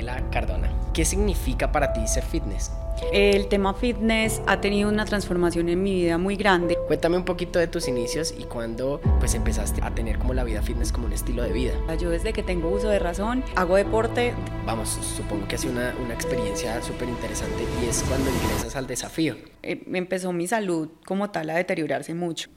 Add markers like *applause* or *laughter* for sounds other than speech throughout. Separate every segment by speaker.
Speaker 1: Daniela Cardona. ¿Qué significa para ti ser fitness?
Speaker 2: El tema fitness ha tenido una transformación en mi vida muy grande.
Speaker 1: Cuéntame un poquito de tus inicios y cuándo pues empezaste a tener como la vida fitness como un estilo de vida.
Speaker 2: Yo desde que tengo uso de razón hago deporte.
Speaker 1: Vamos, supongo que ha sido una, una experiencia súper interesante y es cuando ingresas al desafío.
Speaker 2: Eh, empezó mi salud como tal a deteriorarse mucho.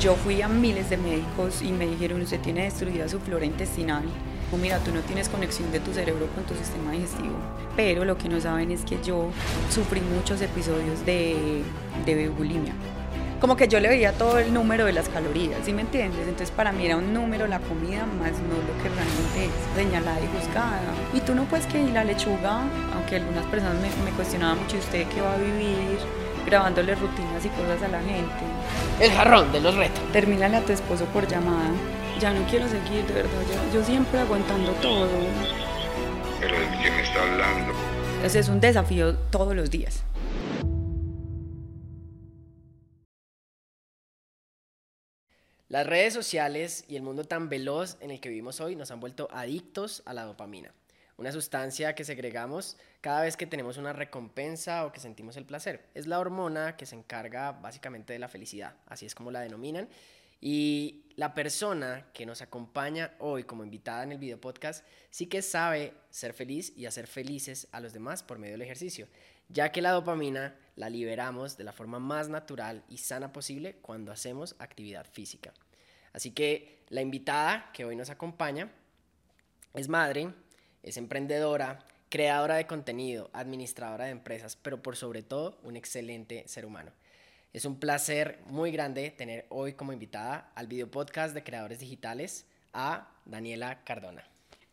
Speaker 2: Yo fui a miles de médicos y me dijeron, usted tiene destruida su flora intestinal o mira, tú no tienes conexión de tu cerebro con tu sistema digestivo. Pero lo que no saben es que yo sufrí muchos episodios de, de bulimia. Como que yo le veía todo el número de las calorías, ¿sí me entiendes? Entonces para mí era un número la comida más no lo que realmente es señalada y buscada. Y tú no puedes que la lechuga, aunque algunas personas me, me cuestionaban mucho, ¿y usted qué va a vivir? grabándole rutinas y cosas a la gente.
Speaker 1: El jarrón de los retos.
Speaker 2: Termínale a tu esposo por llamada ya no quiero seguir, de verdad, yo, siempre aguantando todo.
Speaker 3: Pero ¿de quién está hablando?
Speaker 2: Ese es un desafío todos los días.
Speaker 1: Las redes sociales y el mundo tan veloz en el que vivimos hoy nos han vuelto adictos a la dopamina, una sustancia que segregamos cada vez que tenemos una recompensa o que sentimos el placer. Es la hormona que se encarga básicamente de la felicidad, así es como la denominan, y la persona que nos acompaña hoy como invitada en el video podcast sí que sabe ser feliz y hacer felices a los demás por medio del ejercicio, ya que la dopamina la liberamos de la forma más natural y sana posible cuando hacemos actividad física. Así que la invitada que hoy nos acompaña es madre, es emprendedora, creadora de contenido, administradora de empresas, pero por sobre todo un excelente ser humano. Es un placer muy grande tener hoy como invitada al video podcast de creadores digitales a Daniela Cardona.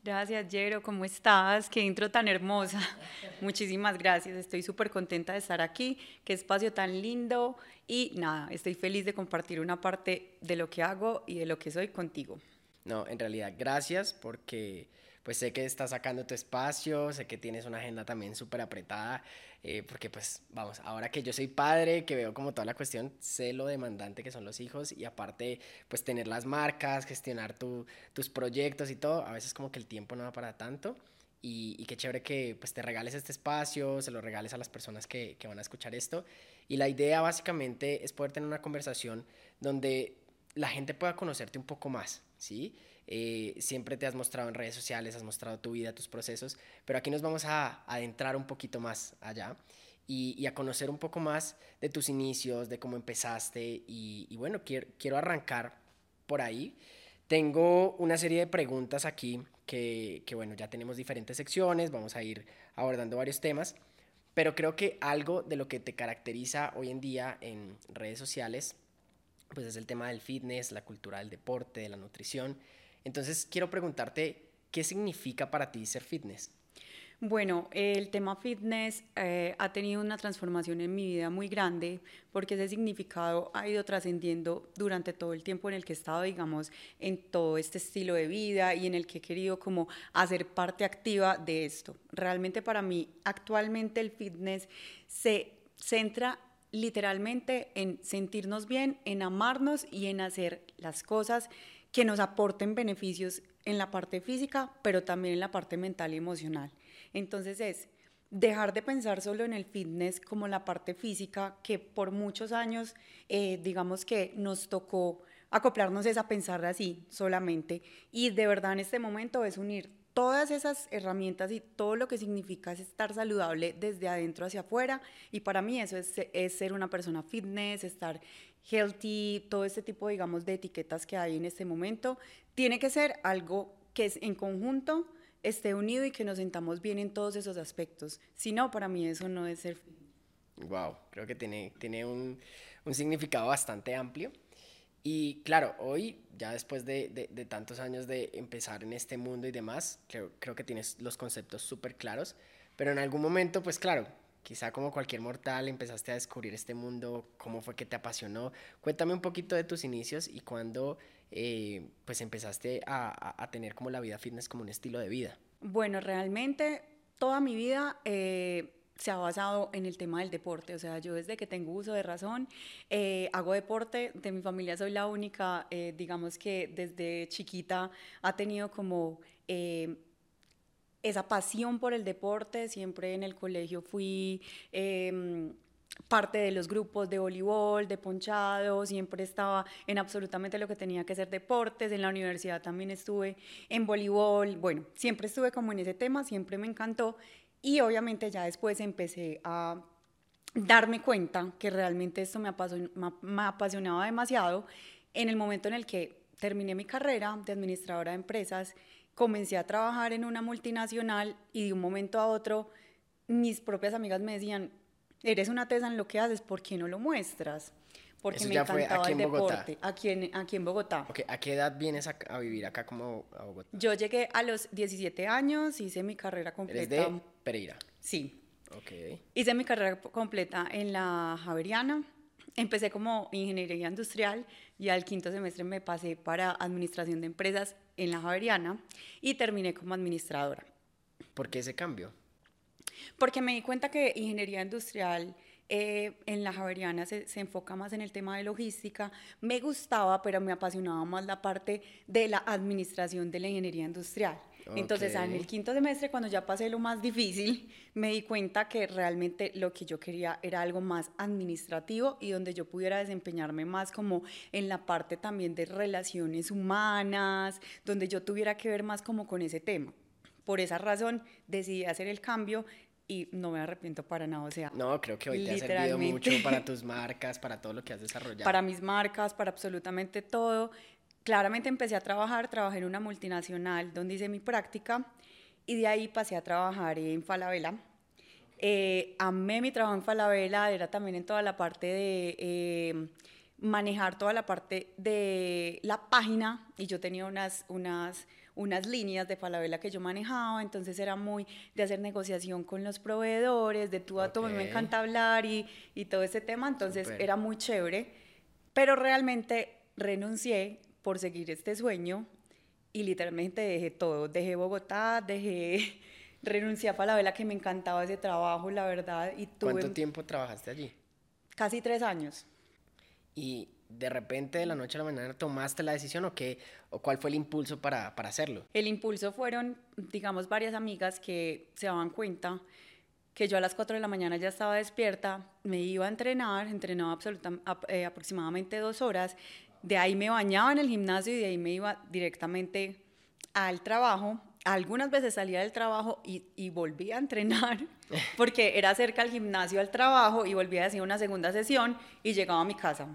Speaker 2: Gracias, Jero. ¿Cómo estás? Qué intro tan hermosa. *laughs* Muchísimas gracias. Estoy súper contenta de estar aquí. Qué espacio tan lindo. Y nada, estoy feliz de compartir una parte de lo que hago y de lo que soy contigo.
Speaker 1: No, en realidad, gracias porque pues sé que estás sacando tu espacio, sé que tienes una agenda también súper apretada, eh, porque pues vamos, ahora que yo soy padre, que veo como toda la cuestión, sé lo demandante que son los hijos y aparte pues tener las marcas, gestionar tus proyectos y todo, a veces como que el tiempo no va para tanto. Y, y, qué chévere que pues te regales este espacio, se lo regales a las personas que, que van a escuchar esto. Y la idea básicamente es poder tener una conversación donde la gente pueda conocerte un poco más, ¿sí? Eh, siempre te has mostrado en redes sociales, has mostrado tu vida, tus procesos, pero aquí nos vamos a adentrar un poquito más allá y, a conocer un poco más de tus inicios, de cómo empezaste y, bueno, quiero, quiero arrancar por ahí. Tengo una serie de preguntas aquí que, que, bueno, ya tenemos diferentes secciones, vamos a ir abordando varios temas, pero creo que algo de lo que te caracteriza hoy en día en redes sociales, pues es el tema del fitness, la cultura del deporte, de la nutrición. Entonces, quiero preguntarte, ¿qué significa para ti ser fitness?
Speaker 2: Bueno, el tema fitness eh, ha tenido una transformación en mi vida muy grande porque ese significado ha ido trascendiendo durante todo el tiempo en el que he estado, digamos, en todo este estilo de vida y en el que he querido como hacer parte activa de esto. Realmente para mí actualmente el fitness se centra literalmente en sentirnos bien, en amarnos y en hacer las cosas que nos aporten beneficios en la parte física, pero también en la parte mental y emocional. Entonces es dejar de pensar solo en el fitness como la parte física, que por muchos años, eh, digamos que nos tocó acoplarnos a pensar así solamente. Y de verdad en este momento es unir todas esas herramientas y todo lo que significa estar saludable desde adentro hacia afuera. Y para mí eso es, es ser una persona fitness, estar healthy, todo este tipo, digamos, de etiquetas que hay en este momento, tiene que ser algo que es en conjunto esté unido y que nos sentamos bien en todos esos aspectos. Si no, para mí eso no es ser...
Speaker 1: Wow, creo que tiene, tiene un, un significado bastante amplio. Y claro, hoy, ya después de, de, tantos años de empezar en este mundo y demás, creo, creo que tienes los conceptos súper claros, pero en algún momento, pues claro, quizá como cualquier mortal empezaste a descubrir este mundo, cómo fue que te apasionó. Cuéntame un poquito de tus inicios y cuándo eh, pues empezaste a, a, tener como la vida fitness como un estilo de vida.
Speaker 2: Bueno, realmente toda mi vida eh, se ha basado en el tema del deporte. O sea, yo desde que tengo uso de razón eh, hago deporte. De mi familia soy la única, digamos que desde chiquita ha tenido como esa pasión por el deporte, siempre en el colegio fui... em, parte de los grupos de voleibol, de ponchado, siempre estaba en absolutamente lo que tenía que ser deportes, en la universidad también estuve en voleibol, bueno, siempre estuve como en ese tema, siempre me encantó y obviamente ya después empecé a darme cuenta que realmente esto me, apasion- me apasionaba demasiado en el momento en el que terminé mi carrera de administradora de empresas, comencé a trabajar en una multinacional y de un momento a otro mis propias amigas me decían, eres una tesa en lo que haces, ¿por qué no lo muestras? Porque
Speaker 1: Eso
Speaker 2: me encantaba el deporte, aquí en, aquí en Bogotá.
Speaker 1: Ok, ¿a qué edad vienes a, a vivir acá como a Bogotá?
Speaker 2: Yo llegué a los 17 años, hice mi carrera
Speaker 1: Eres
Speaker 2: completa.
Speaker 1: de Pereira.
Speaker 2: Sí,
Speaker 1: Ok.
Speaker 2: Hice mi carrera completa en la Javeriana. Empecé como ingeniería industrial y al quinto semestre me pasé para administración de empresas en la Javeriana y terminé como administradora.
Speaker 1: ¿Por qué ese cambio?
Speaker 2: Porque me di cuenta que ingeniería industrial eh, en la Javeriana se, se enfoca más en el tema de logística. Me gustaba, pero me apasionaba más la parte de la administración de la ingeniería industrial. Entonces, en el quinto semestre, cuando ya pasé lo más difícil, me di cuenta que realmente lo que yo quería era algo más administrativo y donde yo pudiera desempeñarme más como en la parte también de relaciones humanas, donde yo tuviera que ver más como con ese tema. Por esa razón decidí hacer el cambio y no me arrepiento para nada. O sea,
Speaker 1: No, creo que hoy te ha servido mucho para *laughs* tus marcas, para todo lo que has desarrollado.
Speaker 2: para mis marcas, para absolutamente todo. Claramente empecé a trabajar, trabajé en una multinacional donde hice mi práctica y de ahí pasé a trabajar en Falabella. Eh, amé mi trabajo en Falabella, era también en toda la parte de eh, manejar toda la parte de la página y yo tenía unas, unas, unas líneas de Falabella que yo manejaba, entonces era muy de hacer negociación con los proveedores, de tú a mí me encanta hablar y, y todo ese tema, entonces era muy chévere, pero realmente renuncié por seguir este sueño y literalmente dejé todo, dejé Bogotá, dejé, *laughs* renuncié a Falabella que me encantaba ese trabajo, la verdad, y tuve
Speaker 1: ¿Cuánto tiempo trabajaste allí?
Speaker 2: casi tres años.
Speaker 1: Y de repente, de la noche a la mañana, ¿tomaste la decisión o qué? ¿O cuál fue el impulso para, para hacerlo?
Speaker 2: El impulso fueron, digamos, varias amigas que se daban cuenta que yo a las 4 de la mañana ya estaba despierta, me iba a entrenar, entrenaba absoluta- eh, aproximadamente dos horas, de ahí me bañaba en el gimnasio y de ahí me iba directamente al trabajo. Algunas veces salía del trabajo y, y volvía a entrenar, *laughs* porque era cerca al gimnasio al trabajo y volvía a hacer una segunda sesión y llegaba a mi casa.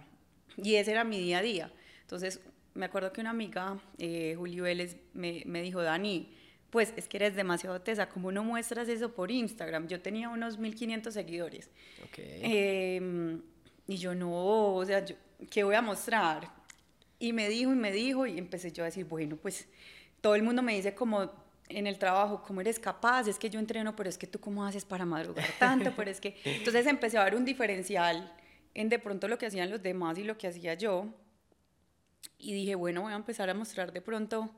Speaker 2: Y ese era mi día a día. Entonces, me acuerdo que una amiga, eh, Juli Vélez, me, me dijo, Dani, pues es que eres demasiado tesa, ¿cómo no muestras eso por Instagram? Yo tenía unos 1500 seguidores.
Speaker 1: Ok.
Speaker 2: Eh, y yo no, o sea, yo, ¿qué voy a mostrar? Y me dijo y me dijo y empecé yo a decir, bueno, pues todo el mundo me dice como en el trabajo, ¿cómo eres capaz? Es que yo entreno, pero es que tú cómo haces para madrugar tanto, pero es que... *laughs* Entonces empecé a ver un diferencial en de pronto lo que hacían los demás y lo que hacía yo. Y dije, bueno, voy a empezar a mostrar de pronto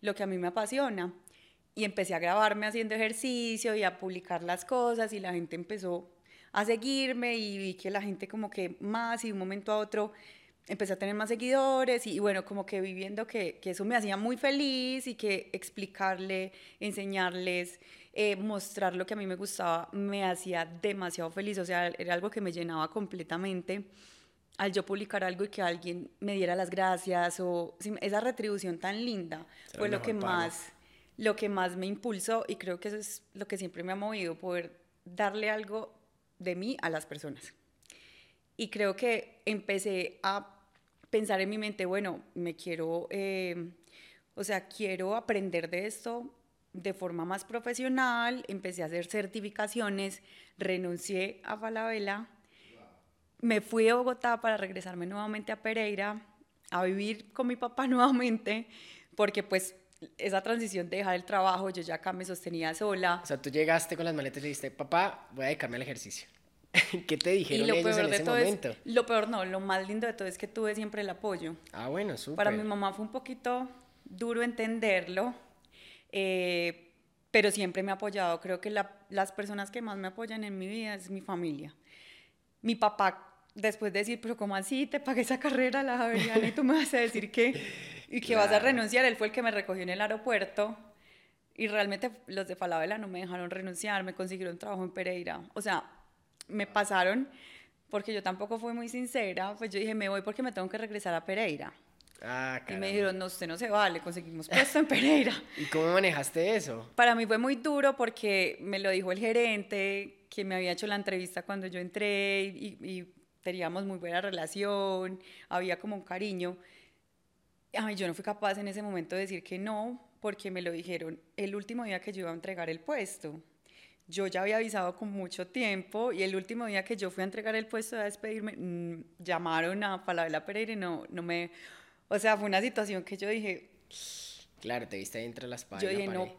Speaker 2: lo que a mí me apasiona. Y empecé a grabarme haciendo ejercicio y a publicar las cosas y la gente empezó a seguirme y vi que la gente como que más y de un momento a otro empecé a tener más seguidores y, bueno, como que viviendo que, que eso me hacía muy feliz y que explicarle, enseñarles, eh, mostrar lo que a mí me gustaba me hacía demasiado feliz, o sea, era algo que me llenaba completamente al yo publicar algo y que alguien me diera las gracias o esa retribución tan linda
Speaker 1: Será
Speaker 2: fue lo que
Speaker 1: pago.
Speaker 2: más lo que más me impulsó y creo que eso es lo que siempre me ha movido poder darle algo de mí a las personas y creo que empecé a pensar en mi mente bueno me quiero eh, o sea quiero aprender de esto de forma más profesional empecé a hacer certificaciones renuncié a Falabella me fui a Bogotá para regresarme nuevamente a Pereira, a vivir con mi papá *laughs* nuevamente, porque pues esa transición de dejar el trabajo, yo ya acá me sostenía sola.
Speaker 1: O sea, tú llegaste con las maletas y dijiste, papá, voy a dedicarme al ejercicio. *laughs* ¿Qué te
Speaker 2: Y
Speaker 1: dijeron
Speaker 2: lo
Speaker 1: ellos
Speaker 2: peor
Speaker 1: en
Speaker 2: de
Speaker 1: ese
Speaker 2: todo
Speaker 1: momento?
Speaker 2: es, lo peor no, lo más lindo de todo es que tuve siempre el apoyo.
Speaker 1: Ah, bueno, súper.
Speaker 2: Para mi mamá fue un poquito duro entenderlo, eh, pero siempre me ha apoyado. Creo que la- las personas que más me apoyan en mi vida es mi familia. Mi papá, después de decir, pero ¿cómo así? Te pagué esa carrera, la Javeriana, y tú me vas a decir que, *laughs* y que vas a renunciar. Él fue el que me recogió en el aeropuerto. Y realmente los de Falabella no me dejaron renunciar, me consiguieron trabajo en Pereira. O sea, me pasaron, porque yo tampoco fui muy sincera, pues yo dije, me voy porque me tengo que regresar a Pereira.
Speaker 1: Ah,
Speaker 2: y me dijeron, no, usted no se vale, conseguimos puesto en Pereira. *laughs*
Speaker 1: ¿Y cómo manejaste eso?
Speaker 2: Para mí fue muy duro porque me lo dijo el gerente, que me había hecho la entrevista cuando yo entré y, y teníamos muy buena relación, había como un cariño. Ay, yo no fui capaz en ese momento de decir que no, porque me lo dijeron el último día que yo iba a entregar el puesto. Yo ya había avisado con mucho tiempo y el último día que yo fui a entregar el puesto a despedirme, mm, llamaron a Falabella Pereira y no, no me o sea, fue una situación que yo dije...
Speaker 1: Claro, te viste entre las
Speaker 2: paredes. Yo dije, no,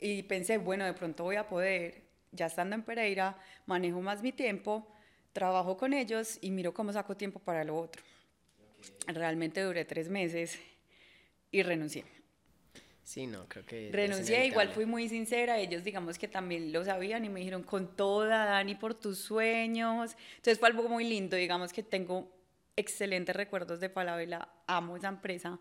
Speaker 2: y pensé, bueno, de pronto voy a poder, ya estando en Pereira, manejo más mi tiempo, trabajo con ellos y miro cómo saco tiempo para lo otro. Realmente duré tres meses y renuncié.
Speaker 1: Sí, no, creo que...
Speaker 2: Renuncié, igual fui muy sincera, ellos digamos que también lo sabían y me dijeron, con toda, Dani, por tus sueños. Entonces fue algo muy lindo, digamos que tengo excelentes recuerdos de Falabella, amo esa empresa.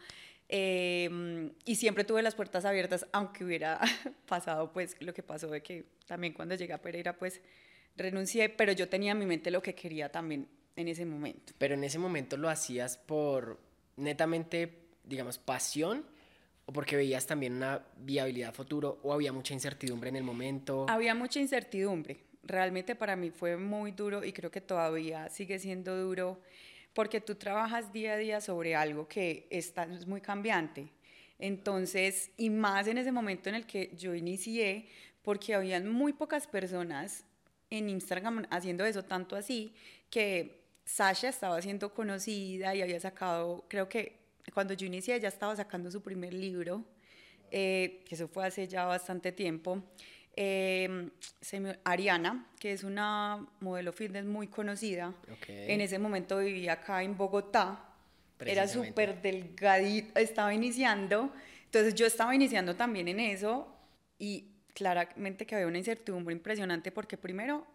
Speaker 2: Em, y siempre tuve las puertas abiertas, aunque hubiera *laughs* pasado pues lo que pasó de que también cuando llegué a Pereira pues renuncié, pero yo tenía en mi mente lo que quería también en ese momento.
Speaker 1: Pero en ese momento lo hacías por netamente, digamos, pasión o porque veías también una viabilidad futuro o había mucha incertidumbre en el momento.
Speaker 2: Había mucha incertidumbre. Realmente para mí fue muy duro y creo que todavía sigue siendo duro porque tú trabajas día a día sobre algo que está, es muy cambiante. Entonces, y más en ese momento en el que yo inicié, porque habían muy pocas personas en Instagram haciendo eso, tanto así que Sasha estaba siendo conocida y había sacado, creo que cuando yo inicié ya estaba sacando su primer libro, eh, que eso fue hace ya bastante tiempo. Eh, Ariana, que es una modelo fitness muy conocida. En ese momento vivía acá en Bogotá. Era súper delgadita, estaba iniciando. Entonces yo estaba iniciando también en eso y claramente que había una incertidumbre impresionante porque primero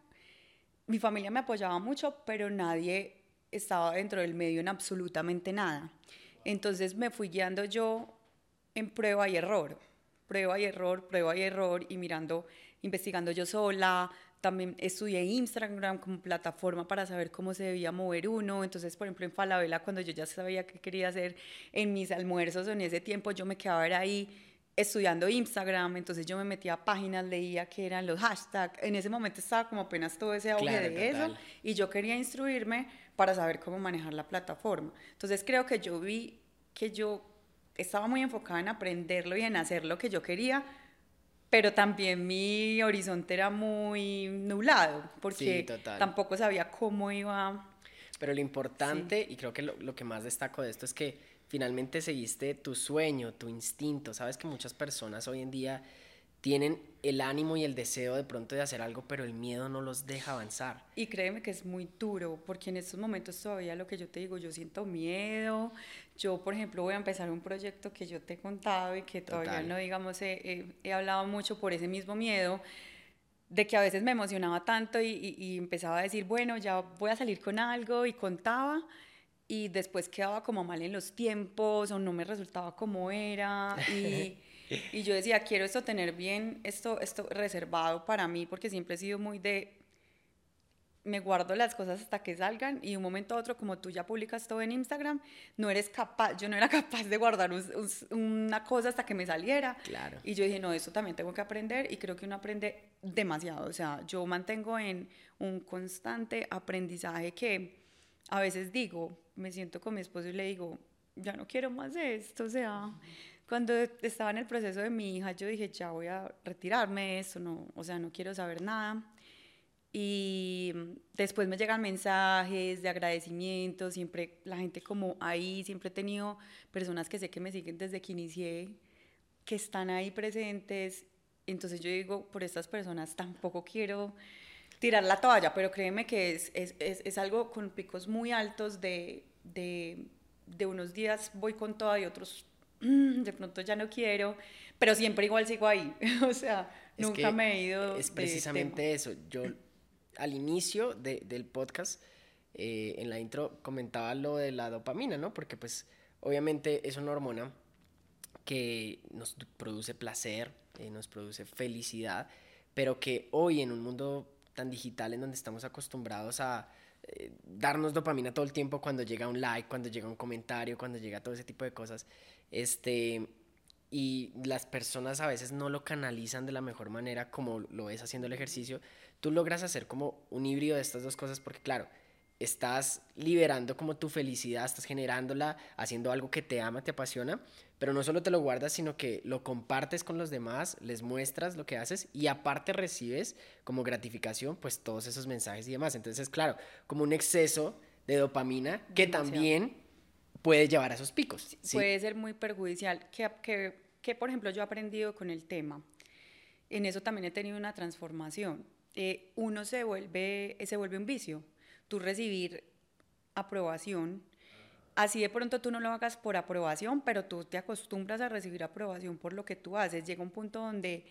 Speaker 2: mi familia me apoyaba mucho, pero nadie estaba dentro del medio en absolutamente nada. Entonces me fui guiando yo en prueba y error prueba y error, prueba y error y mirando, investigando yo sola. También estudié Instagram como plataforma para saber cómo se debía mover uno. Entonces, por ejemplo, en Falabella, cuando yo ya sabía qué quería hacer en mis almuerzos en ese tiempo, yo me quedaba ahí estudiando Instagram, entonces yo me metía a páginas, leía qué eran los hashtags, en ese momento estaba como apenas todo ese auge de eso y yo quería instruirme para saber cómo manejar la plataforma. Entonces creo que yo vi que yo estaba muy enfocada en aprenderlo y en hacer lo que yo quería, pero también mi horizonte era muy nublado, porque tampoco sabía cómo iba.
Speaker 1: Pero lo importante, y creo que lo, lo, que más destaco de esto es que finalmente seguiste tu sueño, tu instinto. Sabes que muchas personas hoy en día tienen el ánimo y el deseo de pronto de hacer algo, pero el miedo no los deja avanzar.
Speaker 2: Y créeme que es muy duro, porque en estos momentos todavía lo que yo te digo, yo siento miedo. Yo, por ejemplo, voy a empezar un proyecto que yo te he contado y que todavía no, digamos, he, he, hablado mucho por ese mismo miedo, de que a veces me emocionaba tanto y, y empezaba a decir, bueno, ya voy a salir con algo y contaba y después quedaba como mal en los tiempos o no me resultaba como era y *laughs* y yo decía, quiero esto tener bien, esto, esto reservado para mí, porque siempre he sido muy de, me guardo las cosas hasta que salgan y un momento a otro, como tú ya publicas todo en Instagram, no eres capaz, yo no era *laughs* capaz de guardar una cosa hasta que me saliera.
Speaker 1: Claro.
Speaker 2: Y yo dije, no, eso también tengo que aprender y creo que uno aprende demasiado. O sea, yo mantengo en un constante aprendizaje que a veces digo, me siento con mi esposo y le digo, ya no quiero más esto, o sea, cuando estaba en el proceso de mi hija, yo dije, ya voy a retirarme de esto, no, o sea, no quiero saber nada. Y después me llegan mensajes de agradecimiento, siempre la gente como ahí, siempre he tenido personas que sé que me siguen desde que inicié, que están ahí presentes. Entonces yo digo, por estas personas tampoco quiero tirar la toalla, pero créeme que es, es, es, es algo con picos muy altos de, de, de unos días voy con toda y otros Mm, *clears throat* de pronto ya no quiero, pero siempre igual sigo ahí. *laughs* o sea, nunca me he ido.
Speaker 1: Es precisamente eso. Yo al inicio de, del podcast, eh, en la intro, comentaba lo de la dopamina, ¿no? Porque pues obviamente es una hormona que nos produce placer, eh, nos produce felicidad, pero que hoy en un mundo tan digital en donde estamos acostumbrados a eh, darnos dopamina todo el tiempo cuando llega un like, cuando llega un comentario, cuando llega todo ese tipo de cosas, este, y las personas a veces no lo canalizan de la mejor manera como lo ves haciendo el ejercicio, tú logras hacer como un híbrido de estas dos cosas porque claro, estás liberando como tu felicidad, estás generándola, haciendo algo que te ama, te apasiona, pero no solo te lo guardas, sino que lo compartes con los demás, les muestras lo que haces y aparte recibes como gratificación pues todos esos mensajes y demás. Entonces, claro, como un exceso de dopamina que también puede llevar a esos picos.
Speaker 2: Puede ser muy perjudicial. Que, que, que, por ejemplo, yo he aprendido con el tema. En eso también he tenido una transformación. Eh, uno se vuelve, se vuelve un vicio tú recibir aprobación. Así de pronto tú no lo hagas por aprobación, pero tú te acostumbras a recibir aprobación por lo que tú haces. Llega un punto donde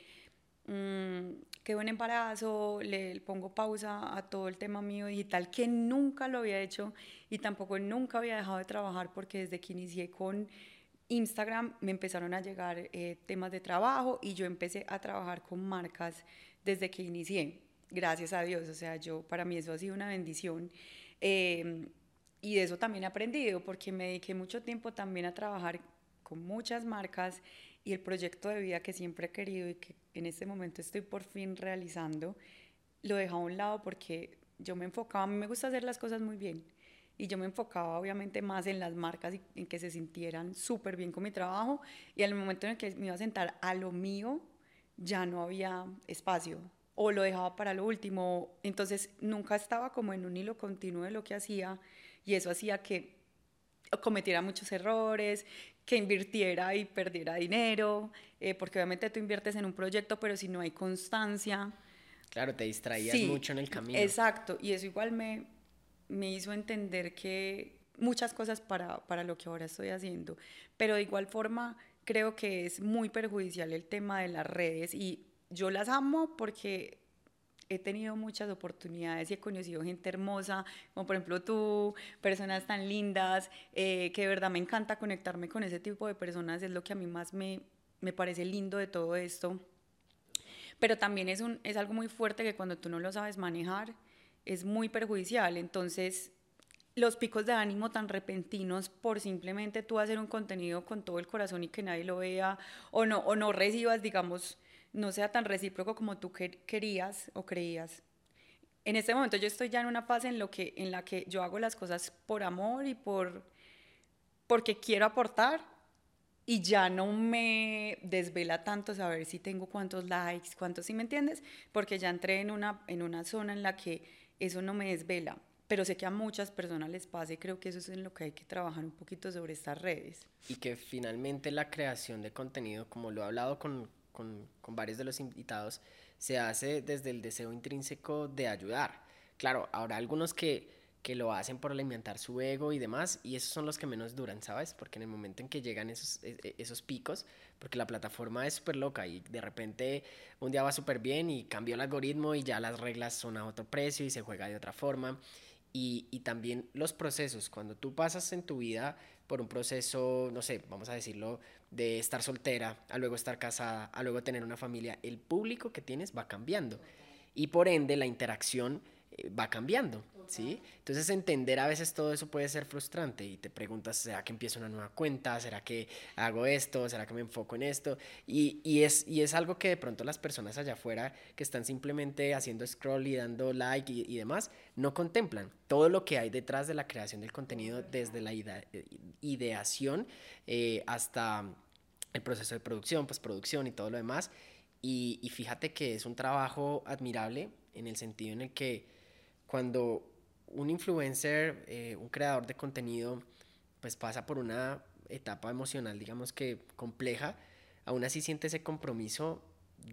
Speaker 2: mmm, quedo en embarazo, le pongo pausa a todo el tema mío digital que nunca lo había hecho y tampoco nunca había dejado de trabajar porque desde que inicié con Instagram me empezaron a llegar eh, temas de trabajo y yo empecé a trabajar con marcas desde que inicié gracias a Dios, o sea, yo, para mí eso ha sido una bendición. Em, y de eso también he aprendido, porque me dediqué mucho tiempo también a trabajar con muchas marcas y el proyecto de vida que siempre he querido y que en este momento estoy por fin realizando, lo dejé a un lado porque yo me enfocaba, a mí me gusta hacer las cosas muy bien y yo me enfocaba obviamente más en las marcas y en que se sintieran súper bien con mi trabajo y al momento en el que me iba a sentar a lo mío ya no había espacio o lo dejaba para lo último. Entonces nunca estaba como en un hilo continuo de lo que hacía y eso hacía que cometiera muchos errores, que invirtiera y perdiera dinero, eh, porque obviamente tú inviertes en un proyecto, pero si no hay constancia...
Speaker 1: Claro, te distraías mucho en el camino.
Speaker 2: Exacto, y eso igual me, me hizo entender que muchas cosas para, para lo que ahora estoy haciendo, pero de igual forma creo que es muy perjudicial el tema de las redes y yo las amo porque he tenido muchas oportunidades y he conocido gente hermosa, como por ejemplo tú, personas tan lindas, eh, que de verdad me encanta conectarme con ese tipo de personas, es lo que a mí más me, me parece lindo de todo esto. Pero también es, un, es algo muy fuerte que cuando tú no lo sabes manejar, es muy perjudicial. Entonces, los picos de ánimo tan repentinos por simplemente tú hacer un contenido con todo el corazón y que nadie lo vea, o no, o no recibas, digamos, no sea tan recíproco como tú querías o creías. En este momento yo estoy ya en una fase en, lo que, en la que yo hago las cosas por amor y por, porque quiero aportar y ya no me desvela tanto saber si tengo cuántos likes, cuántos, si me entiendes? Porque ya entré en una, en una zona en la que eso no me desvela. Pero sé que a muchas personas les pasa y creo que eso es en lo que hay que trabajar un poquito sobre estas redes.
Speaker 1: Y que finalmente la creación de contenido, como lo he hablado con, con, con varios de los invitados, se hace desde el deseo intrínseco de ayudar. Claro, habrá algunos que, que lo hacen por alimentar su ego y demás, y esos son los que menos duran, ¿sabes? Porque en el momento en que llegan esos, e, e, esos picos, porque la plataforma es súper loca y de repente un día va súper bien y cambió el algoritmo y ya las reglas son a otro precio y se juega de otra forma. Y, y también los procesos, cuando tú pasas en tu vida por un proceso, no sé, vamos a decirlo, de estar soltera, a luego estar casada, a luego tener una familia, el público que tienes va cambiando. Y por ende la interacción va cambiando, ¿sí? Entonces entender a veces todo eso puede ser frustrante y te preguntas, ¿será que empiezo una nueva cuenta? ¿Será que hago esto? ¿Será que me enfoco en esto? Y, y, es, y es algo que de pronto las personas allá afuera que están simplemente haciendo scroll y dando like y, y demás, no contemplan todo lo que hay detrás de la creación del contenido, desde la ideación eh, hasta el proceso de producción, postproducción y todo lo demás. Y, y fíjate que es un trabajo admirable en el sentido en el que cuando un influencer, eh, un creador de contenido, pues pasa por una etapa emocional, digamos que compleja, aún así siente ese compromiso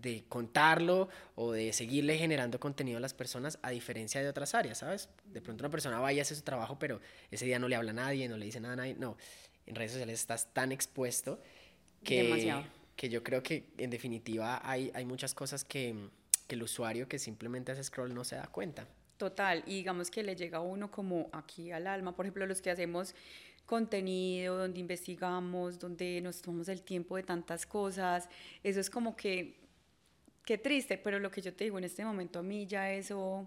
Speaker 1: de contarlo o de seguirle generando contenido a las personas, a diferencia de otras áreas, ¿sabes? De pronto una persona vaya a hacer su trabajo, pero ese día no le habla a nadie, no le dice nada a nadie. No, en redes sociales estás tan expuesto que, que yo creo que en definitiva hay, hay muchas cosas que, que el usuario que simplemente hace scroll no se da cuenta.
Speaker 2: Total, y digamos que le llega a uno como aquí al alma, por ejemplo, los que hacemos contenido, donde investigamos, donde nos tomamos el tiempo de tantas cosas. Eso es como que, qué triste, pero lo que yo te digo en este momento a mí ya eso,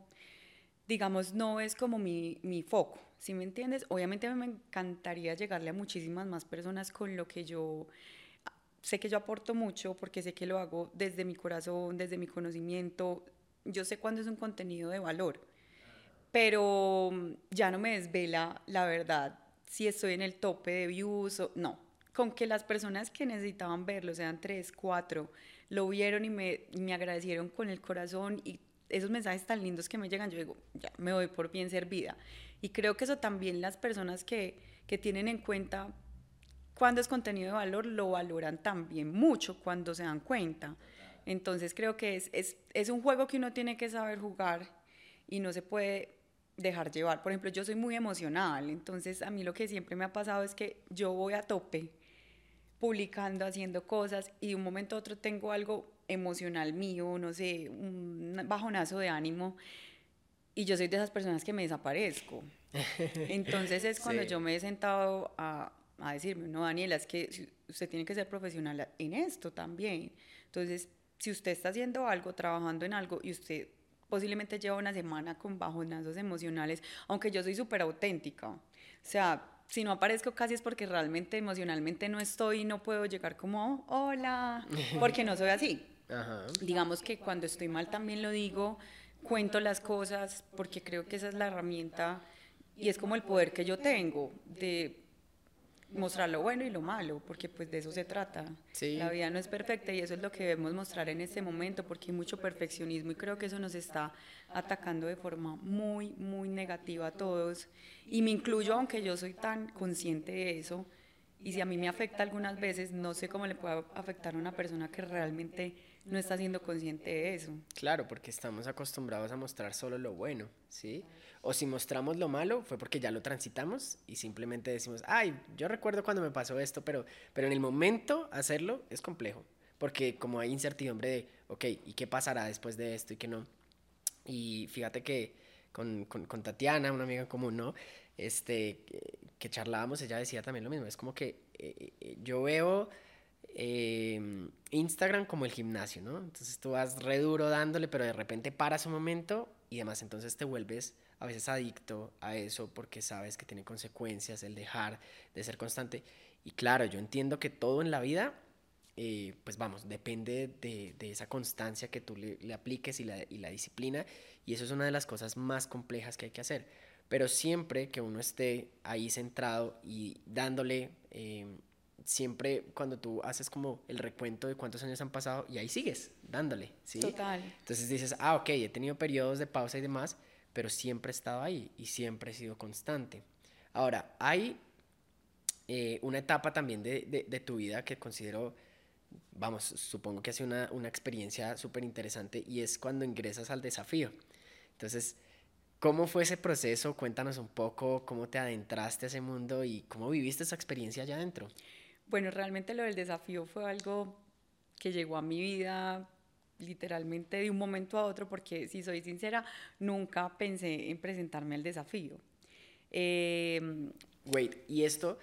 Speaker 2: digamos, no es como mi, mi foco, ¿sí me entiendes? Obviamente me encantaría llegarle a muchísimas más personas con lo que yo sé que yo aporto mucho porque sé que lo hago desde mi corazón, desde mi conocimiento. Yo sé cuándo es un contenido de valor, pero ya no me desvela la verdad si estoy en el tope de views o no. Con que las personas que necesitaban verlo, sean tres, cuatro, lo vieron y me, me agradecieron con el corazón y esos mensajes tan lindos que me llegan, yo digo, ya me voy por bien servida. Y creo que eso también las personas que, que tienen en cuenta cuando es contenido de valor, lo valoran también mucho cuando se dan cuenta. Entonces creo que es, es, es un juego que uno tiene que saber jugar y no se puede dejar llevar. Por ejemplo, yo soy muy emocional, entonces a mí lo que siempre me ha pasado es que yo voy a tope publicando, haciendo cosas y de un momento a otro tengo algo emocional mío, no sé, un bajonazo de ánimo y yo soy de esas personas que me desaparezco. *laughs* Entonces es cuando yo me he sentado a, a decirme, no, Daniela, es que usted tiene que ser profesional en esto también. Entonces, si usted está haciendo algo, trabajando en algo y usted posiblemente lleva una semana con bajonazos emocionales, aunque yo soy súper auténtica. O sea, si no aparezco casi es porque realmente emocionalmente no estoy y no puedo llegar como, hola, *laughs* porque no soy así. Digamos que cuando estoy mal también lo digo, cuento las cosas, porque creo que esa es la herramienta y es como el poder que yo tengo de mostrar lo bueno y lo malo, porque pues de eso se trata. La vida no es perfecta y eso es lo que debemos mostrar en este momento, porque hay mucho perfeccionismo y creo que eso nos está atacando de forma muy, muy negativa a todos. Y me incluyo, aunque yo soy tan consciente de eso, y si a mí me afecta algunas veces, no sé cómo le puede afectar a una persona que realmente no está siendo consciente de eso.
Speaker 1: Claro, porque estamos acostumbrados a mostrar solo lo bueno, ¿sí? O si mostramos lo malo, fue porque ya lo transitamos y simplemente decimos, ay, yo recuerdo cuando me pasó esto, pero, pero en el momento hacerlo es complejo, porque como hay incertidumbre de, ok, ¿y qué pasará después de esto y qué no? Y fíjate que con, con, con Tatiana, una amiga común, ¿no? Este, que charlábamos, ella decía también lo mismo, es como que eh, eh, yo veo... Em, Instagram como el gimnasio, ¿no? Entonces tú vas re duro dándole, pero de repente paras un momento y demás, entonces te vuelves a veces adicto a eso porque sabes que tiene consecuencias el dejar de ser constante. Y claro, yo entiendo que todo en la vida, eh, pues vamos, depende de, de, esa constancia que tú le, le apliques y la, y la, disciplina. Y eso es una de las cosas más complejas que hay que hacer. Pero siempre que uno esté ahí centrado y dándole... Eh, siempre cuando tú haces como el recuento de cuántos años han pasado y ahí sigues dándole, ¿sí?
Speaker 2: Total.
Speaker 1: Entonces dices, ah, ok, he tenido periodos de pausa y demás, pero siempre he estado ahí y siempre he sido constante. Ahora, hay eh, una etapa también de, de, tu vida que considero, vamos, supongo que ha sido una, una experiencia súper interesante y es cuando ingresas al desafío. Entonces, ¿cómo fue ese proceso? Cuéntanos un poco cómo te adentraste a ese mundo y cómo viviste esa experiencia allá adentro.
Speaker 2: Bueno, realmente lo del desafío fue algo que llegó a mi vida literalmente de un momento a otro, porque si soy sincera, nunca pensé en presentarme al desafío.
Speaker 1: Eh, Wait, ¿y esto,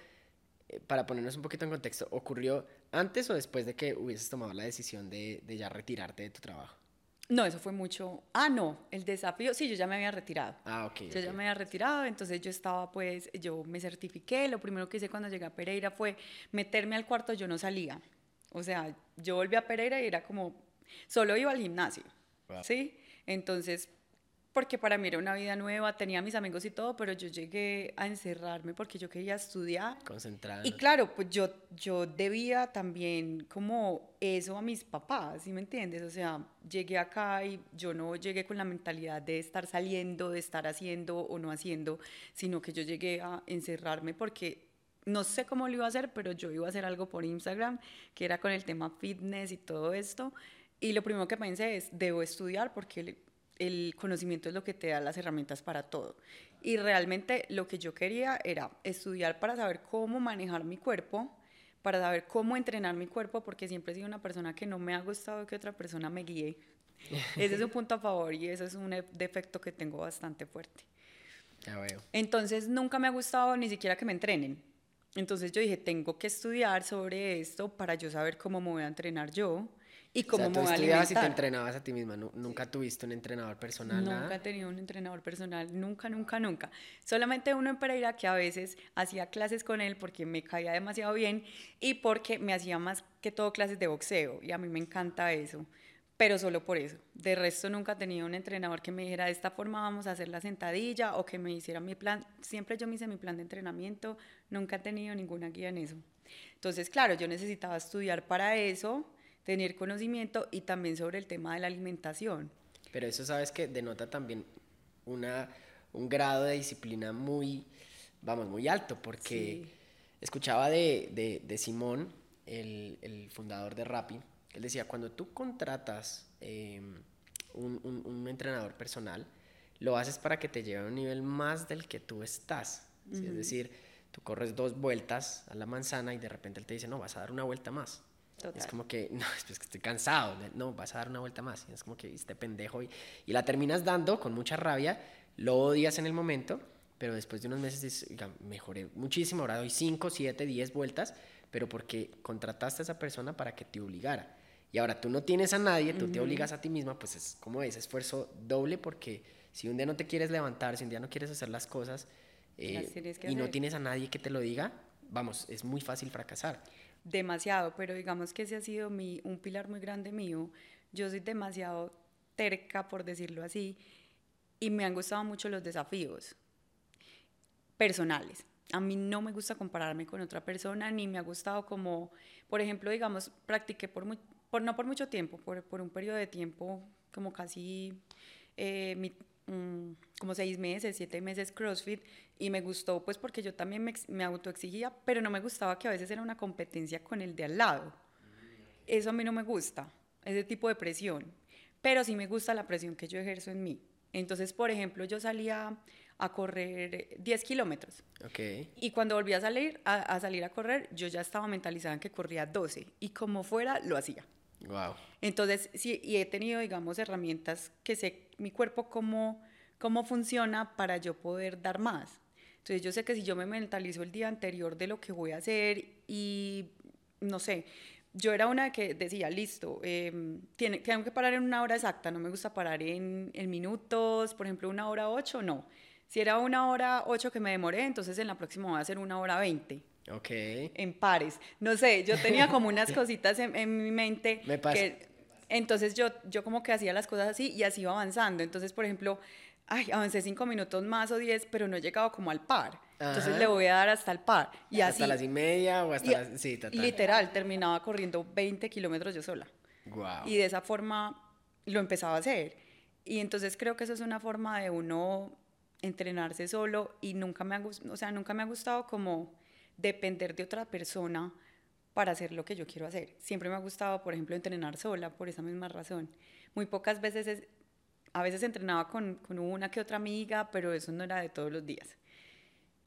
Speaker 1: eh, para ponernos un poquito en contexto, ocurrió antes o después de que hubieses tomado la decisión de, de ya retirarte de tu trabajo?
Speaker 2: No, eso fue mucho. Ah, no, el desafío, sí, yo ya me había retirado.
Speaker 1: Ah, ok.
Speaker 2: Yo ya me había retirado, entonces yo estaba, pues, yo me certifiqué. Lo primero que hice cuando llegué a Pereira fue meterme al cuarto, yo no salía. O sea, yo volví a Pereira y era como, Solo iba al gimnasio, ¿sí? Entonces, porque para mí era una vida nueva, tenía mis amigos y todo, pero yo llegué a encerrarme porque yo quería estudiar.
Speaker 1: Concentrada.
Speaker 2: Y claro, pues yo, yo debía también como eso a mis papás, ¿sí me entiendes? O sea, llegué acá y yo no llegué con la mentalidad de estar saliendo, de estar haciendo o no haciendo, sino que yo llegué a encerrarme porque no sé cómo lo iba a hacer, pero yo iba a hacer algo por Instagram, que era con el tema fitness y todo esto. Y lo primero que pensé es, debo estudiar porque el, conocimiento es lo que te da las herramientas para todo. Y realmente lo que yo quería era estudiar para saber cómo manejar mi cuerpo, para saber cómo entrenar mi cuerpo, porque siempre he sido una persona que no me ha gustado que otra persona me guíe. *laughs* Ese es un punto a favor y ese es un defecto que tengo bastante fuerte.
Speaker 1: Ya veo.
Speaker 2: Entonces nunca me ha gustado ni siquiera que me entrenen. Entonces yo dije, tengo que estudiar sobre esto para yo saber cómo me voy a entrenar yo y cómo
Speaker 1: o sea, tú estudiabas y te entrenabas a ti misma. nu- Nunca tuviste un entrenador personal,
Speaker 2: Nunca
Speaker 1: nada.
Speaker 2: he tenido un entrenador personal, nunca, nunca, nunca. Solamente uno en Pereira que a veces hacía clases con él porque me caía demasiado bien y porque me hacía más que todo clases de boxeo y a mí me encanta eso, pero solo por eso. De resto nunca he tenido un entrenador que me dijera de esta forma vamos a hacer la sentadilla o que me hiciera mi plan. Siempre yo me hice mi plan de entrenamiento, nunca he tenido ninguna guía en eso. Entonces, claro, yo necesitaba estudiar para eso, tener conocimiento y también sobre el tema de la alimentación.
Speaker 1: Pero eso sabes que denota también una, un grado de disciplina muy, vamos, muy alto, porque
Speaker 2: Sí.
Speaker 1: escuchaba de, de, de Simón, el, el fundador de Rappi, él decía, cuando tú contratas eh, un, un- un entrenador personal, lo haces para que te lleve a un nivel más del que tú estás. ¿sí? Es decir, tú corres dos vueltas a la manzana y de repente él te dice, no, vas a dar una vuelta más. Es como que, *laughs* no, es que estoy cansado, no, vas a dar una vuelta más. Es como que este pendejo y, y la terminas dando con mucha rabia, lo odias en el momento, pero después de unos meses dices, "Oiga, mejoré muchísimo, ahora doy 5, 7, 10 vueltas, pero porque contrataste a esa persona para que te obligara. Y ahora tú no tienes a nadie, tú te obligas a ti misma, pues es como ese esfuerzo doble porque si un día no te quieres levantar, si un día no quieres hacer las cosas eh,
Speaker 2: Las
Speaker 1: y no tienes a nadie que te lo diga, vamos, es muy fácil fracasar.
Speaker 2: Demasiado, pero digamos que ese ha sido mi, un pilar muy grande mío. Yo soy demasiado terca, por decirlo así, y me han gustado mucho los desafíos personales. A mí no me gusta compararme con otra persona, ni me ha gustado como, por ejemplo, digamos, practiqué por, mu- por no por mucho tiempo, por, por un periodo de tiempo como casi eh, mi- mm, como seis meses, siete meses CrossFit y me gustó pues porque yo también me, me autoexigía, pero no me gustaba que a veces era una competencia con el de al lado. Eso a mí no me gusta, ese tipo de presión, pero sí me gusta la presión que yo ejerzo en mí. Entonces, por ejemplo, yo salía a correr 10 kilómetros
Speaker 1: Ok.
Speaker 2: y cuando volví a salir a, a salir a correr, yo ya estaba mentalizada en que corría 12 y como fuera, lo hacía.
Speaker 1: Wow.
Speaker 2: Entonces, sí, y he tenido, digamos, herramientas que sé mi cuerpo cómo, cómo funciona para yo poder dar más. Entonces, yo sé que si yo me mentalizo el día anterior de lo que voy a hacer y, no sé, yo era una que decía, listo, eh, tiene, tengo que parar en una hora exacta, no me gusta parar en, en minutos, por ejemplo, una hora ocho, no. Si era una hora ocho que me demoré, entonces en la próxima voy a hacer una hora veinte
Speaker 1: Ok.
Speaker 2: en pares. No sé, yo tenía como unas *laughs* cositas en, en mi mente.
Speaker 1: Me pasa.
Speaker 2: que- entonces yo, yo como que hacía las cosas así y así iba avanzando. Entonces, por ejemplo, ay, avancé cinco minutos más o diez, pero no he llegado como al par. Entonces
Speaker 1: Ajá.
Speaker 2: le voy a dar hasta el par. Y así,
Speaker 1: hasta las y media o hasta
Speaker 2: y-
Speaker 1: las... Sí, total.
Speaker 2: literal, terminaba corriendo 20 kilómetros yo sola.
Speaker 1: Wow.
Speaker 2: Y de esa forma lo empezaba a hacer. Y entonces creo que eso es una forma de uno entrenarse solo y nunca me ha, o sea, nunca me ha gustado como depender de otra persona para hacer lo que yo quiero hacer. Siempre me ha gustado, por ejemplo, entrenar sola por esa misma razón. Muy pocas veces, es- a veces entrenaba con, con una que otra amiga, pero eso no era de todos los días.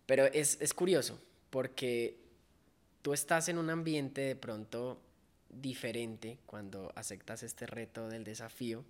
Speaker 1: Pero es, es curioso, porque tú estás en un ambiente de pronto diferente cuando aceptas este reto del desafío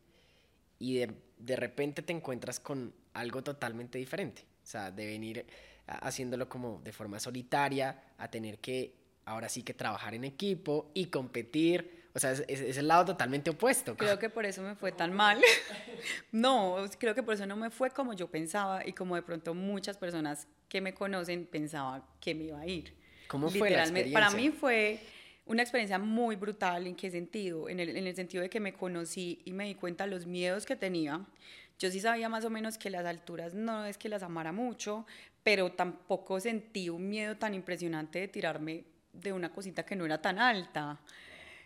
Speaker 1: y de, de repente te encuentras con algo totalmente diferente. O sea, de venir haciéndolo como de forma solitaria, a tener que ahora sí que trabajar en equipo y competir. O sea, es, es- el lado totalmente opuesto. *laughs*
Speaker 2: Creo que por eso me fue tan mal. *laughs* no, creo que por eso no me fue como yo pensaba y como de pronto muchas personas que me conocen pensaban que me iba a ir.
Speaker 1: ¿Cómo fue la
Speaker 2: Literalmente, Para mí
Speaker 1: experiencia?
Speaker 2: fue una experiencia muy brutal. ¿En qué sentido? En el, en el sentido de que me conocí y me di cuenta de los miedos que tenía. Yo sí sabía más o menos que las alturas no es que las amara mucho, pero tampoco sentí un miedo tan impresionante de tirarme de una cosita que no era tan alta.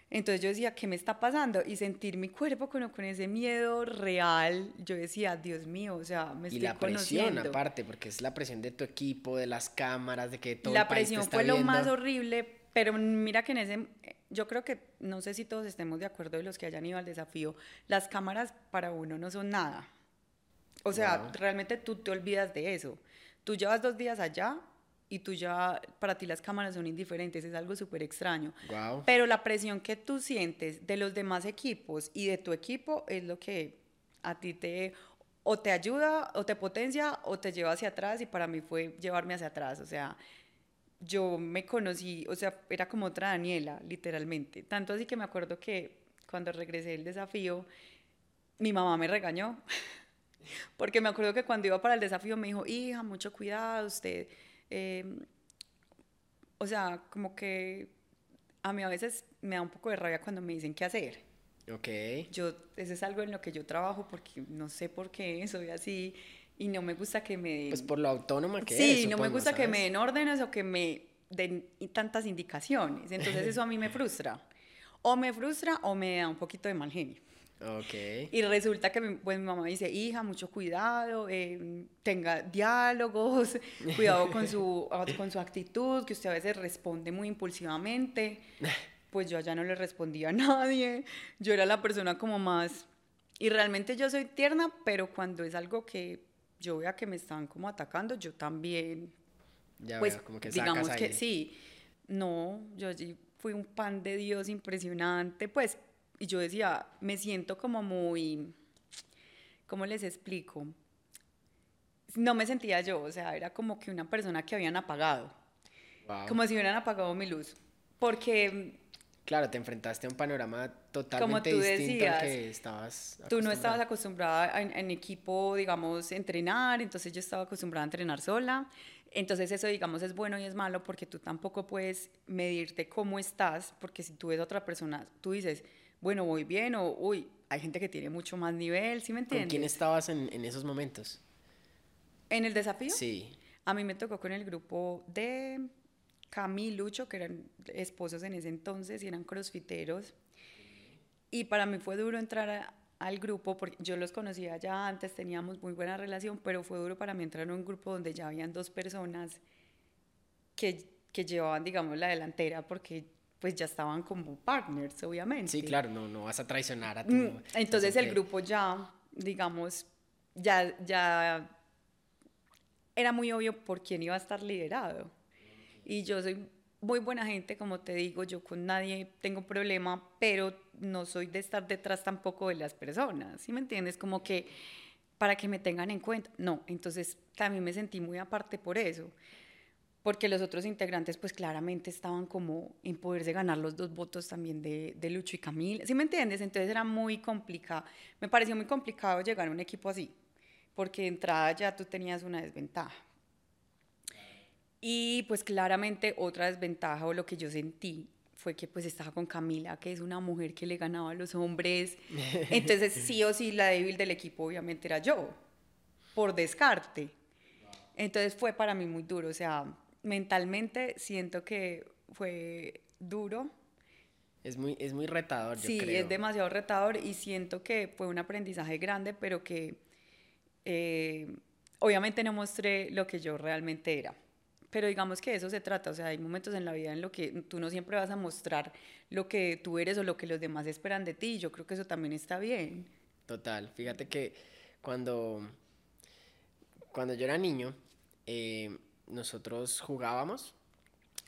Speaker 2: Entonces yo decía, ¿qué me está pasando? Y sentir mi cuerpo con, con ese miedo real, yo decía, Dios mío, o sea, me
Speaker 1: Y
Speaker 2: estoy
Speaker 1: la presión
Speaker 2: conociendo.
Speaker 1: aparte, porque es la presión de tu equipo, de las cámaras, de que todo
Speaker 2: la
Speaker 1: el país te
Speaker 2: presión
Speaker 1: está
Speaker 2: fue lo
Speaker 1: viendo.
Speaker 2: más horrible, pero mira que en ese, yo creo que, no sé si todos estemos de acuerdo de los que hayan ido al desafío, las cámaras para uno no son nada. O sea,
Speaker 1: Wow.
Speaker 2: realmente tú te olvidas de eso. Tú llevas dos días allá y tú ya, para ti las cámaras son indiferentes, es algo súper extraño.
Speaker 1: Guau.
Speaker 2: Pero la presión que tú sientes de los demás equipos y de tu equipo es lo que a ti te o te ayuda o te potencia o te lleva hacia atrás y para mí fue llevarme hacia atrás, o sea, yo me conocí, o sea, era como otra Daniela, literalmente. Tanto así que me acuerdo que cuando regresé del desafío, mi mamá me regañó. *laughs* Porque me acuerdo que cuando iba para el desafío me dijo, hija, mucho cuidado, usted, em, o sea, como que a mí a veces me da un poco de rabia cuando me dicen qué hacer.
Speaker 1: Ok.
Speaker 2: Yo, eso es algo en lo que yo trabajo porque no sé por qué soy así y no me gusta que me...
Speaker 1: Pues por lo autónoma que
Speaker 2: sí,
Speaker 1: es.
Speaker 2: no me gusta que me den órdenes o que me den tantas indicaciones. Entonces eso a mí me frustra. O me frustra o me da un poquito de mal genio.
Speaker 1: Ok.
Speaker 2: Y resulta que mi, pues, mi mamá dice, hija, mucho cuidado, eh, tenga diálogos, *laughs* cuidado con su, con su actitud, que usted a veces responde muy impulsivamente. *laughs* Pues yo allá no le respondía a nadie, yo era la persona como más... Y realmente yo soy tierna, pero cuando es algo que yo vea que me están como atacando, yo también,
Speaker 1: Ya
Speaker 2: pues
Speaker 1: veo, como que
Speaker 2: digamos
Speaker 1: sacas
Speaker 2: que
Speaker 1: ahí.
Speaker 2: sí, no, yo allí fui un pan de Dios impresionante, pues, y yo decía, me siento como muy, ¿cómo les explico? No me sentía yo, o sea, era como que una persona que habían apagado,
Speaker 1: Wow.
Speaker 2: como si hubieran apagado mi luz, porque
Speaker 1: Claro, te enfrentaste a un panorama totalmente
Speaker 2: tú
Speaker 1: distinto al
Speaker 2: decías,
Speaker 1: que estabas
Speaker 2: Tú no estabas
Speaker 1: acostumbrada.
Speaker 2: acostumbrada en, en equipo, digamos, entrenar, entonces yo estaba acostumbrada a entrenar sola. Entonces eso, digamos, es bueno y es malo porque tú tampoco puedes medirte cómo estás, porque si tú ves a otra persona, tú dices, bueno, voy bien o, uy, hay gente que tiene mucho más nivel, ¿sí me
Speaker 1: ¿Con
Speaker 2: entiendes?
Speaker 1: quién estabas en, en esos momentos?
Speaker 2: En el desafío,
Speaker 1: Sí.
Speaker 2: a mí me tocó con el grupo de Cami y Lucho, que eran esposos en ese entonces y eran crossfiteros. Y para mí fue duro entrar a- al grupo, porque yo los conocía ya antes, teníamos muy buena relación, pero fue duro para mí entrar a un grupo donde ya habían dos personas que, que llevaban, digamos, la delantera, porque pues ya estaban como partners, obviamente.
Speaker 1: Sí, claro, no, no vas a traicionar a tu...
Speaker 2: Mm, Entonces el grupo ya, digamos, ya, ya era muy obvio por quién iba a estar liderado. Y yo soy muy buena gente, como te digo, yo con nadie tengo problema, pero no soy de estar detrás tampoco de las personas, ¿sí me entiendes? Como que para que me tengan en cuenta. No, entonces también me sentí muy aparte por eso porque los otros integrantes pues claramente estaban como en poderse ganar los dos votos también de, de Lucho y Camila, ¿sí me entiendes? Entonces era muy complicado, me pareció muy complicado llegar a un equipo así, porque de entrada ya tú tenías una desventaja. Y pues claramente otra desventaja o lo que yo sentí fue que pues estaba con Camila, que es una mujer que le ganaba a los hombres, *laughs* entonces sí o sí la débil del equipo obviamente era yo, por descarte. Entonces fue para mí muy duro, o sea, mentalmente siento que fue duro.
Speaker 1: Es muy, es muy retador, yo
Speaker 2: Sí,
Speaker 1: creo.
Speaker 2: es demasiado retador y siento que fue un aprendizaje grande, pero que eh, obviamente no mostré lo que yo realmente era. Pero digamos que eso se trata, o sea, hay momentos en la vida en los que tú no siempre vas a mostrar lo que tú eres o lo que los demás esperan de ti, y yo creo que eso también está bien.
Speaker 1: Total, fíjate que cuando, cuando yo era niño, eh, nosotros jugábamos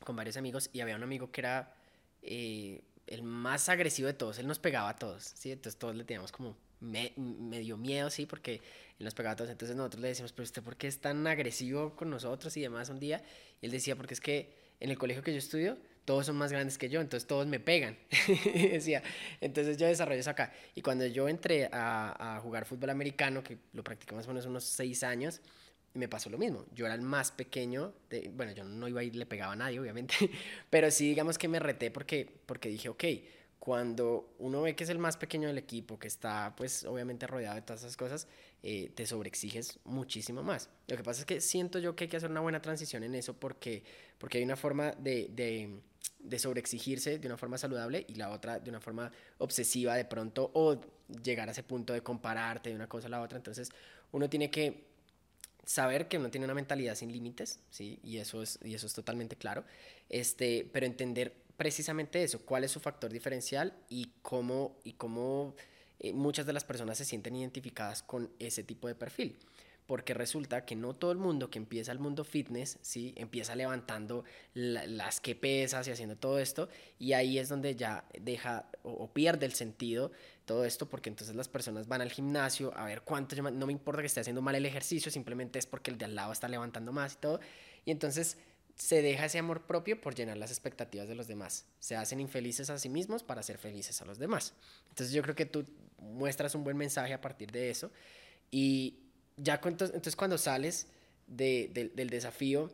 Speaker 1: con varios amigos y había un amigo que era eh, el más agresivo de todos, él nos pegaba a todos, ¿sí? Entonces todos le teníamos como me- medio miedo, ¿sí? Porque él nos pegaba a todos, entonces nosotros le decíamos, pero usted, ¿por qué es tan agresivo con nosotros y demás un día? Y él decía, porque es que en el colegio que yo estudio, todos son más grandes que yo, entonces todos me pegan. *laughs* Decía, entonces yo desarrollo eso acá. Y cuando yo entré a, a jugar fútbol americano, que lo practiqué más o menos unos seis años, me pasó lo mismo. Yo era el más pequeño, bueno, yo no iba ir, le pegaba a nadie, obviamente, *laughs* pero sí digamos que me reté porque, porque dije, ok, cuando uno ve que es el más pequeño del equipo, que está pues obviamente rodeado de todas esas cosas, eh, te sobreexiges muchísimo más. Lo que pasa es que siento yo que hay que hacer una buena transición en eso porque, porque hay una forma de, de, de sobreexigirse de una forma saludable y la otra de una forma obsesiva de pronto o llegar a ese punto de compararte de una cosa a la otra. Entonces uno tiene que saber que uno tiene una mentalidad sin límites, ¿sí? Y eso es, y eso es totalmente claro, este, pero entender precisamente eso, cuál es su factor diferencial y cómo, y cómo eh, muchas de las personas se sienten identificadas con ese tipo de perfil. Porque resulta que no todo el mundo que empieza el mundo fitness, ¿sí? Empieza levantando la- las que pesas y haciendo todo esto, y ahí es donde ya deja o, pierde el sentido todo esto, porque entonces las personas van al gimnasio a ver cuánto, no me importa que esté haciendo mal el ejercicio, simplemente es porque el de al lado está levantando más y todo, y entonces se deja ese amor propio por llenar las expectativas de los demás. Se hacen infelices a sí mismos para ser felices a los demás. Entonces yo creo que tú muestras un buen mensaje a partir de eso. Y ya entonces cuando sales del desafío,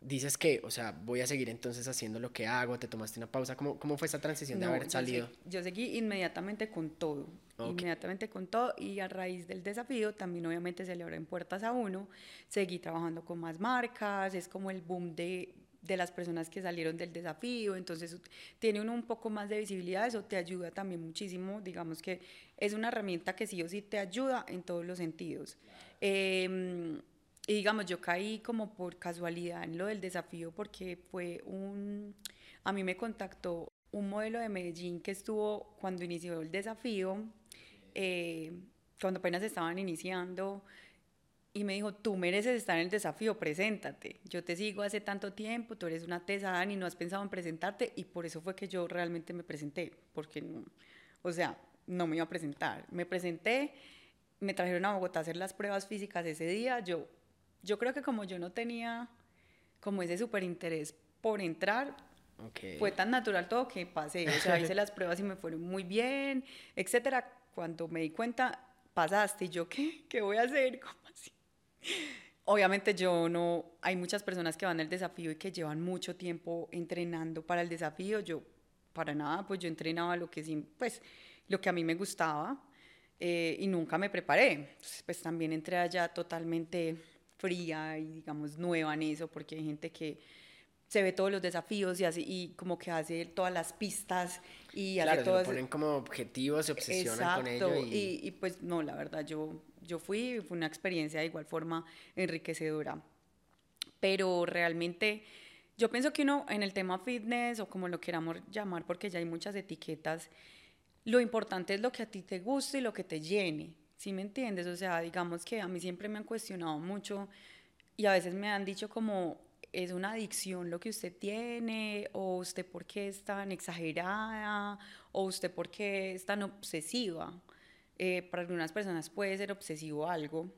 Speaker 1: dices que, o sea, voy a seguir entonces haciendo lo que hago, te tomaste una pausa, ¿cómo, cómo fue esa transición de haber salido?
Speaker 2: Yo, seguí inmediatamente con todo, inmediatamente con todo y a raíz del desafío también obviamente se le abren puertas a uno, seguí trabajando con más marcas, es como el boom de, de las personas que salieron del desafío, entonces tiene uno un poco más de visibilidad, eso te ayuda también muchísimo, digamos que es una herramienta que sí o sí te ayuda en todos los sentidos. Eh, y digamos, yo caí como por casualidad en lo del desafío porque fue un, a mí me contactó un modelo de Medellín que estuvo cuando inició el desafío, eh, cuando apenas estaban iniciando, y me dijo, tú mereces estar en el desafío, preséntate. Yo te sigo hace tanto tiempo, tú eres una tesada y no has pensado en presentarte, y por eso fue que yo realmente me presenté, porque no, o sea, no me iba a presentar. Me presenté, me trajeron a Bogotá a hacer las pruebas físicas ese día, yo yo creo que como yo no tenía como ese súper interés por entrar, fue tan natural todo que pasé, o sea, hice *laughs* las pruebas y me fueron muy bien, etcétera. Cuando me di cuenta, pasaste y yo, ¿qué? ¿Qué voy a hacer? *laughs* ¿Cómo así? Obviamente yo no, hay muchas personas que van al desafío y que llevan mucho tiempo entrenando para el desafío, yo para nada, pues yo entrenaba lo que pues lo que a mí me gustaba eh, y nunca me preparé, pues también entré allá totalmente fría y digamos nueva en eso, porque hay gente que se ve todos los desafíos y, hace, y como que hace todas las pistas y
Speaker 1: claro,
Speaker 2: hace todo
Speaker 1: ponen como objetivos, se obsesionan con ello.
Speaker 2: Y... Y, y... pues no, la verdad, yo, yo fui, fue una experiencia de igual forma enriquecedora. Pero realmente yo pienso que uno en el tema fitness o como lo queramos llamar, porque ya hay muchas etiquetas, lo importante es lo que a ti te guste y lo que te llene. ¿Sí me entiendes? O sea, digamos que a mí siempre me han cuestionado mucho y a veces me han dicho como es una adicción lo que usted tiene o usted por qué es tan exagerada o usted por qué es tan obsesiva. Eh, para algunas personas puede ser obsesivo algo,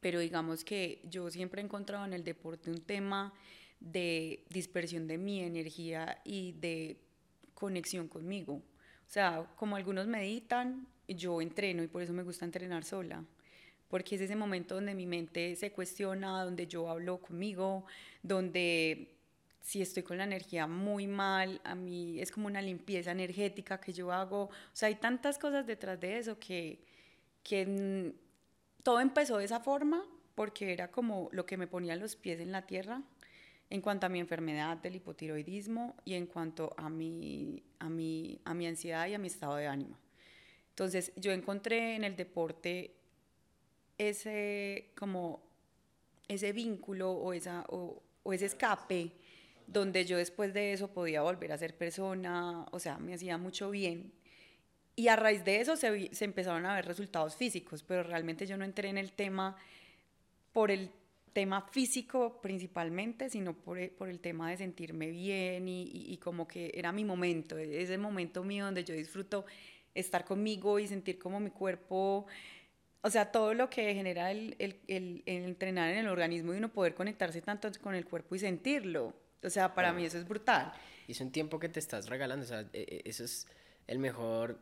Speaker 2: pero digamos que yo siempre he encontrado en el deporte un tema de dispersión de mi energía y de conexión conmigo. O sea, como algunos meditan, yo entreno y por eso me gusta entrenar sola, porque es ese momento donde mi mente se cuestiona, donde yo hablo conmigo, donde si estoy con la energía muy mal, a mí es como una limpieza energética que yo hago. O sea, hay tantas cosas detrás de eso que, que todo empezó de esa forma porque era como lo que me ponía los pies en la tierra en cuanto a mi enfermedad del hipotiroidismo y en cuanto a mi, a mi, a mi ansiedad y a mi estado de ánimo. Entonces yo encontré en el deporte ese como ese vínculo o, esa, o, ese escape donde yo después de eso podía volver a ser persona, o sea, me hacía mucho bien. Y a raíz de eso se, empezaron a ver resultados físicos, pero realmente yo no entré en el tema por el tema físico principalmente, sino por, por el tema de sentirme bien y, y, como que era mi momento, ese momento mío donde yo disfruto estar conmigo y sentir como mi cuerpo, o sea, todo lo que genera el, el, el, entrenar en el organismo y uno poder conectarse tanto con el cuerpo y sentirlo. O sea, para mí eso es brutal.
Speaker 1: Y es un tiempo que te estás regalando, o sea, e, e, eso es el mejor,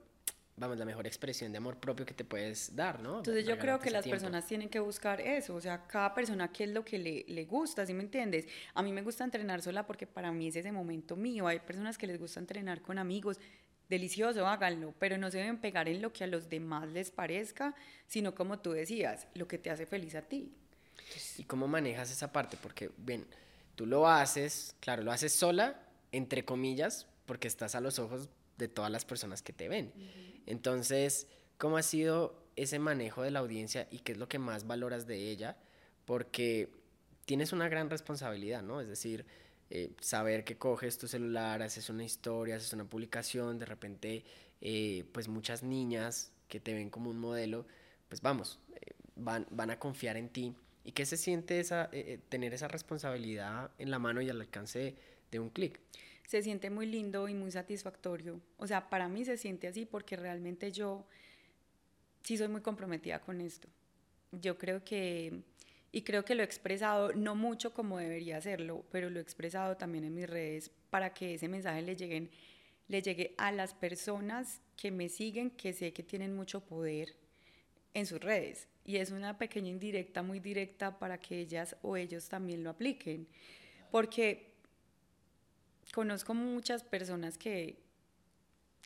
Speaker 1: vamos, la mejor expresión de amor propio que te puedes dar, ¿no?
Speaker 2: Entonces yo creo que las personas tienen que buscar eso, o sea, cada persona qué es lo que le, le gusta, ¿sí me entiendes? A mí me gusta entrenar sola porque para mí es ese momento mío, hay personas que les gusta entrenar con amigos, delicioso, háganlo, pero no se deben pegar en lo que a los demás les parezca, sino como tú decías, lo que te hace feliz a ti.
Speaker 1: ¿Y cómo manejas esa parte? Porque, bien, tú lo haces, claro, lo haces sola, entre comillas, porque estás a los ojos de todas las personas que te ven. Entonces, ¿cómo ha sido ese manejo de la audiencia y qué es lo que más valoras de ella? Porque tienes una gran responsabilidad, ¿no? Es decir, eh, saber que coges tu celular, haces una historia, haces una publicación, de repente, eh, pues muchas niñas que te ven como un modelo, pues vamos, eh, van, van a confiar en ti. ¿Y qué se siente esa, tener esa responsabilidad en la mano y al alcance de, un clic?
Speaker 2: Se siente muy lindo y muy satisfactorio. O sea, para mí se siente así porque realmente yo sí soy muy comprometida con esto. Yo creo que y creo que lo he expresado, no mucho como debería hacerlo, pero lo he expresado también en mis redes para que ese mensaje le, lleguen, le llegue a las personas que me siguen, que sé que tienen mucho poder en sus redes. Y es una pequeña indirecta, muy directa, para que ellas o ellos también lo apliquen. Porque conozco muchas personas que,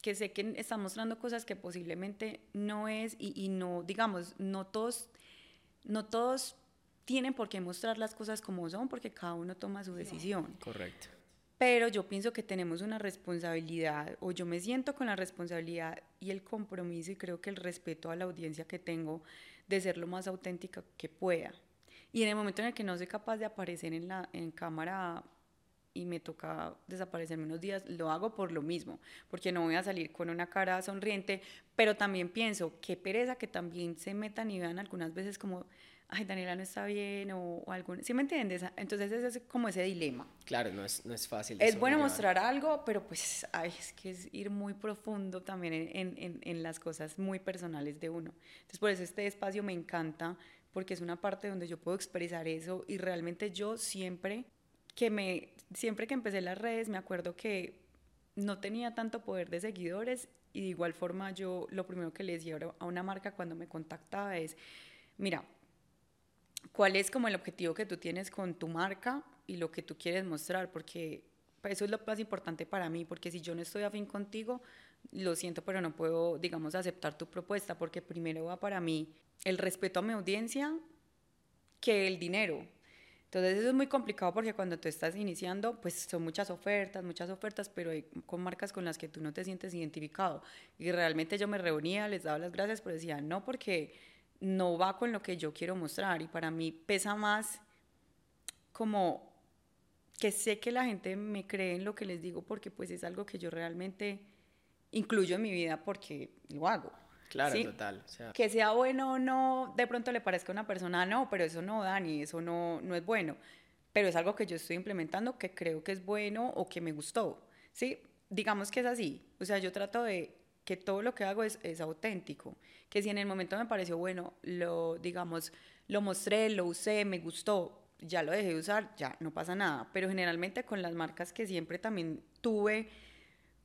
Speaker 2: que sé que están mostrando cosas que posiblemente no es y, y no, digamos, no todos, no todos tienen por qué mostrar las cosas como son porque cada uno toma su decisión.
Speaker 1: Correcto.
Speaker 2: Pero yo pienso que tenemos una responsabilidad, o yo me siento con la responsabilidad y el compromiso y creo que el respeto a la audiencia que tengo de ser lo más auténtica que pueda. Y en el momento en el que no soy capaz de aparecer en, la, en cámara y me toca desaparecerme unos días, lo hago por lo mismo, porque no voy a salir con una cara sonriente, pero también pienso, qué pereza que también se metan y vean algunas veces como ay, Daniela no está bien o, algo, ¿sí me entiendes? Entonces ese es como ese dilema.
Speaker 1: Claro, no es, no es fácil.
Speaker 2: Es bueno mostrar algo, pero pues ay, es que es ir muy profundo también en, en, en, las cosas muy personales de uno. Entonces por eso este espacio me encanta, porque es una parte donde yo puedo expresar eso y realmente yo siempre que me, siempre que empecé las redes me acuerdo que no tenía tanto poder de seguidores y de igual forma yo lo primero que les decía a una marca cuando me contactaba es, mira, cuál es como el objetivo que tú tienes con tu marca y lo que tú quieres mostrar, porque eso es lo más importante para mí, porque si yo no estoy afín contigo, lo siento, pero no puedo, digamos, aceptar tu propuesta, porque primero va para mí el respeto a mi audiencia que el dinero. Entonces eso es muy complicado porque cuando tú estás iniciando, pues son muchas ofertas, muchas ofertas, pero hay con marcas con las que tú no te sientes identificado. Y realmente yo me reunía, les daba las gracias, pero decía, no, porque no va con lo que yo quiero mostrar y para mí pesa más como que sé que la gente me cree en lo que les digo porque pues es algo que yo realmente incluyo en mi vida porque lo hago.
Speaker 1: Claro, total.
Speaker 2: Que sea bueno o no, de pronto le parezca a una persona, no, pero eso no, Dani, eso no, no es bueno. Pero es algo que yo estoy implementando que creo que es bueno o que me gustó. ¿sí? Digamos que es así. O sea, yo trato de que todo lo que hago es, es auténtico, que si en el momento me pareció bueno, lo, digamos, lo mostré, lo usé, me gustó, ya lo dejé de usar, ya no pasa nada, pero generalmente con las marcas que siempre también tuve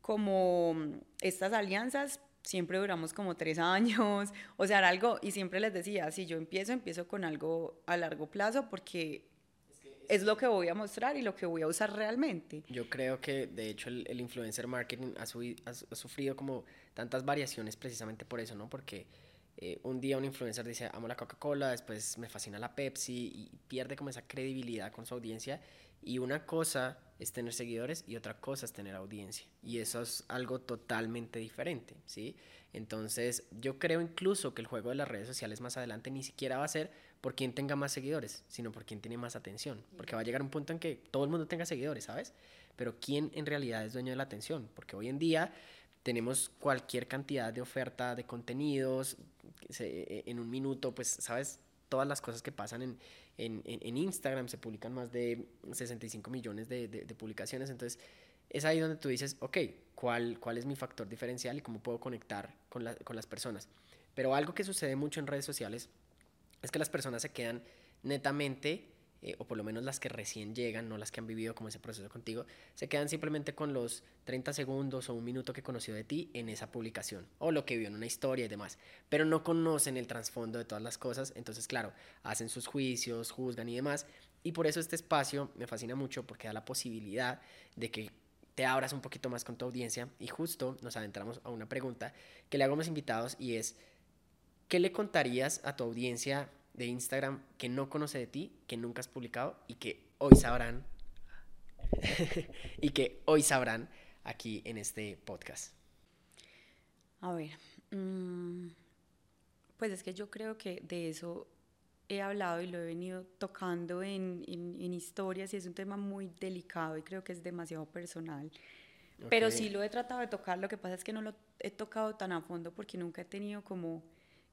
Speaker 2: como estas alianzas, siempre duramos como tres *laughs* años, o sea, algo, y siempre les decía, si yo empiezo, empiezo con algo a largo plazo porque es lo que voy a mostrar y lo que voy a usar realmente.
Speaker 1: Yo creo que de hecho el, influencer marketing ha, ha, sufrido como tantas variaciones precisamente por eso, ¿no? Porque eh, un día un influencer dice, amo la Coca-Cola, después me fascina la Pepsi y pierde como esa credibilidad con su audiencia. Y una cosa es tener seguidores y otra cosa es tener audiencia. Y eso es algo totalmente diferente, ¿sí? Entonces yo creo incluso que el juego de las redes sociales más adelante ni siquiera va a ser por quien tenga más seguidores, sino por quien tiene más atención. Porque va a llegar un punto en que todo el mundo tenga seguidores, ¿sabes? Pero quién en realidad es dueño de la atención. Porque hoy en día tenemos cualquier cantidad de oferta de contenidos, e, en un minuto, pues, ¿sabes? Todas las cosas que pasan en, en, en Instagram, se publican más de 65 millones de, de, publicaciones, entonces es ahí donde tú dices, ok, ¿cuál, ¿cuál es mi factor diferencial y cómo puedo conectar con, la, con las personas? Pero algo que sucede mucho en redes sociales es que las personas se quedan netamente, eh, o por lo menos las que recién llegan, no las que han vivido como ese proceso contigo, se quedan simplemente con los 30 segundos o un minuto que conoció de ti en esa publicación, o lo que vio en una historia y demás, pero no conocen el trasfondo de todas las cosas, entonces claro, hacen sus juicios, juzgan y demás, y por eso este espacio me fascina mucho porque da la posibilidad de que te abras un poquito más con tu audiencia y justo nos adentramos a una pregunta que le hago a mis invitados y es, ¿qué le contarías a tu audiencia de Instagram que no conoce de ti, que nunca has publicado y que hoy sabrán *laughs* y que hoy sabrán aquí en este podcast?
Speaker 2: A ver, mm, pues es que yo creo que de eso he hablado y lo he venido tocando en, en, historias y es un tema muy delicado y creo que es demasiado personal. Pero sí lo he tratado de tocar, lo que pasa es que no lo he tocado tan a fondo porque nunca he tenido como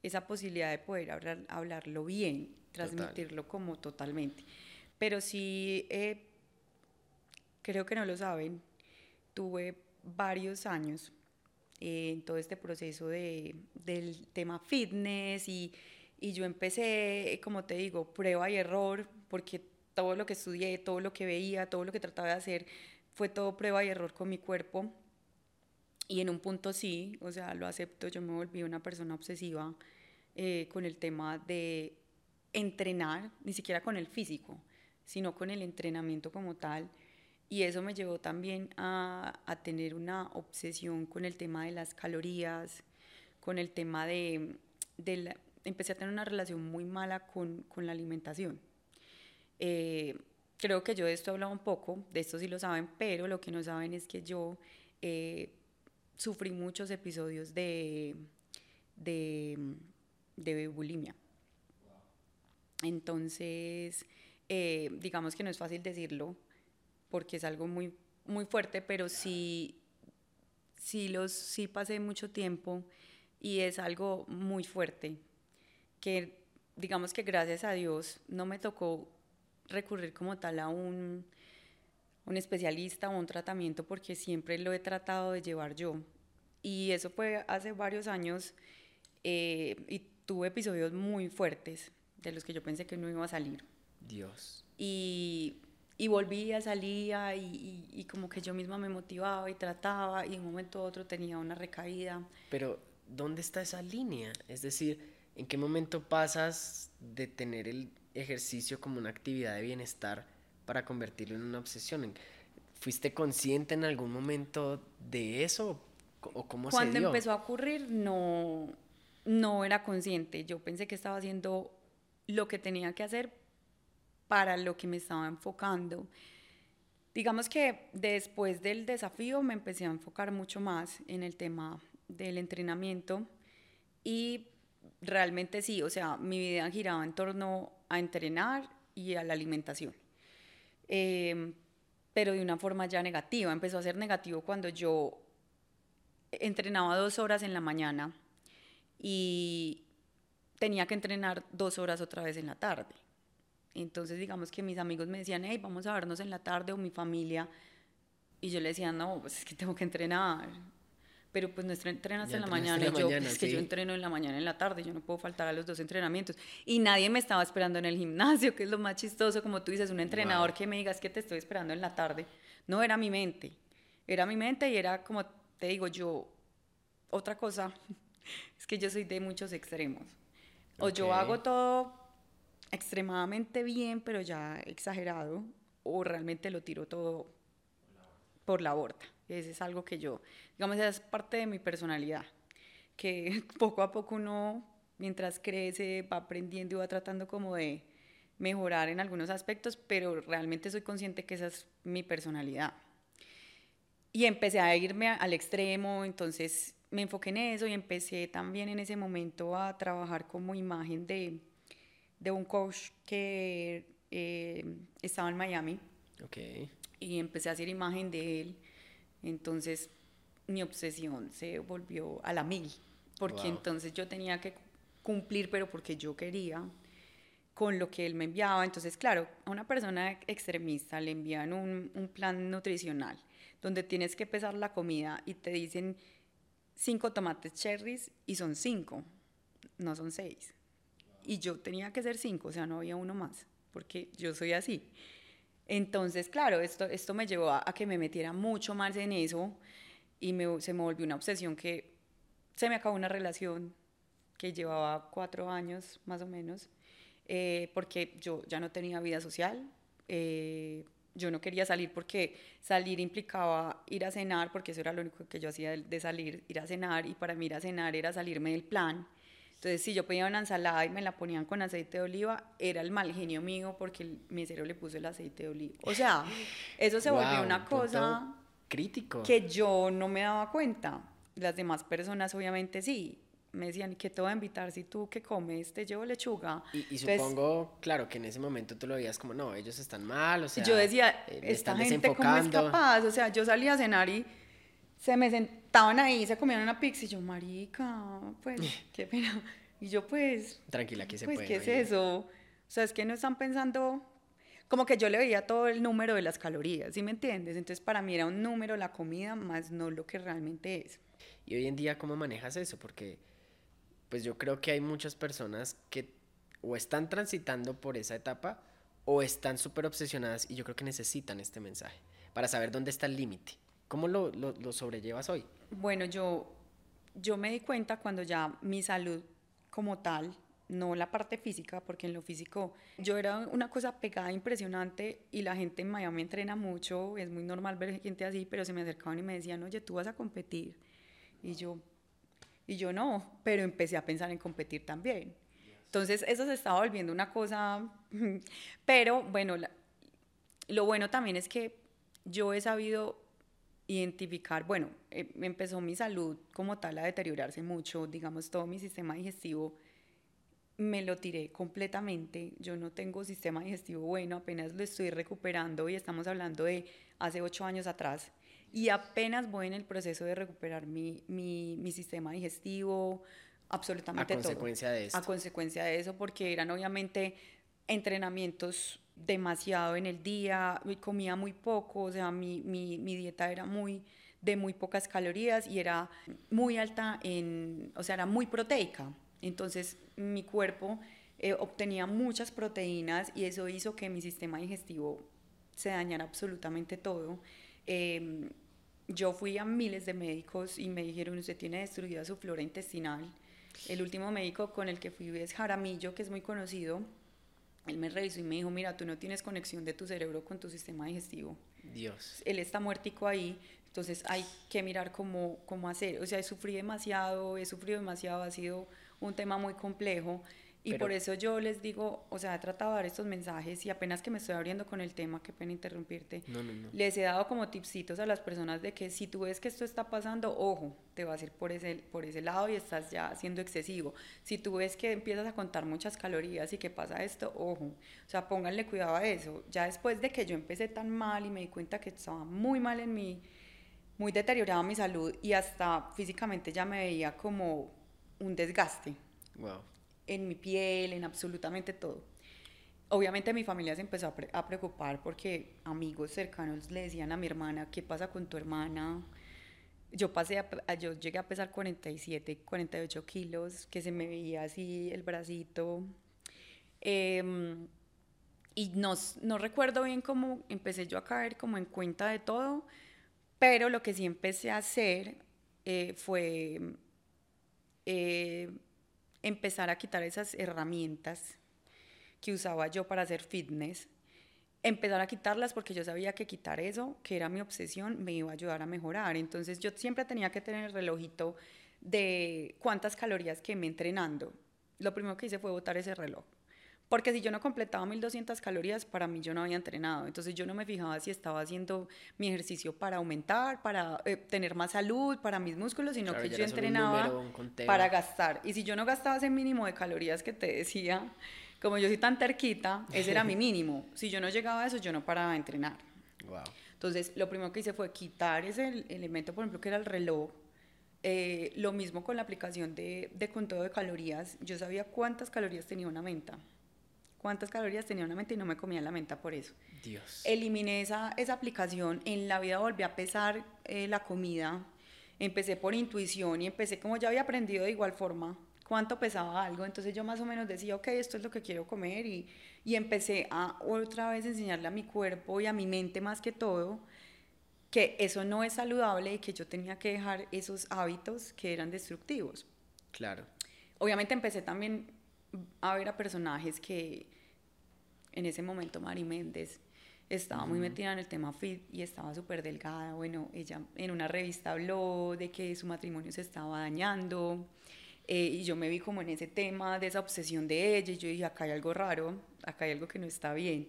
Speaker 2: esa posibilidad de poder hablar, hablarlo bien, transmitirlo como totalmente. Pero sí, eh, creo que no lo saben, tuve varios años en todo este proceso de, del tema fitness y, Y yo empecé, como te digo, prueba y error, porque todo lo que estudié, todo lo que veía, todo lo que trataba de hacer, fue todo prueba y error con mi cuerpo. Y en un punto sí, o sea, lo acepto, yo me volví una persona obsesiva eh, con el tema de entrenar, ni siquiera con el físico, sino con el entrenamiento como tal. Y eso me llevó también a, a tener una obsesión con el tema de las calorías, con el tema de, de la, empecé a tener una relación muy mala con, con la alimentación. Eh, creo que yo de esto he hablado un poco, de esto sí lo saben, pero lo que no saben es que yo eh, sufrí muchos episodios de, de, de bulimia. Entonces, eh, digamos que no es fácil decirlo porque es algo muy, muy fuerte, pero sí, sí, los, sí pasé mucho tiempo y es algo muy fuerte que digamos que gracias a Dios no me tocó recurrir como tal a un, un especialista o un tratamiento porque siempre lo he tratado de llevar yo. Y eso fue hace varios años eh, y tuve episodios muy fuertes de los que yo pensé que no iba a salir.
Speaker 1: Dios.
Speaker 2: Y, y volvía, salía y, y, y, como que yo misma me motivaba y trataba y de un momento a otro tenía una recaída.
Speaker 1: Pero, ¿dónde está esa línea? Es decir, ¿en qué momento pasas de tener el ejercicio como una actividad de bienestar para convertirlo en una obsesión? ¿Fuiste consciente en algún momento de eso o cómo
Speaker 2: Cuando
Speaker 1: se dio?
Speaker 2: empezó a ocurrir no, no era consciente. Yo pensé que estaba haciendo lo que tenía que hacer para lo que me estaba enfocando. Digamos que después del desafío me empecé a enfocar mucho más en el tema del entrenamiento y realmente sí, o sea, mi vida giraba en torno a entrenar y a la alimentación. Eh, pero de una forma ya negativa. Empezó a ser negativo cuando yo entrenaba dos horas en la mañana y tenía que entrenar dos horas otra vez en la tarde. Entonces, digamos que mis amigos me decían, hey, vamos a vernos en la tarde o mi familia. Y yo le decía, no, pues es que tengo que entrenar. Pero pues no entrenas en la mañana. En la yo, mañana, es que sí. yo entreno en la mañana y en la tarde. Yo no puedo faltar a los dos entrenamientos. Y nadie me estaba esperando en el gimnasio, que es lo más chistoso. Como tú dices, un entrenador wow. que me digas que te estoy esperando en la tarde. No era mi mente. Era mi mente y era como te digo yo, otra cosa *laughs* es que yo soy de muchos extremos. O okay. yo hago todo extremadamente bien, pero ya exagerado, o realmente lo tiro todo por la borda. Ese es algo que yo, digamos, es parte de mi personalidad, que *laughs* poco a poco uno, mientras crece, va aprendiendo y va tratando como de mejorar en algunos aspectos, pero realmente soy consciente que esa es mi personalidad. Y empecé a irme al extremo, entonces me enfoqué en eso y empecé también en ese momento a trabajar como imagen de, de un coach que eh, estaba en Miami.
Speaker 1: Okay.
Speaker 2: Y empecé a hacer imagen de él. Entonces mi obsesión se volvió a la mil, porque wow. entonces yo tenía que cumplir, pero porque yo quería, con lo que él me enviaba. Entonces, claro, a una persona extremista le envían un, un plan nutricional donde tienes que pesar la comida y te dicen cinco tomates cherries y son cinco, no son seis. Y yo tenía que ser cinco, o sea, no había uno más, porque yo soy así. Entonces, claro, esto, esto me llevó a, que me metiera mucho más en eso y me, se me volvió una obsesión que se me acabó una relación que llevaba cuatro años más o menos, eh, porque yo ya no tenía vida social. Eh, yo no quería salir porque salir implicaba ir a cenar, porque eso era lo único que yo hacía de, salir, ir a cenar, y para mí ir a cenar era salirme del plan. Entonces, si yo pedía una ensalada y me la ponían con aceite de oliva, era el mal genio mío porque el mesero le puso el aceite de oliva. O sea, eso se wow, volvió una cosa
Speaker 1: crítico
Speaker 2: que yo no me daba cuenta. Las demás personas obviamente sí, me decían, ¿qué te voy a invitar si tú qué comes? Te llevo lechuga.
Speaker 1: Y, y supongo, claro, que en ese momento tú lo veías como, no, ellos están mal, o sea...
Speaker 2: Yo decía, eh, esta gente cómo es capaz, o sea, yo salía a cenar y se me sentaban ahí, se comían una pizza y yo, marica, pues, qué pena. Y yo, pues...
Speaker 1: Tranquila, aquí se
Speaker 2: pues,
Speaker 1: puede.
Speaker 2: ¿qué es eso? O sea, es que no están pensando... Como que yo le veía todo el número de las calorías, ¿sí me entiendes? Entonces, para mí era un número la comida, más no lo que realmente es.
Speaker 1: Y hoy en día, ¿cómo manejas eso? Porque pues yo creo que hay muchas personas que o están transitando por esa etapa o están súper obsesionadas y yo creo que necesitan este mensaje para saber dónde está el límite. ¿Cómo lo, lo, lo, sobrellevas hoy?
Speaker 2: Bueno, yo, yo me di cuenta cuando ya mi salud como tal, no la parte física, porque en lo físico yo era una cosa pegada impresionante y la gente en Miami entrena mucho, es muy normal ver gente así, pero se me acercaban y me decían, oye, tú vas a competir. Y yo, y yo no, pero empecé a pensar en competir también. Entonces eso se estaba volviendo una cosa, *laughs* pero bueno, lo bueno también es que yo he sabido identificar, bueno, eh, empezó mi salud como tal a deteriorarse mucho, digamos, todo mi sistema digestivo me lo tiré completamente, yo no tengo sistema digestivo bueno, apenas lo estoy recuperando y estamos hablando de hace ocho años atrás y apenas voy en el proceso de recuperar mi, mi, mi sistema digestivo, absolutamente
Speaker 1: todo. A consecuencia de eso.
Speaker 2: A consecuencia de eso, porque eran obviamente entrenamientos demasiado en el día, comía muy poco, o sea, mi, mi, mi, dieta era muy de muy pocas calorías y era muy alta en, o sea, era muy proteica. Entonces mi cuerpo eh, obtenía muchas proteínas y eso hizo que mi sistema digestivo se dañara absolutamente todo. Em, yo fui a miles de médicos y me dijeron, usted tiene destruida su flora intestinal. El último médico con el que fui es Jaramillo, que es muy conocido. Él me revisó y me dijo, mira, tú no tienes conexión de tu cerebro con tu sistema digestivo.
Speaker 1: Dios.
Speaker 2: Él está muertico ahí, entonces hay que mirar cómo, cómo hacer. O sea, he sufrido demasiado, he sufrido demasiado, ha sido un tema muy complejo. Y por eso yo les digo, o sea, he tratado de dar estos mensajes y apenas que me estoy abriendo con el tema, qué pena interrumpirte, les he dado como tipsitos a las personas de que si tú ves que esto está pasando, ojo, te vas a ir por ese, por ese lado y estás ya siendo excesivo. Si tú ves que empiezas a contar muchas calorías y que pasa esto, ojo, o sea, pónganle cuidado a eso. Ya después de que yo empecé tan mal y me di cuenta que estaba muy mal en mí, muy deteriorada mi salud y hasta físicamente ya me veía como un desgaste.
Speaker 1: Wow
Speaker 2: en mi piel, en absolutamente todo. Obviamente mi familia se empezó a, preocupar porque amigos cercanos le decían a mi hermana, ¿qué pasa con tu hermana? Yo pasé a, yo llegué a pesar 47, 48 kilos, que se me veía así el bracito. Em, y no, no recuerdo bien cómo empecé yo a caer como en cuenta de todo, pero lo que sí empecé a hacer eh, fue eh, empezar a quitar esas herramientas que usaba yo para hacer fitness, empezar a quitarlas porque yo sabía que quitar eso, que era mi obsesión, me iba a ayudar a mejorar. Entonces yo siempre tenía que tener el relojito de cuántas calorías quemé entrenando. Lo primero que hice fue botar ese reloj. Porque si yo no completaba 1200 calorías, para mí yo no había entrenado. Entonces yo no me fijaba si estaba haciendo mi ejercicio para aumentar, para eh, tener más salud, para mis músculos, sino que yo entrenaba para gastar. Y si yo no gastaba ese mínimo de calorías que te decía, como yo soy tan terquita, ese era mi *laughs* mínimo. Si yo no llegaba a eso, yo no paraba de entrenar.
Speaker 1: Wow.
Speaker 2: Entonces lo primero que hice fue quitar ese elemento, por ejemplo, que era el reloj. Eh, lo mismo con la aplicación de, de conteo de calorías. Yo sabía cuántas calorías tenía una menta cuántas calorías tenía una menta y no me comía la menta por eso.
Speaker 1: Dios.
Speaker 2: Eliminé esa, esa aplicación, en la vida volví a pesar eh, la comida, empecé por intuición y empecé como ya había aprendido de igual forma cuánto pesaba algo, entonces yo más o menos decía, ok, esto es lo que quiero comer y, y empecé a otra vez enseñarle a mi cuerpo y a mi mente más que todo que eso no es saludable y que yo tenía que dejar esos hábitos que eran destructivos.
Speaker 1: Claro.
Speaker 2: Obviamente empecé también a ver a personajes que en ese momento Mari Méndez estaba muy metida en el tema fit y estaba súper delgada. Bueno, ella en una revista habló de que su matrimonio se estaba dañando eh, y yo me vi como en ese tema de esa obsesión de ella y yo dije, acá hay algo raro, acá hay algo que no está bien,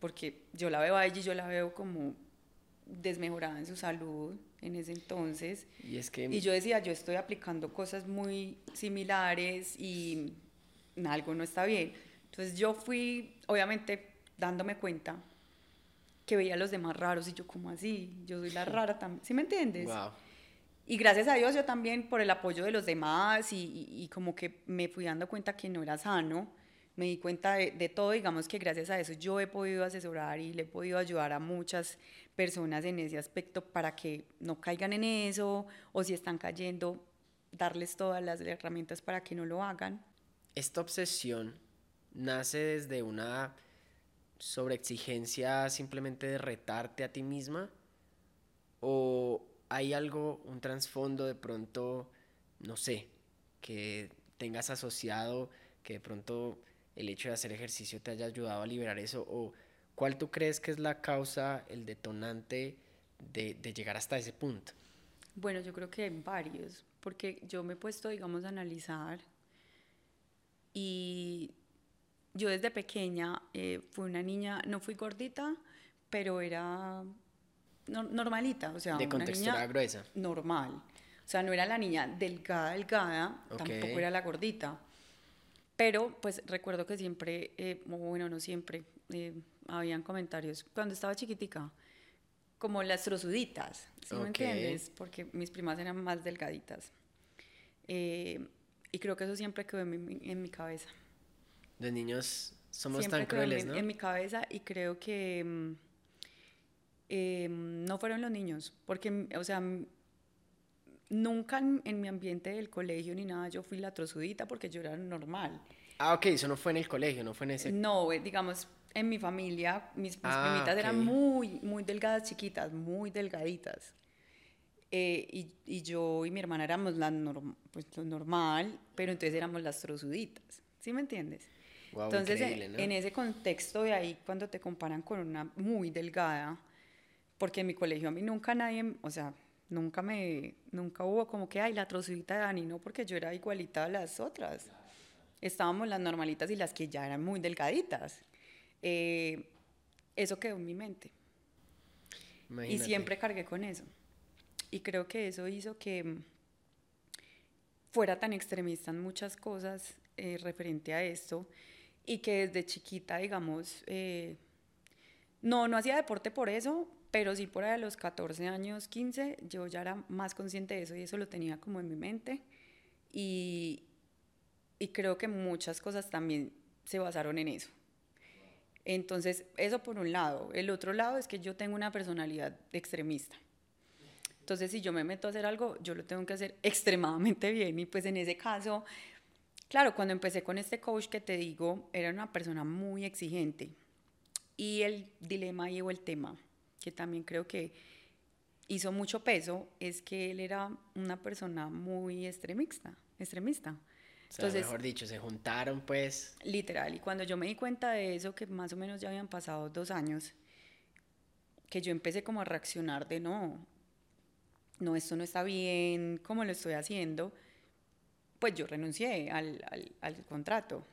Speaker 2: porque yo la veo a ella y yo la veo como desmejorada en su salud en ese entonces.
Speaker 1: Y es que...
Speaker 2: Y yo decía, yo estoy aplicando cosas muy similares y algo no está bien. Entonces yo fui, obviamente, dándome cuenta que veía a los demás raros y yo como así, yo soy la rara también, ¿sí me entiendes?
Speaker 1: Wow.
Speaker 2: Y gracias a Dios yo también por el apoyo de los demás y, y, como que me fui dando cuenta que no era sano, me di cuenta de, de, todo, digamos que gracias a eso yo he podido asesorar y le he podido ayudar a muchas personas en ese aspecto para que no caigan en eso o si están cayendo, darles todas las herramientas para que no lo hagan.
Speaker 1: Esta obsesión nace desde una sobreexigencia simplemente de retarte a ti misma o hay algo, un trasfondo de pronto, no sé, que tengas asociado, que de pronto el hecho de hacer ejercicio te haya ayudado a liberar eso o cuál tú crees que es la causa, el detonante de, de llegar hasta ese punto?
Speaker 2: Bueno, yo creo que hay varios, porque yo me he puesto, digamos, a analizar y yo desde pequeña eh, fui una niña, no fui gordita, pero era normalita, o sea,
Speaker 1: de una gruesa.
Speaker 2: Normal. O sea, no era la niña delgada, delgada, tampoco era la gordita. Pero, pues, recuerdo que siempre, eh, bueno, no siempre, eh, habían comentarios, cuando estaba chiquitica, como las trozuditas, ¿sí me entiendes? Porque mis primas eran más delgaditas. Eh, y creo que eso siempre quedó en mi, en mi cabeza.
Speaker 1: De niños somos tan crueles,
Speaker 2: en,
Speaker 1: ¿no?
Speaker 2: En mi cabeza y creo que mm, em, no fueron los niños, porque, o sea, nunca en, mi ambiente del colegio ni nada yo fui la trozudita porque yo era normal.
Speaker 1: Ah, ok, eso no fue en el colegio, no fue en ese...
Speaker 2: No, eh, digamos, en mi familia, mis, mis ah, primitas eran muy, muy delgadas, chiquitas, muy delgaditas. Eh, y, y, yo y mi hermana éramos la pues, lo normal, pero entonces éramos las trozuditas, ¿sí me entiendes? Entonces, en, ese contexto de ahí, cuando te comparan con una muy delgada, porque en mi colegio a mí nunca nadie, o sea, nunca me, nunca hubo como que, ay, la trozudita de Dani, no, porque yo era igualita a las otras. Estábamos las normalitas y las que ya eran muy delgaditas. Eh, eso quedó en mi mente. Y siempre cargué con eso. Y creo que eso hizo que mm, fuera tan extremista en muchas cosas eh, referente a esto y que desde chiquita, digamos, eh, no, no hacía deporte por eso, pero sí por ahí a los 14 años, 15, yo ya era más consciente de eso y eso lo tenía como en mi mente. Y, y creo que muchas cosas también se basaron en eso. Entonces, eso por un lado. El otro lado es que yo tengo una personalidad extremista. Entonces, si yo me meto a hacer algo, yo lo tengo que hacer *laughs* extremadamente bien. Y pues en ese caso, claro, cuando empecé con este coach que te digo, era una persona muy exigente. Y el dilema y o el tema, que también creo que hizo mucho peso, es que él era una persona muy extremista. extremista.
Speaker 1: Entonces, mejor dicho, se juntaron pues.
Speaker 2: Literal, y cuando yo me di cuenta de eso, que más o menos ya habían pasado dos años, que yo empecé como a reaccionar de no, no, esto no está bien, ¿cómo lo estoy haciendo? Pues yo renuncié al, al, al contrato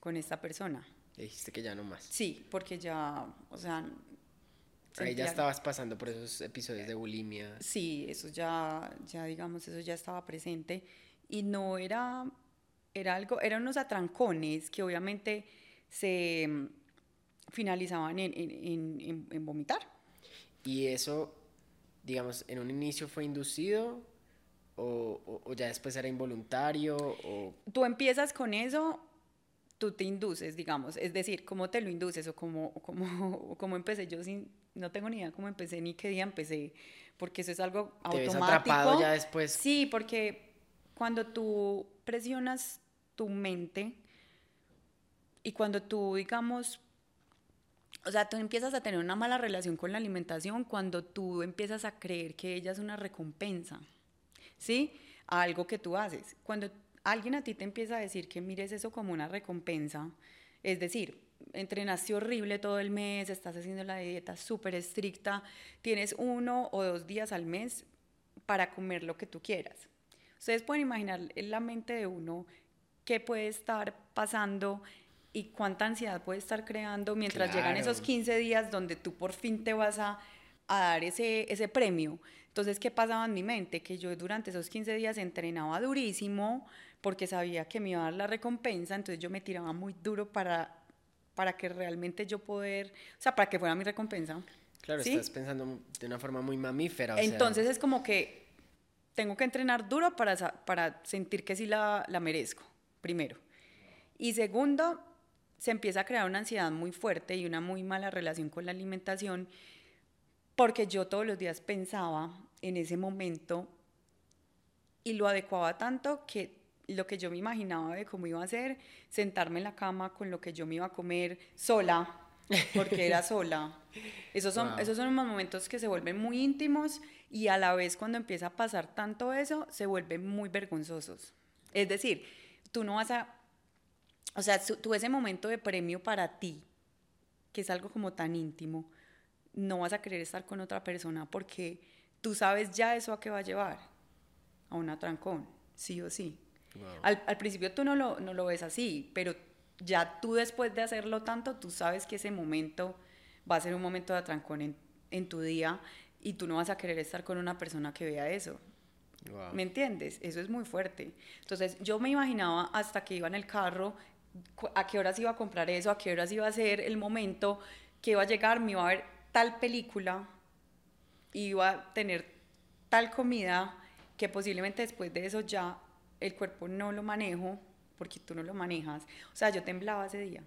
Speaker 2: con esta persona.
Speaker 1: dijiste que ya no más.
Speaker 2: Sí, porque ya, o sea...
Speaker 1: Ahí ya estabas pasando por esos episodios de bulimia.
Speaker 2: Sí, eso ya, ya digamos, eso ya estaba presente y no era, era algo, eran unos atrancones que obviamente se mm, finalizaban en, en, en, vomitar.
Speaker 1: ¿Y eso, digamos, en un inicio fue inducido o, o, ya después era involuntario? O...
Speaker 2: Tú empiezas con eso, tú te induces, digamos, es decir, cómo te lo induces o cómo, cómo, *laughs* cómo empecé yo sin, no tengo ni idea cómo empecé ni qué día empecé, porque eso es algo automático. ¿Te atrapado
Speaker 1: ya después?
Speaker 2: Sí, porque cuando tú presionas tu mente y cuando tú, digamos, o sea, tú empiezas a tener una mala relación con la alimentación cuando tú empiezas a creer que ella es una recompensa, ¿sí? A algo que tú haces. Cuando alguien a ti te empieza a decir que mires eso como una recompensa, es decir, entrenaste horrible todo el mes, estás haciendo la dieta súper estricta, tienes uno o dos días al mes para comer lo que tú quieras. Ustedes pueden imaginar en la mente de uno qué puede estar pasando y cuánta ansiedad puede estar creando mientras llegan esos 15 días donde tú por fin te vas a, dar ese, ese premio. Entonces, ¿qué pasaba en mi mente? Que yo durante esos 15 días entrenaba durísimo porque sabía que me iba a dar la recompensa, entonces yo me tiraba muy duro para, para que realmente yo poder, o sea, para que fuera mi recompensa.
Speaker 1: Claro, estás pensando de una forma muy mamífera.
Speaker 2: entonces es como que tengo que entrenar duro para, para sentir que sí la, la merezco, primero. Y segundo, se empieza a crear una ansiedad muy fuerte y una muy mala relación con la alimentación, porque yo todos los días pensaba en ese momento y lo adecuaba tanto que lo que yo me imaginaba de cómo iba a ser, sentarme en la cama con lo que yo me iba a comer sola, porque era sola. *laughs* Esos son, esos son unos momentos que se vuelven muy íntimos y a la vez cuando empieza a pasar tanto eso, se vuelven muy vergonzosos. Es decir, tú no vas a, o sea, tú ese momento de premio para ti, que es algo como tan íntimo, no vas a querer estar con otra persona porque tú sabes ya eso a qué va a llevar, a un atrancón, sí o sí. Al, al, principio tú no lo, no lo ves así, pero ya tú después de hacerlo tanto, tú sabes que ese momento va a ser un momento de atrancón en, en tu día y tú no vas a querer estar con una persona que vea eso. ¿Me entiendes? Eso es muy fuerte. Entonces yo me imaginaba hasta que iba en el carro, a qué horas iba a comprar eso, a qué horas iba a ser el momento, que iba a llegar, me iba a ver tal película, iba a tener tal comida, que posiblemente después de eso ya el cuerpo no lo manejo, porque tú no lo manejas. O sea, yo temblaba ese día.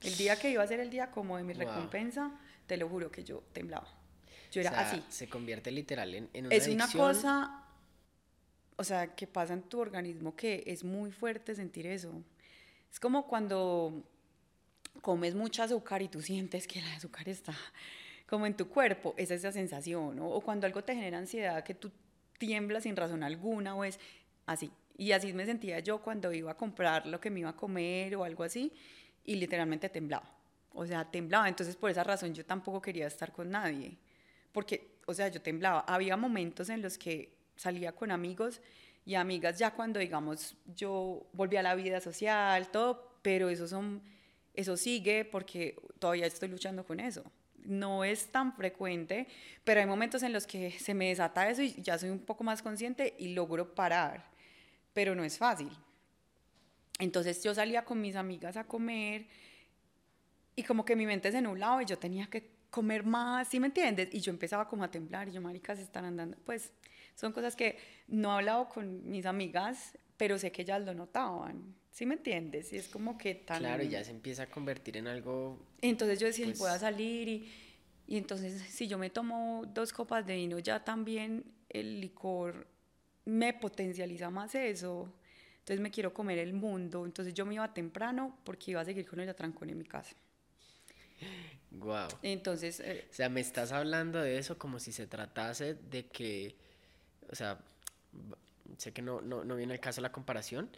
Speaker 2: El día que iba a ser el día como de mi recompensa, te lo juro que yo temblaba. Yo era así.
Speaker 1: Se convierte literal en, en una
Speaker 2: Es una cosa, o sea, que pasa en tu organismo que es muy fuerte sentir eso. Es como cuando comes mucho azúcar y tú sientes que el azúcar está como en tu cuerpo, es esa sensación. O cuando algo te genera ansiedad, que tú tiemblas sin razón alguna, o es así. Y así me sentía yo cuando iba a comprar lo que me iba a comer o algo así, y literalmente temblaba. O sea, temblaba. Entonces, por esa razón, yo tampoco quería estar con nadie porque, o sea, yo temblaba. Había momentos en los que salía con amigos y amigas ya cuando, digamos, yo volví a la vida social, todo, pero eso, son, eso sigue porque todavía estoy luchando con eso. No es tan frecuente, pero hay momentos en los que se me desata eso y ya soy un poco más consciente y logro parar, pero no es fácil. Entonces yo salía con mis amigas a comer y como que mi mente se nublaba y yo tenía que comer más, ¿sí me entiendes? Y yo empezaba como a temblar y yo, maricas, están andando. Pues son cosas que no he hablado con mis amigas, pero sé que ellas lo notaban, ¿sí me entiendes? Y es como que tan...
Speaker 1: Claro, ya se empieza a convertir en algo...
Speaker 2: Entonces yo decía, pues... voy a salir y, y entonces si yo me tomo dos copas de vino, ya también el licor me potencializa más eso. Entonces me quiero comer el mundo. Entonces yo me iba temprano porque iba a seguir con el atrancón en mi casa.
Speaker 1: Wow.
Speaker 2: Entonces. Eh,
Speaker 1: o sea, me estás hablando de eso como si se tratase de que. O sea, sé que no, no, no viene el caso la comparación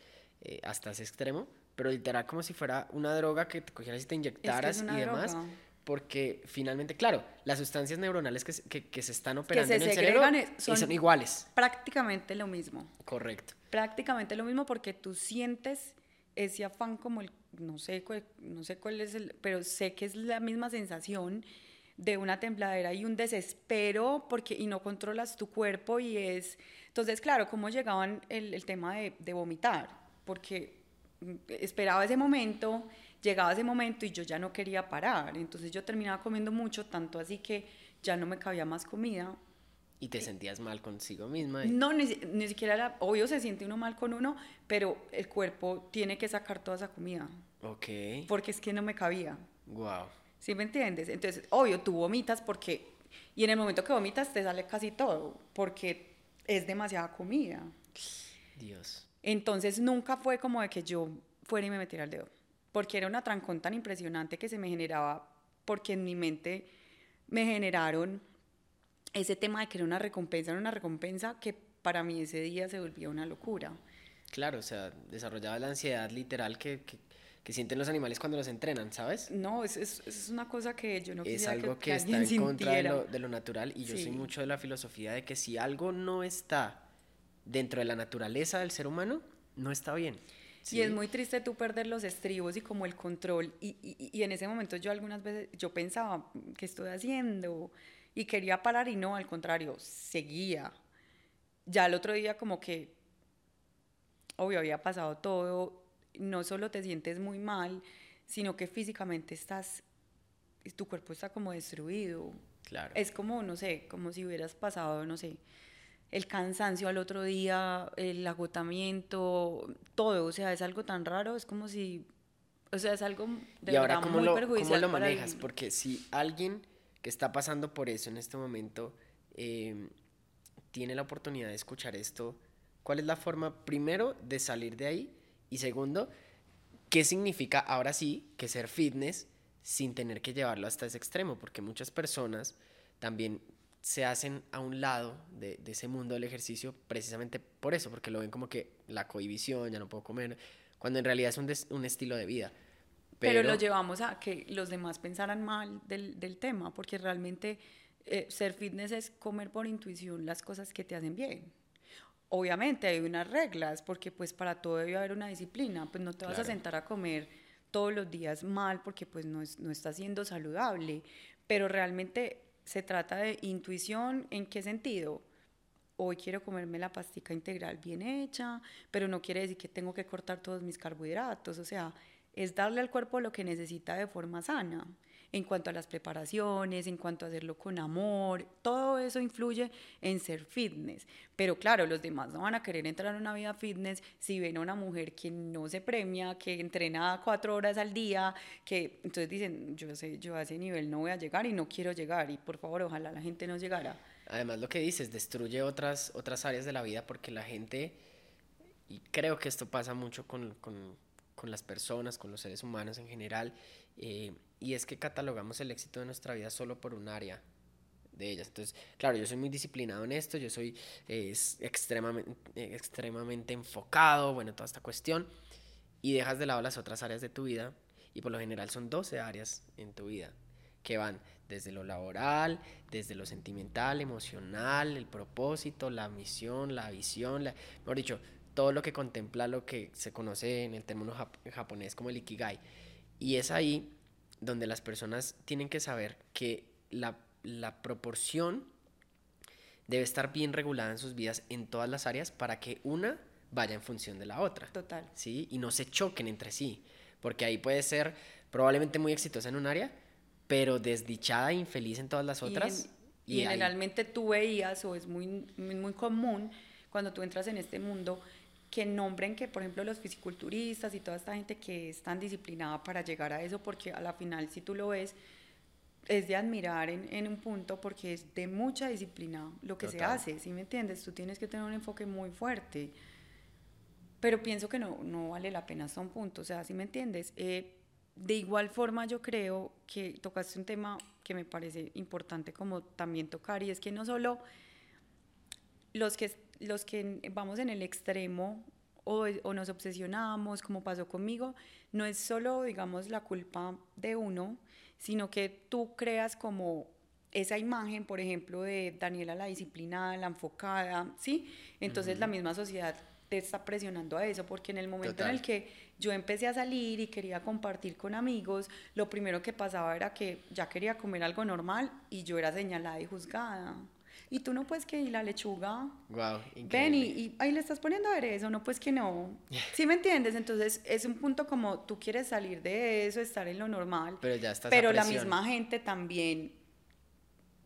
Speaker 1: eh, hasta ese extremo, pero literal como si fuera una droga que te cogieras y te inyectaras y demás. Porque finalmente, claro, las sustancias neuronales que, que, que se están operando en el cerebro son, son iguales.
Speaker 2: Prácticamente lo mismo.
Speaker 1: Correcto.
Speaker 2: Prácticamente lo mismo porque tú sientes ese afán como el no sé, no sé cuál es el, pero sé que es la misma sensación de una tembladera y un desespero porque y no controlas tu cuerpo y es entonces claro cómo llegaban el, el tema de, de, vomitar porque esperaba ese momento llegaba ese momento y yo ya no quería parar entonces yo terminaba comiendo mucho tanto así que ya no me cabía más comida
Speaker 1: y te sentías mal consigo misma.
Speaker 2: No, ni, ni, siquiera era, obvio se siente uno mal con uno, pero el cuerpo tiene que sacar toda esa comida.
Speaker 1: Ok.
Speaker 2: Porque es que no me cabía.
Speaker 1: Wow.
Speaker 2: ¿Sí me entiendes? Entonces, obvio, tú vomitas porque, y en el momento que vomitas te sale casi todo, porque es demasiada comida.
Speaker 1: Dios.
Speaker 2: Entonces, nunca fue como de que yo fuera y me metiera el dedo, porque era una trancón tan impresionante que se me generaba, porque en mi mente me generaron ese tema de que era una recompensa, era una recompensa que para mí ese día se volvía una locura.
Speaker 1: Claro, o sea, desarrollaba la ansiedad literal que, que, que sienten los animales cuando los entrenan, ¿sabes?
Speaker 2: No, es, es, es una cosa que yo no
Speaker 1: Es algo que, está en *laughs* contra de lo, de lo, natural y yo soy mucho de la filosofía de que si algo no está dentro de la naturaleza del ser humano, no está bien.
Speaker 2: ¿sí? Y es muy triste tú perder los estribos y como el control. Y, y, y en ese momento yo algunas veces, yo pensaba, ¿qué estoy haciendo? Y quería parar y no, al contrario, seguía. Ya el otro día como que, obvio, había pasado todo, no solo te sientes muy mal, sino que físicamente estás, tu cuerpo está como destruido.
Speaker 1: Claro.
Speaker 2: Es como, no sé, como si hubieras pasado, no sé, el cansancio al otro día, el agotamiento, todo, o sea, es algo tan raro, es como si, o sea, es algo de
Speaker 1: y ahora, ¿cómo muy lo, perjudicial. ¿Cómo lo manejas? Porque si alguien que está pasando por eso en este momento eh, tiene la oportunidad de escuchar esto, ¿cuál es la forma, primero, de salir de ahí? Y segundo, ¿qué significa ahora sí que ser fitness sin tener que llevarlo hasta ese extremo? Porque muchas personas también se hacen a un lado de, ese mundo del ejercicio precisamente por eso, porque lo ven como que la cohibición, ya no puedo comer, cuando en realidad es un, un estilo de vida.
Speaker 2: Pero, lo llevamos a que los demás pensaran mal del, del tema, porque realmente eh, ser fitness es comer por intuición las cosas que te hacen bien. Obviamente hay unas reglas, porque pues para todo debe haber una disciplina, pues no te vas a sentar a comer todos los días mal porque pues no, es, no está siendo saludable, pero realmente se trata de intuición, ¿en qué sentido? Hoy quiero comerme la pastica integral bien hecha, pero no quiere decir que tengo que cortar todos mis carbohidratos, o sea, es darle al cuerpo lo que necesita de forma sana en cuanto a las preparaciones, en cuanto a hacerlo con amor, todo eso influye en ser fitness. Pero claro, los demás no van a querer entrar en una vida fitness si ven a una mujer que no se premia, que entrena cuatro horas al día, que entonces dicen, yo sé, yo a ese nivel no voy a llegar y no quiero llegar y por favor, ojalá la gente no llegara.
Speaker 1: Además, lo que dices, destruye otras, otras áreas de la vida porque la gente, y creo que esto pasa mucho con, con, con las personas, con los seres humanos en general, eh, y es que catalogamos el éxito de nuestra vida solo por un área de ellas. Entonces, claro, yo soy muy disciplinado en esto, yo soy extremadamente, extremadamente enfocado, bueno, toda esta cuestión, y dejas de lado las otras áreas de tu vida, y por lo general son 12 áreas en tu vida, que van desde lo laboral, desde lo sentimental, emocional, el propósito, la misión, la visión, la, mejor dicho, todo lo que contempla lo que se conoce en el término japonés como el ikigai. Y es ahí donde las personas tienen que saber que la, proporción debe estar bien regulada en sus vidas en todas las áreas para que una vaya en función de la otra.
Speaker 2: Total.
Speaker 1: ¿Sí? Y no se choquen entre sí. Porque ahí puede ser probablemente muy exitosa en un área, pero desdichada e infeliz en todas las otras.
Speaker 2: Y, generalmente tú veías, o es muy, muy común, cuando tú entras en este mundo, que nombren que, por ejemplo, los fisiculturistas y toda esta gente que es tan disciplinada para llegar a eso, porque a la final, si tú lo ves, es de admirar en, en un punto porque es de mucha disciplina lo que se hace, ¿sí me entiendes? Tú tienes que tener un enfoque muy fuerte, pero pienso que no, no vale la pena hasta un punto, o sea, ¿sí me entiendes? Eh, de igual forma yo creo que tocaste un tema que me parece importante como también tocar y es que no solo los que los que vamos en el extremo o, o, nos obsesionamos, como pasó conmigo, no es solo, digamos, la culpa de uno, sino que tú creas como esa imagen, por ejemplo, de Daniela la disciplinada, la enfocada, ¿sí? Entonces la misma sociedad te está presionando a eso, porque en el momento en el que yo empecé a salir y quería compartir con amigos, lo primero que pasaba era que ya quería comer algo normal y yo era señalada y juzgada y tú no puedes que y la lechuga.
Speaker 1: Wow,
Speaker 2: Ven y, ahí le estás poniendo aderezo, no pues que no. *laughs* ¿Sí me entiendes? Entonces es un punto como tú quieres salir de eso, estar en lo normal.
Speaker 1: Pero ya estás
Speaker 2: Pero la misma gente también,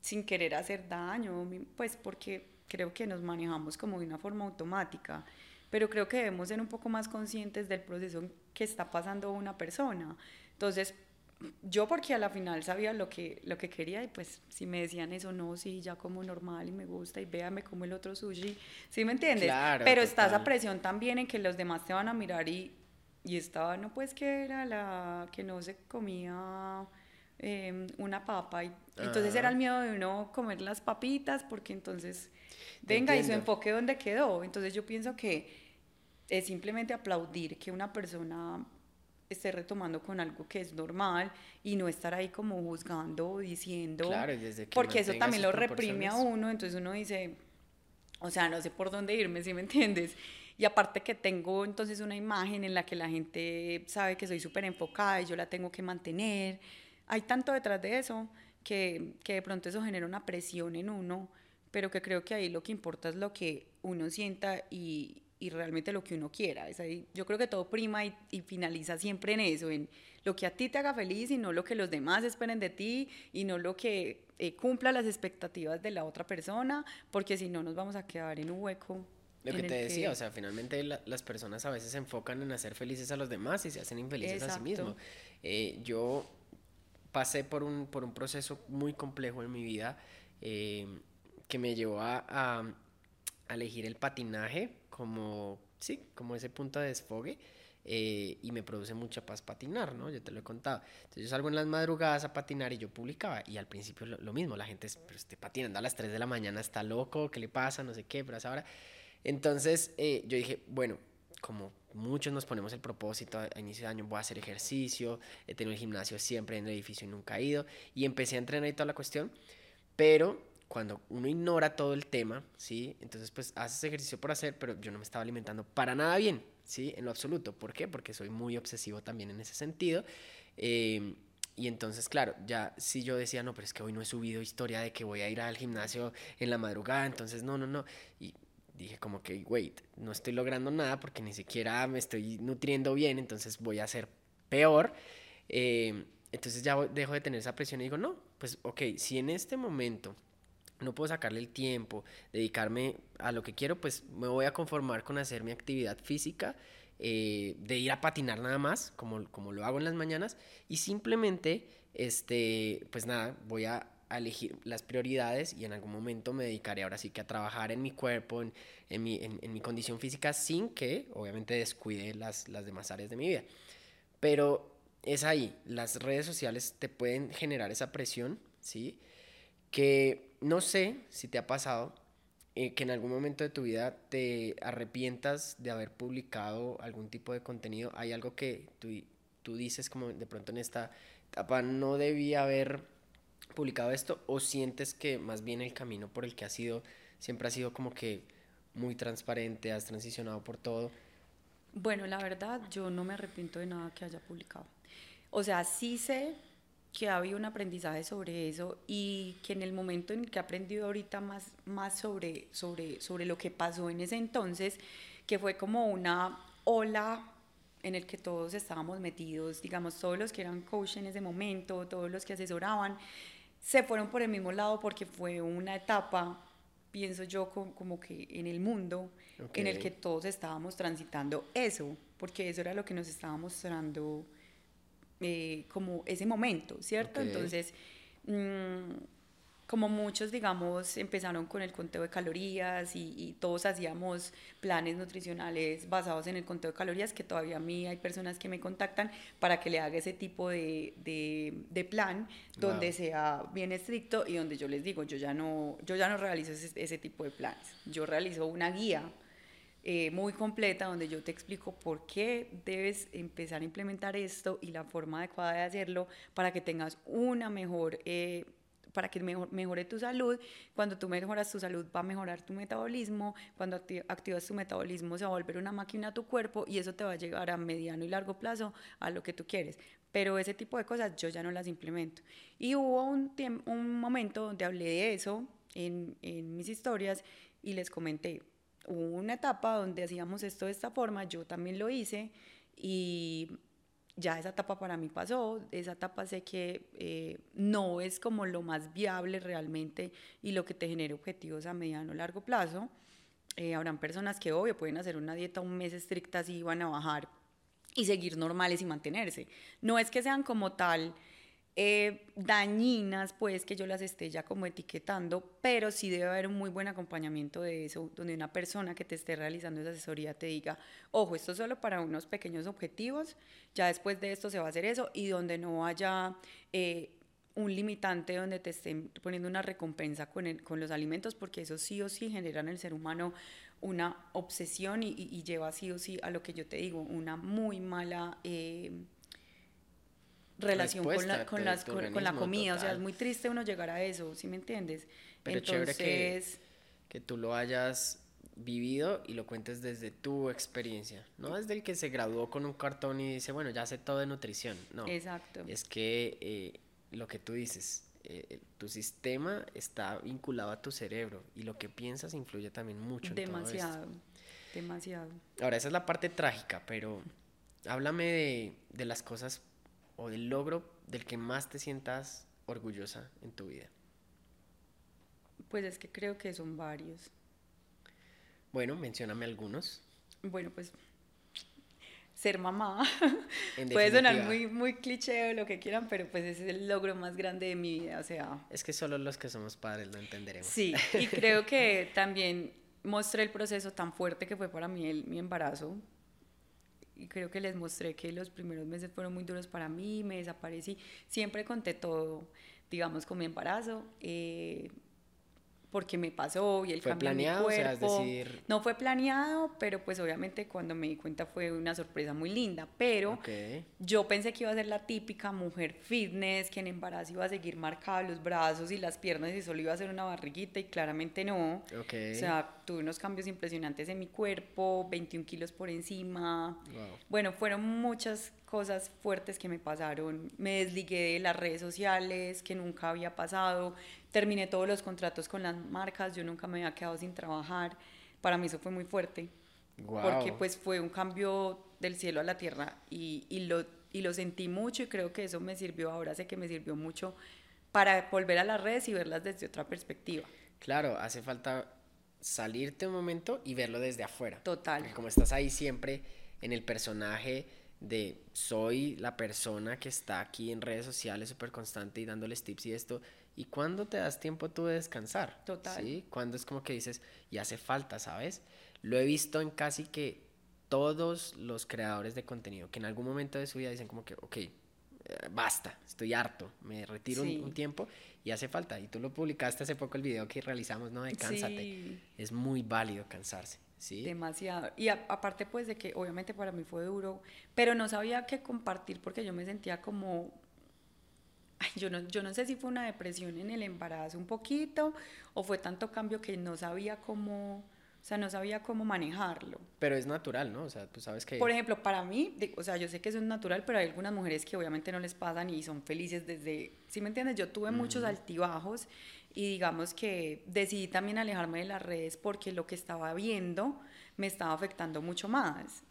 Speaker 2: sin querer hacer daño, pues porque creo que nos manejamos como de una forma automática. Pero creo que debemos ser un poco más conscientes del proceso que está pasando una persona. Entonces, yo porque a la final sabía lo que, lo que quería y pues si me decían eso, no, sí, ya como normal y me gusta y véame como el otro sushi, ¿sí me entiendes? Pero está esa presión también en que los demás te van a mirar y, y estaba, no pues que era la que no se comía em, una papa y entonces era el miedo de uno comer las papitas porque entonces, venga, y su enfoque dónde quedó. Entonces yo pienso que es simplemente aplaudir que una persona esté retomando con algo que es normal y no estar ahí como juzgando diciendo,
Speaker 1: claro, desde que
Speaker 2: porque eso también lo reprime a uno, entonces uno dice, o sea, no sé por dónde irme, si me entiendes? Y aparte que tengo entonces una imagen en la que la gente sabe que soy súper enfocada y yo la tengo que mantener, hay tanto detrás de eso que, que de pronto eso genera una presión en uno, pero que creo que ahí lo que importa es lo que uno sienta y, y realmente lo que uno quiera. Es ahí, yo creo que todo prima y, finaliza siempre en eso, en lo que a ti te haga feliz y no lo que los demás esperen de ti y no lo que eh, cumpla las expectativas de la otra persona, porque si no nos vamos a quedar en un hueco.
Speaker 1: Lo que te decía, o sea, finalmente las personas a veces se enfocan en hacer felices a los demás y se hacen infelices a sí mismos. Eh, yo pasé por un, por un proceso muy complejo en mi vida eh, que me llevó a a elegir el patinaje como, sí, como ese punto de desfogue. Eh, y me produce mucha paz patinar, ¿no? Yo te lo he contado. Entonces yo salgo en las madrugadas a patinar y yo publicaba y al principio lo, mismo, la gente, pero esté patinando a las 3 de la mañana, está loco, ¿qué le pasa? No sé qué, pero ahora. Entonces eh, yo dije, bueno, como muchos nos ponemos el propósito a, inicio de año, voy a hacer ejercicio, he tenido el gimnasio siempre en el edificio y nunca he ido, y empecé a entrenar y toda la cuestión, pero cuando uno ignora todo el tema, ¿sí? Entonces pues haces ejercicio por hacer, pero yo no me estaba alimentando para nada bien, ¿sí? En lo absoluto. ¿Por qué? Porque soy muy obsesivo también en ese sentido. Em, y entonces, claro, ya si yo decía, no, pero es que hoy no he subido historia de que voy a ir al gimnasio en la madrugada, entonces no, no, no. Y dije como que, wait, no estoy logrando nada porque ni siquiera me estoy nutriendo bien, entonces voy a ser peor. Eh, entonces ya dejo de tener esa presión y digo, no, pues ok, si en este momento no puedo sacarle el tiempo, dedicarme a lo que quiero, pues me voy a conformar con hacer mi actividad física, eh, de ir a patinar nada más, como, como lo hago en las mañanas, y simplemente, este, pues nada, voy a elegir las prioridades y en algún momento me dedicaré ahora sí que a trabajar en mi cuerpo, en, en, mi, en, mi, condición física, sin que obviamente descuide las, las demás áreas de mi vida. Pero es ahí, las redes sociales te pueden generar esa presión, ¿sí? Que no sé si te ha pasado eh, que en algún momento de tu vida te arrepientas de haber publicado algún tipo de contenido. Hay algo que tú, tú dices como de pronto en esta etapa no debía haber publicado esto o sientes que más bien el camino por el que has sido siempre ha sido como que muy transparente, has transicionado por todo?
Speaker 2: Bueno, la verdad yo no me arrepiento de nada que haya publicado. O sea, sí sé que ha habido un aprendizaje sobre eso y que en el momento en que he aprendido ahorita más, más sobre, sobre, sobre lo que pasó en ese entonces, que fue como una ola en el que todos estábamos metidos, digamos, todos los que eran coach en ese momento, todos los que asesoraban, se fueron por el mismo lado porque fue una etapa, pienso yo, como que en el mundo en el que todos estábamos transitando eso, porque eso era lo que nos estaba mostrando eh, como ese momento, ¿cierto? Entonces, mm, como muchos, digamos, empezaron con el conteo de calorías y, todos hacíamos planes nutricionales basados en el conteo de calorías, que todavía a mí hay personas que me contactan para que le haga ese tipo de, de, plan donde sea bien estricto y donde yo les digo, yo ya no, yo ya no realizo ese, tipo de planes, yo realizo una guía eh, muy completa donde yo te explico por qué debes empezar a implementar esto y la forma adecuada de hacerlo para que tengas una mejor... Eh, para que mejore tu salud. Cuando tú mejoras tu salud va a mejorar tu metabolismo. Cuando activas tu metabolismo se va a volver una máquina a tu cuerpo y eso te va a llegar a mediano y largo plazo a lo que tú quieres. Pero ese tipo de cosas yo ya no las implemento. Y hubo un, un momento donde hablé de eso en, en mis historias y les comenté, hubo una etapa donde hacíamos esto de esta forma, yo también lo hice y ya esa etapa para mí pasó, esa etapa sé que eh, no es como lo más viable realmente y lo que te genere objetivos a mediano o largo plazo. Eh, habrán personas que obvio pueden hacer una dieta un mes estricta así van a bajar y seguir normales y mantenerse. No es que sean como tal eh, dañinas, pues que yo las esté ya como etiquetando, pero sí debe haber un muy buen acompañamiento de eso, donde una persona que te esté realizando esa asesoría te diga, ojo, esto es solo para unos pequeños objetivos, ya después de esto se va a hacer eso, y donde no haya... Eh, un limitante donde te estén poniendo una recompensa con, el, con los alimentos, porque eso sí o sí genera en el ser humano una obsesión y, lleva sí o sí a lo que yo te digo, una muy mala eh, relación con la, con, las, con, la comida. O sea, es muy triste uno llegar a eso, ¿sí me entiendes?
Speaker 1: Pero Entonces, chévere que, que tú lo hayas vivido y lo cuentes desde tu experiencia, no desde el que se graduó con un cartón y dice, bueno, ya sé todo de nutrición, no.
Speaker 2: Exacto.
Speaker 1: Es que eh, lo que tú dices, eh, tu sistema está vinculado a tu cerebro y lo que piensas influye también mucho.
Speaker 2: Demasiado, en todo demasiado.
Speaker 1: Ahora, esa es la parte trágica, pero háblame de, de las cosas o del logro del que más te sientas orgullosa en tu vida?
Speaker 2: Pues es que creo que son varios.
Speaker 1: Bueno, mencióname algunos.
Speaker 2: Bueno, pues ser mamá. *laughs* Puede sonar muy, muy cliché o lo que quieran, pero pues ese es el logro más grande de mi vida, o sea...
Speaker 1: Es que solo los que somos padres lo entenderemos.
Speaker 2: Sí, y *laughs* creo que también mostré el proceso tan fuerte que fue para mí el, mi embarazo. Y creo que les mostré que los primeros meses fueron muy duros para mí, me desaparecí. Siempre conté todo, digamos, con mi embarazo. Eh, porque me pasó y el
Speaker 1: ¿Fue
Speaker 2: cambio
Speaker 1: planeado?
Speaker 2: en mi
Speaker 1: O sea, es
Speaker 2: cuerpo.
Speaker 1: decir-
Speaker 2: No fue planeado, pero pues obviamente cuando me di cuenta fue una sorpresa muy linda. Pero yo pensé que iba a ser la típica mujer fitness, que en embarazo iba a seguir marcada los brazos y las piernas y solo iba a ser una barriguita y claramente no. O sea, tuve unos cambios impresionantes en mi cuerpo, 21 kilos por encima.
Speaker 1: Wow.
Speaker 2: Bueno, fueron muchas cosas fuertes que me pasaron. Me desligué de las redes sociales, que nunca había pasado. Terminé todos los contratos con las marcas, yo nunca me había quedado sin trabajar. Para mí eso fue muy fuerte
Speaker 1: Wow.
Speaker 2: porque pues fue un cambio del cielo a la tierra y, y lo, y lo sentí mucho y creo que eso me sirvió, ahora sé que me sirvió mucho para volver a las redes y verlas desde otra perspectiva.
Speaker 1: Claro, hace falta salirte un momento y verlo desde afuera.
Speaker 2: Total.
Speaker 1: Porque como estás ahí siempre en el personaje de soy la persona que está aquí en redes sociales súper constante y dándoles tips y esto, ¿y cuándo te das tiempo tú de descansar?
Speaker 2: Total.
Speaker 1: ¿Sí? Cuando es como que dices, y hace falta, ¿sabes? Lo he visto en casi que todos los creadores de contenido que en algún momento de su vida dicen como que, ok, eh, basta, estoy harto, me retiro un- tiempo y hace falta. Y tú lo publicaste hace poco el video que realizamos, ¿no? De cánsate.
Speaker 2: Sí.
Speaker 1: Es muy válido cansarse,
Speaker 2: Demasiado. Y a- aparte pues de que obviamente para mí fue duro, pero no sabía qué compartir porque yo me sentía como... Yo, no, yo no sé si fue una depresión en el embarazo un poquito o fue tanto cambio que no sabía cómo, o sea, no sabía cómo manejarlo.
Speaker 1: Pero es natural, ¿no? O sea, tú sabes que...
Speaker 2: Por ejemplo, para mí, o sea, yo sé que eso es natural, pero hay algunas mujeres que obviamente no les pasan y son felices desde, ¿sí me entiendes? Yo tuve muchos altibajos y digamos que decidí también alejarme de las redes porque lo que estaba viendo me estaba afectando mucho más.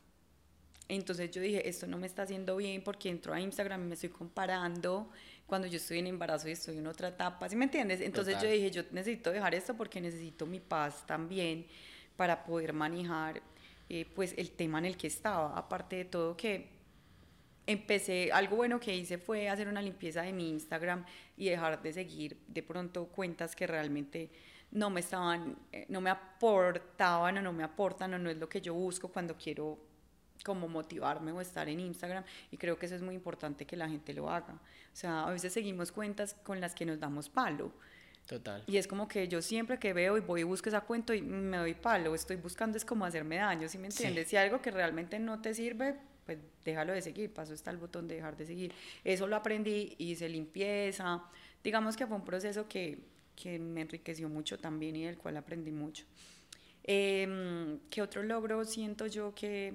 Speaker 2: Entonces yo dije, esto no me está haciendo bien porque entro a Instagram y me estoy comparando cuando yo estoy en embarazo y estoy en otra etapa, ¿sí me entiendes? Entonces
Speaker 1: Total.
Speaker 2: yo dije, yo necesito dejar esto porque necesito mi paz también para poder manejar eh, pues el tema en el que estaba. Aparte de todo que empecé, algo bueno que hice fue hacer una limpieza de mi Instagram y dejar de seguir de pronto cuentas que realmente no me estaban, eh, no me aportaban o no me aportan o no es lo que yo busco cuando quiero como motivarme o estar en Instagram y creo que eso es muy importante que la gente lo haga. O sea, a veces seguimos cuentas con las que nos damos palo
Speaker 1: Total.
Speaker 2: y es como que yo siempre que veo y voy y busco esa cuenta y me doy palo, estoy buscando es como hacerme daño, ¿sí me
Speaker 1: Sí.
Speaker 2: entiendes? Si algo que realmente no te sirve, pues déjalo de seguir, paso está el botón de dejar de seguir. Eso lo aprendí, hice limpieza, digamos que fue un proceso que, que me enriqueció mucho también y del cual aprendí mucho. Em, ¿Qué otro logro siento yo que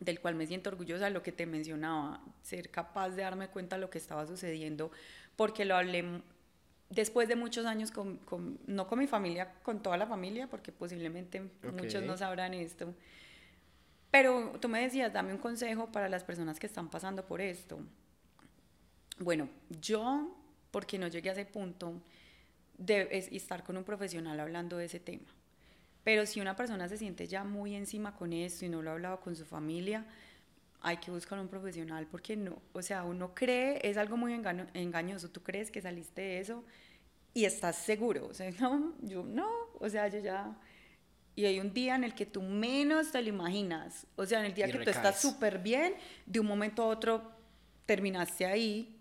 Speaker 2: del cual me siento orgullosa, lo que te mencionaba, ser capaz de darme cuenta de lo que estaba sucediendo, porque lo hablé después de muchos años, con, con- no con mi familia, con toda la familia, porque posiblemente muchos
Speaker 1: Ok.
Speaker 2: no sabrán esto. Pero tú me decías, dame un consejo para las personas que están pasando por esto. Bueno, yo, porque no llegué a ese punto, de es- estar con un profesional hablando de ese tema. Pero si una persona se siente ya muy encima con esto y no lo ha hablado con su familia, hay que buscar un profesional porque no, o sea, uno cree, es algo muy engaño- engañoso, tú crees que saliste de eso y estás seguro, o sea, *laughs* no, yo no, o sea, yo ya... Y hay un día en el que tú menos te lo imaginas, o sea, en el día
Speaker 1: Y
Speaker 2: que tú estás
Speaker 1: recaes.
Speaker 2: súper bien, de un momento a otro terminaste ahí,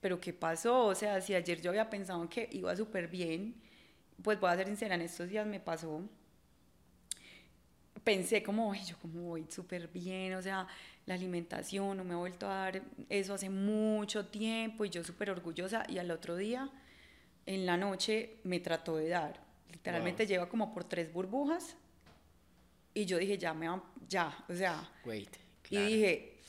Speaker 2: pero ¿qué pasó? O sea, si ayer yo había pensado que iba súper bien, pues voy a ser sincera, en estos días me pasó pensé como, "Ay, yo como voy súper bien, o sea, la alimentación, no me he vuelto a dar eso hace mucho tiempo y yo súper orgullosa y al otro día, en la noche, me trató de dar. Literalmente
Speaker 1: Wow.
Speaker 2: lleva como por tres burbujas y yo dije, ya me va, ya, o sea,
Speaker 1: Wait. claro.
Speaker 2: y dije,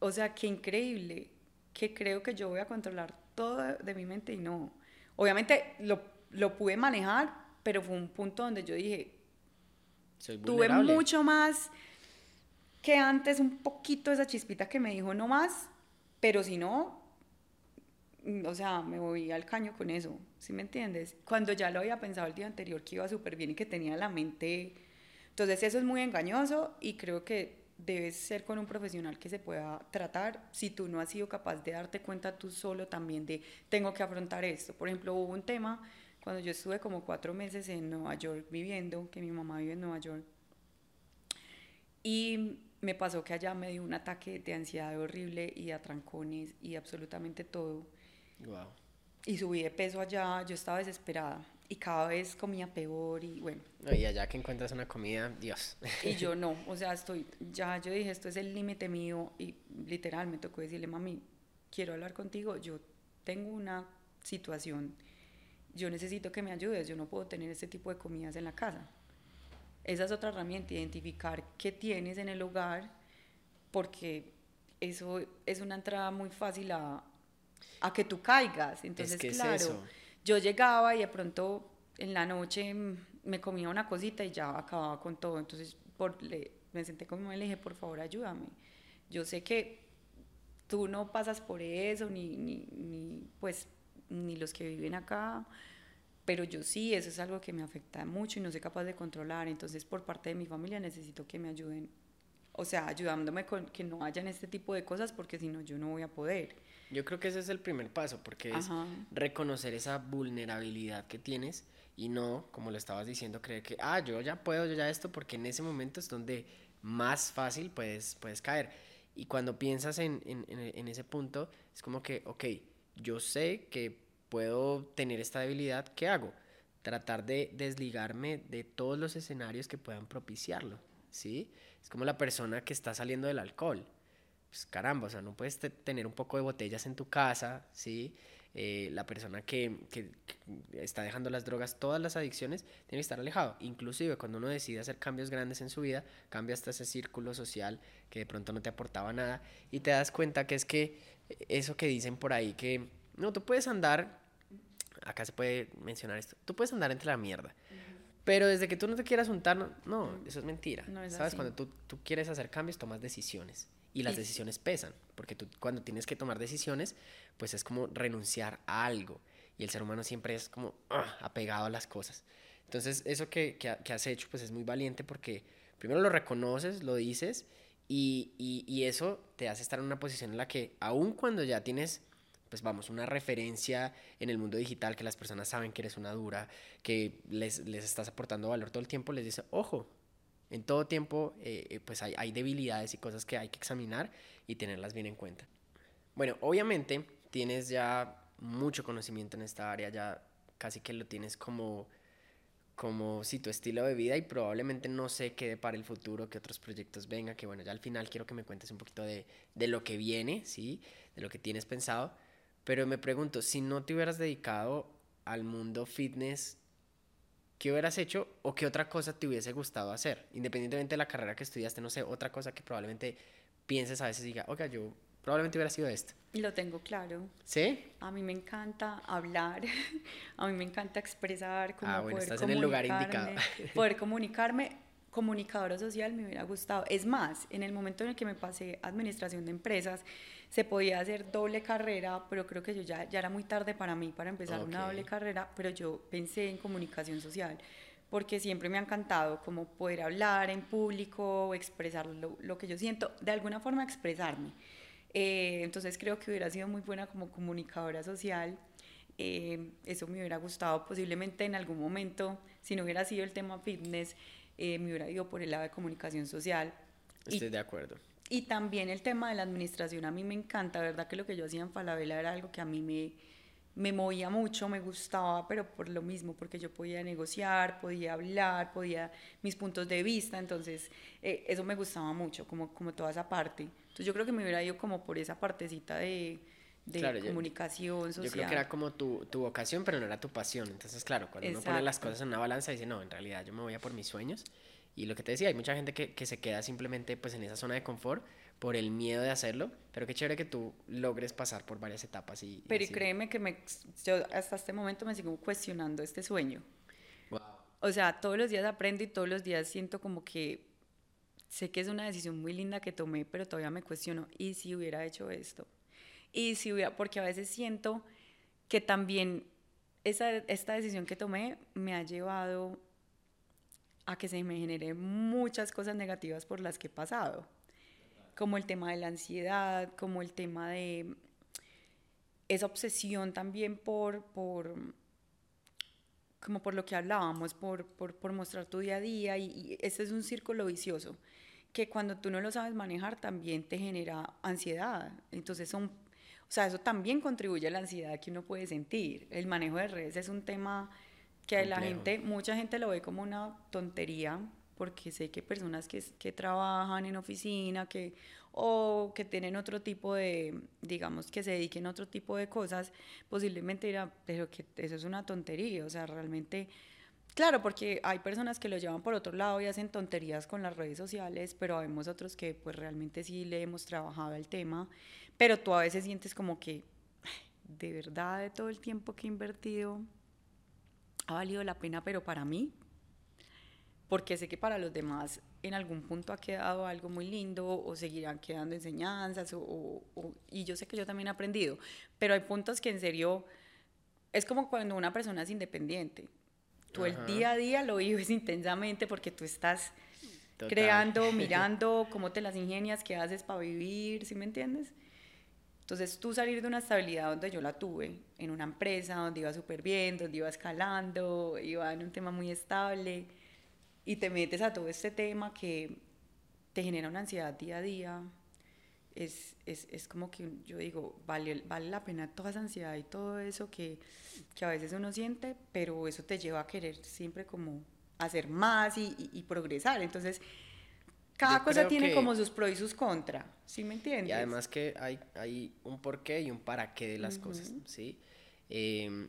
Speaker 2: o sea, qué increíble, que creo que yo voy a controlar todo de mi mente y no. Obviamente lo, lo pude manejar, pero fue un punto donde yo dije,
Speaker 1: Soy
Speaker 2: tuve mucho más que antes, un poquito esa chispita que me dijo no más, pero si no, mm, o sea, me voy al caño con eso, ¿sí me entiendes? Cuando ya lo había pensado el día anterior que iba súper bien y que tenía la mente... Entonces eso es muy engañoso y creo que debes ser con un profesional que se pueda tratar si tú no has sido capaz de darte cuenta tú solo también de tengo que afrontar esto. Por ejemplo, hubo un tema cuando yo estuve como cuatro meses en Nueva York viviendo, que mi mamá vive en Nueva York, y me pasó que allá me dio un ataque de ansiedad horrible y de atrancones y absolutamente todo.
Speaker 1: Wow.
Speaker 2: Y subí de peso allá, yo estaba desesperada y cada vez comía peor y bueno.
Speaker 1: y allá que encuentras una comida, Dios.
Speaker 2: Y yo *laughs* no, o sea, estoy, ya yo dije, esto es el límite mío y literal me tocó decirle, mami, quiero hablar contigo, yo tengo una situación, yo necesito que me ayudes, yo no puedo tener este tipo de comidas en la casa. Esa es otra herramienta, identificar qué tienes en el hogar, porque eso es una entrada muy fácil a, a que tú caigas. Entonces, claro, yo llegaba y de pronto en la noche me comía una cosita y ya acababa con todo. Entonces por, le, me senté con mi mamá y le dije, por favor, ayúdame. Yo sé que tú no pasas por eso, ni, ni, ni, pues, ni los que viven acá, pero yo sí, eso es algo que me afecta mucho y no soy capaz de controlar. Entonces, por parte de mi familia necesito que me ayuden, o sea, ayudándome con que no hayan este tipo de cosas, porque si no, yo no voy a poder.
Speaker 1: Yo creo que ese es el primer paso, porque es reconocer esa vulnerabilidad que tienes y no, como lo estabas diciendo, creer que, ah, yo ya puedo, yo ya esto, porque en ese momento es donde más fácil puedes, puedes caer. Y cuando piensas en, en, en ese punto, es como que, ok, yo sé que puedo tener esta debilidad, ¿qué hago? Tratar de desligarme de todos los escenarios que puedan propiciarlo, ¿sí? Es como la persona que está saliendo del alcohol pues caramba, o sea, no puedes tener un poco de botellas en tu casa, ¿sí? Eh, la persona que, que, está dejando las drogas, todas las adicciones, tiene que estar alejado. Inclusive cuando uno decide hacer cambios grandes en su vida, cambia hasta ese círculo social que de pronto no te aportaba nada y te das cuenta que es que eso que dicen por ahí, que no, tú puedes andar, acá se puede mencionar esto, tú puedes andar entre la mierda. Pero desde que tú no te quieras juntar, no, eso es mentira. ¿Sabes? Cuando tú, tú quieres hacer cambios, tomas decisiones y las decisiones pesan, porque tú cuando tienes que tomar decisiones, pues es como renunciar a algo y el ser humano siempre es como ah, apegado a las cosas. Entonces eso que, que, has hecho pues es muy valiente porque primero lo reconoces, lo dices y, y, y, eso te hace estar en una posición en la que aun cuando ya tienes pues vamos, una referencia en el mundo digital que las personas saben que eres una dura, que les, les estás aportando valor todo el tiempo, les dice, ojo, en todo tiempo eh, eh, pues hay, debilidades y cosas que hay que examinar y tenerlas bien en cuenta. Bueno, obviamente tienes ya mucho conocimiento en esta área, ya casi que lo tienes como, como si tu estilo de vida y probablemente no sé qué para el futuro, qué otros proyectos venga, que bueno, ya al final quiero que me cuentes un poquito de, de lo que viene, ¿sí? De lo que tienes pensado, pero me pregunto, si no te hubieras dedicado al mundo fitness, ¿qué hubieras hecho o qué otra cosa te hubiese gustado hacer? Independientemente de la carrera que estudiaste, no sé, otra cosa que probablemente pienses a veces y diga, oiga, yo probablemente hubiera sido esto.
Speaker 2: Lo tengo claro.
Speaker 1: ¿Sí?
Speaker 2: A mí me encanta hablar, *laughs* a mí me encanta expresar, como
Speaker 1: ah, bueno, estás en el lugar indicado.
Speaker 2: poder comunicarme. Comunicadora social me hubiera gustado. Es más, en el momento en el que me pasé administración de empresas, se podía hacer doble carrera, pero creo que yo ya, ya era muy tarde para mí para empezar una doble carrera, pero yo pensé en comunicación social, porque siempre me ha encantado como poder hablar en público, expresar lo, lo que yo siento, de alguna forma expresarme. Eh, entonces creo que hubiera sido muy buena como comunicadora social. Eh, eso me hubiera gustado posiblemente en algún momento, si no hubiera sido el tema fitness, eh, me hubiera ido por el lado de comunicación social.
Speaker 1: Estoy de acuerdo.
Speaker 2: Y también el tema de la administración a mí me encanta, verdad que lo que yo hacía en Falabella era algo que a mí me, me movía mucho, me gustaba, pero por lo mismo, porque yo podía negociar, podía hablar, podía mis puntos de vista, entonces eh, eso me gustaba mucho, como, como toda esa parte. Entonces yo creo que me hubiera ido como por esa partecita de, de comunicación social.
Speaker 1: Yo creo que era como tu, tu, vocación, pero no era tu pasión. Entonces, claro, cuando uno pone las cosas en una balanza, dice, no, en realidad yo me voy a por mis sueños y lo que te decía, hay mucha gente que, que, se queda simplemente pues en esa zona de confort por el miedo de hacerlo, pero qué chévere que tú logres pasar por varias etapas. Y,
Speaker 2: pero y créeme que me, yo hasta este momento me sigo cuestionando este sueño. Wow. O sea, todos los días aprendo y todos los días siento como que sé que es una decisión muy linda que tomé, pero todavía me cuestiono, ¿y si hubiera hecho esto? Y si hubiera, porque a veces siento que también esa, esta decisión que tomé me ha llevado a que se me genere muchas cosas negativas por las que he pasado, como el tema de la ansiedad, como el tema de esa obsesión también por, por como por lo que hablábamos, por, por, por mostrar tu día a día y, y este es un círculo vicioso que cuando tú no lo sabes manejar también te genera ansiedad. Entonces son, o sea, eso también contribuye a la ansiedad que uno puede sentir. El manejo de redes es un tema que la gente, mucha gente lo ve como una tontería, porque sé que personas que, que trabajan en oficina, que, o que tienen otro tipo de, digamos, que se dediquen a otro tipo de cosas, posiblemente dirán, pero que eso es una tontería, o sea, realmente, claro, porque hay personas que lo llevan por otro lado y hacen tonterías con las redes sociales, pero vemos otros que pues realmente sí le hemos trabajado el tema, pero tú a veces sientes como que, de verdad, de todo el tiempo que he invertido, ha valido la pena, pero para mí, porque sé que para los demás en algún punto ha quedado algo muy lindo o seguirán quedando enseñanzas o, y yo sé que yo también he aprendido, pero hay puntos que en serio es como cuando una persona es independiente. Tú el día a día lo vives intensamente porque tú estás creando, *laughs* mirando cómo te las ingenias, qué haces para vivir, ¿sí me entiendes? Entonces tú salir de una estabilidad donde yo la tuve, en una empresa donde iba súper bien, donde iba escalando, iba en un tema muy estable, y te metes a todo este tema que te genera una ansiedad día a día, es, es, es como que yo digo, vale, vale la pena toda esa ansiedad y todo eso que, que a veces uno siente, pero eso te lleva a querer siempre como hacer más y, y, y progresar. Entonces, cada cosa tiene como sus pros y sus contras, ¿sí me entiendes?
Speaker 1: Y además que hay, hay un porqué y un para qué de las cosas, ¿sí? Eh,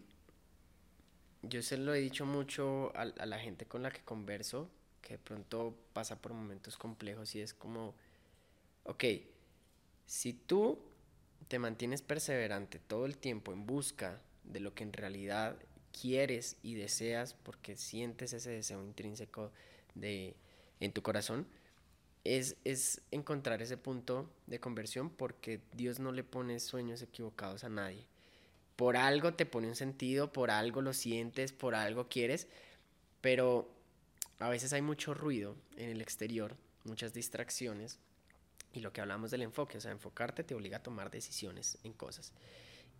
Speaker 1: yo se lo he dicho mucho a, a, la gente con la que converso, que de pronto pasa por momentos complejos y es como, ok, si tú te mantienes perseverante todo el tiempo en busca de lo que en realidad quieres y deseas porque sientes ese deseo intrínseco de, en tu corazón, es, es, encontrar ese punto de conversión porque Dios no le pone sueños equivocados a nadie. Por algo te pone un sentido, por algo lo sientes, por algo quieres, pero a veces hay mucho ruido en el exterior, muchas distracciones y lo que hablamos del enfoque, o sea, enfocarte te obliga a tomar decisiones en cosas.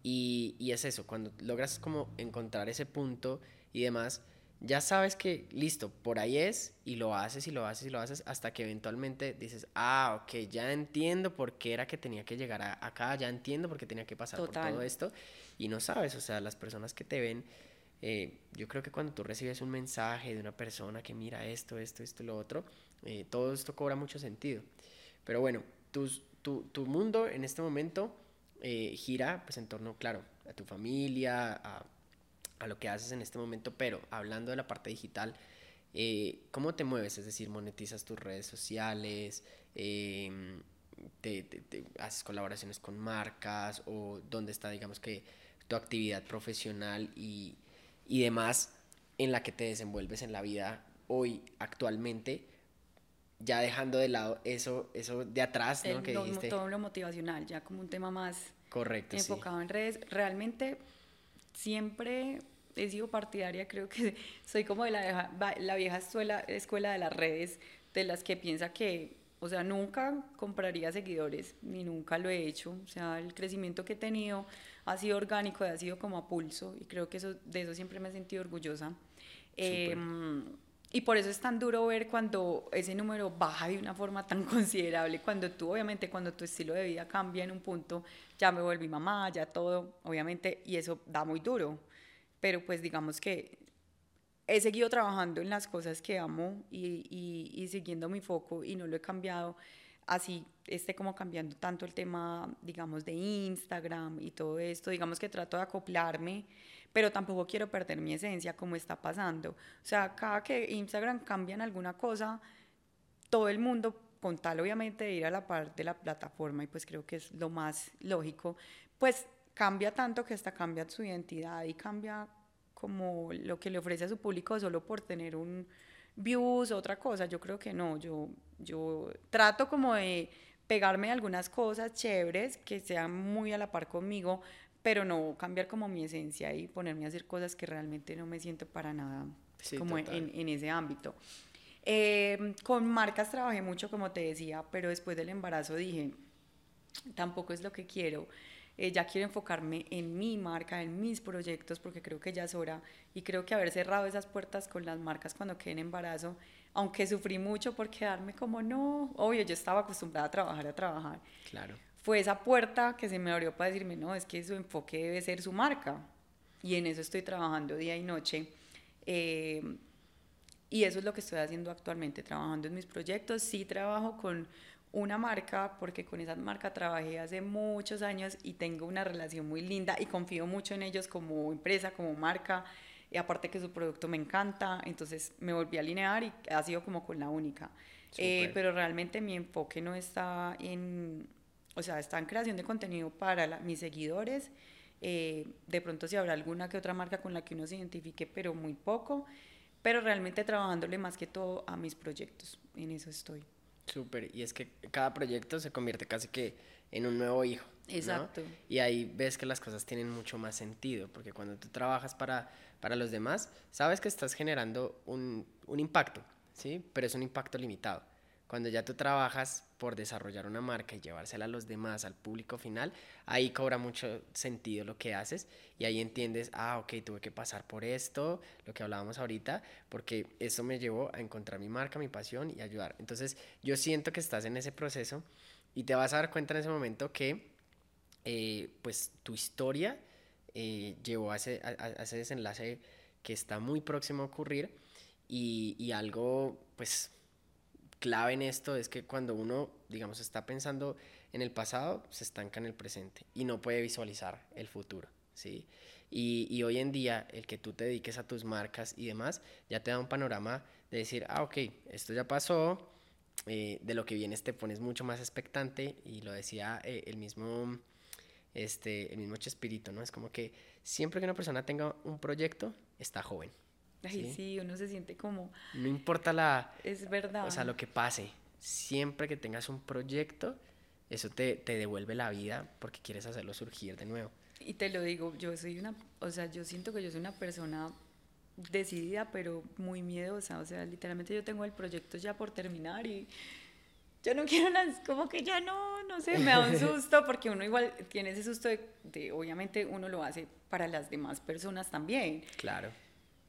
Speaker 1: Y, y es eso, cuando logras como encontrar ese punto y demás, ya sabes que listo, por ahí es y lo haces y lo haces y lo haces hasta que eventualmente dices, ah, ok, ya entiendo por qué era que tenía que llegar a, acá, ya entiendo por qué tenía que pasar Total. por todo esto y no sabes, o sea, las personas que te ven, eh, yo creo que cuando tú recibes un mensaje de una persona que mira esto, esto, esto, lo otro, eh, todo esto cobra mucho sentido. Pero bueno, tu, tu, tu mundo en este momento eh, gira pues en torno, claro, a tu familia, a a lo que haces en este momento, pero hablando de la parte digital, eh, ¿cómo te mueves? Es decir, monetizas tus redes sociales, eh, te, te, te, haces colaboraciones con marcas o dónde está, digamos que, tu actividad profesional y, y demás en la que te desenvuelves en la vida hoy, actualmente, ya dejando de lado eso, eso de atrás, ¿no?
Speaker 2: El, que dijiste. Todo lo motivacional, ya como un tema más
Speaker 1: Correcto,
Speaker 2: enfocado
Speaker 1: sí.
Speaker 2: en redes. Realmente siempre he sido partidaria, creo que *laughs* soy como de la vieja, la vieja escuela, escuela de las redes, de las que piensa que, o sea, nunca compraría seguidores, ni nunca lo he hecho. O sea, el crecimiento que he tenido ha sido orgánico, ha sido como a pulso, y creo que eso, de eso siempre me he sentido orgullosa. Eh, y por eso es tan duro ver cuando ese número baja de una forma tan *laughs* considerable, cuando tú, obviamente, cuando tu estilo de vida cambia en un punto, ya me volví mamá, ya todo, obviamente, y eso da muy duro. Pero pues digamos que he seguido trabajando en las cosas que amo y, y, y siguiendo mi foco y no lo he cambiado así esté como cambiando tanto el tema, digamos, de Instagram y todo esto, digamos que trato de acoplarme, pero tampoco quiero perder mi esencia como está pasando. O sea, cada que Instagram cambia en alguna cosa, todo el mundo, con tal obviamente de ir a la parte de la plataforma, y pues creo que es lo más lógico, pues cambia tanto que hasta cambia su identidad y cambia como lo que le ofrece a su público solo por tener un views otra cosa. Yo creo que no, yo, yo trato como de pegarme algunas cosas chéveres que sean muy a la par conmigo, pero no cambiar como mi esencia y ponerme a hacer cosas que realmente no me siento para nada sí, como en, en, ese ámbito. Eh, con marcas trabajé mucho, como te decía, pero después del embarazo dije, tampoco es lo que quiero. eh, ya quiero enfocarme en mi marca, en mis proyectos, porque creo que ya es hora y creo que haber cerrado esas puertas con las marcas cuando quedé en embarazo, aunque sufrí mucho por quedarme como no, obvio, yo estaba acostumbrada a trabajar, a trabajar.
Speaker 1: Claro.
Speaker 2: Fue esa puerta que se me abrió para decirme, no, es que su enfoque debe ser su marca. Y en eso estoy trabajando día y noche. Eh, y eso es lo que estoy haciendo actualmente, trabajando en mis proyectos. Sí trabajo con una marca, porque con esa marca trabajé hace muchos años y tengo una relación muy linda y confío mucho en ellos como empresa, como marca. Y aparte que su producto me encanta, entonces me volví a alinear y ha sido como con la única. Eh, pero realmente mi enfoque no está en, o sea, está en creación de contenido para mis seguidores. Eh, de pronto si habrá alguna que otra marca con la que uno se identifique, pero muy poco. Pero realmente trabajándole más que todo a mis proyectos. En eso estoy.
Speaker 1: Súper, y es que cada proyecto se convierte casi que en un nuevo hijo.
Speaker 2: Exacto.
Speaker 1: Y ahí ves que las cosas tienen mucho más sentido, porque cuando tú trabajas para, para los demás, sabes que estás generando un, un impacto, ¿sí? Pero es un impacto limitado. Cuando ya tú trabajas por desarrollar una marca y llevársela a los demás, al público final, ahí cobra mucho sentido lo que haces y ahí entiendes, ah, ok, tuve que pasar por esto, lo que hablábamos ahorita, porque eso me llevó a encontrar mi marca, mi pasión y ayudar. Entonces, yo siento que estás en ese proceso y te vas a dar cuenta en ese momento que, eh, pues, tu historia eh, llevó a ese, ese, desenlace que está muy próximo a ocurrir y, y algo, pues, clave en esto es que cuando uno, digamos, está pensando en el pasado, se estanca en el presente y no puede visualizar el futuro, ¿sí? Y, hoy en día, el que tú te dediques a tus marcas y demás, ya te da un panorama de decir, ah, ok, esto ya pasó, eh, de lo que vienes te pones mucho más expectante y lo decía eh, el mismo este el mismo Chespirito, ¿no? Es como que siempre que una persona tenga un proyecto, está joven.
Speaker 2: Ay, ¿sí? uno se siente como...
Speaker 1: No importa la...
Speaker 2: Es verdad.
Speaker 1: O sea, lo que pase. Siempre que tengas un proyecto, eso te, te devuelve la vida porque quieres hacerlo surgir de nuevo.
Speaker 2: Y te lo digo, yo soy una... O sea, yo siento que yo soy una persona decidida, pero muy miedosa. O sea, literalmente yo tengo el proyecto ya por terminar y yo no *laughs* quiero las, como que ya no, no sé, me da un *laughs* susto porque uno igual tiene ese susto de, de, obviamente uno lo hace para las demás personas también.
Speaker 1: Claro.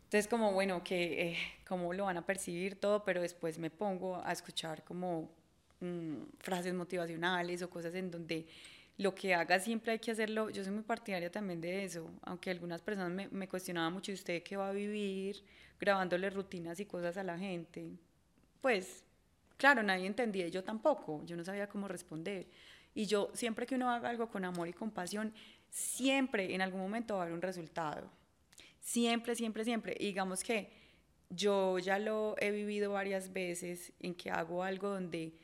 Speaker 2: Entonces, como, bueno, que, eh, cómo lo van a percibir todo, pero después me pongo a escuchar como mmm, frases motivacionales o cosas en donde lo que haga siempre hay que hacerlo. Yo soy muy partidaria también de eso, aunque algunas personas me, me cuestionaban mucho, ¿y usted qué va a vivir grabándole rutinas y cosas a la gente? Pues, claro, nadie entendía, yo tampoco, yo no sabía cómo responder. Y yo, siempre que uno haga algo con amor y compasión, siempre en algún momento va a haber un resultado Siempre, siempre, siempre. Y digamos que yo ya lo he vivido varias veces en que hago algo donde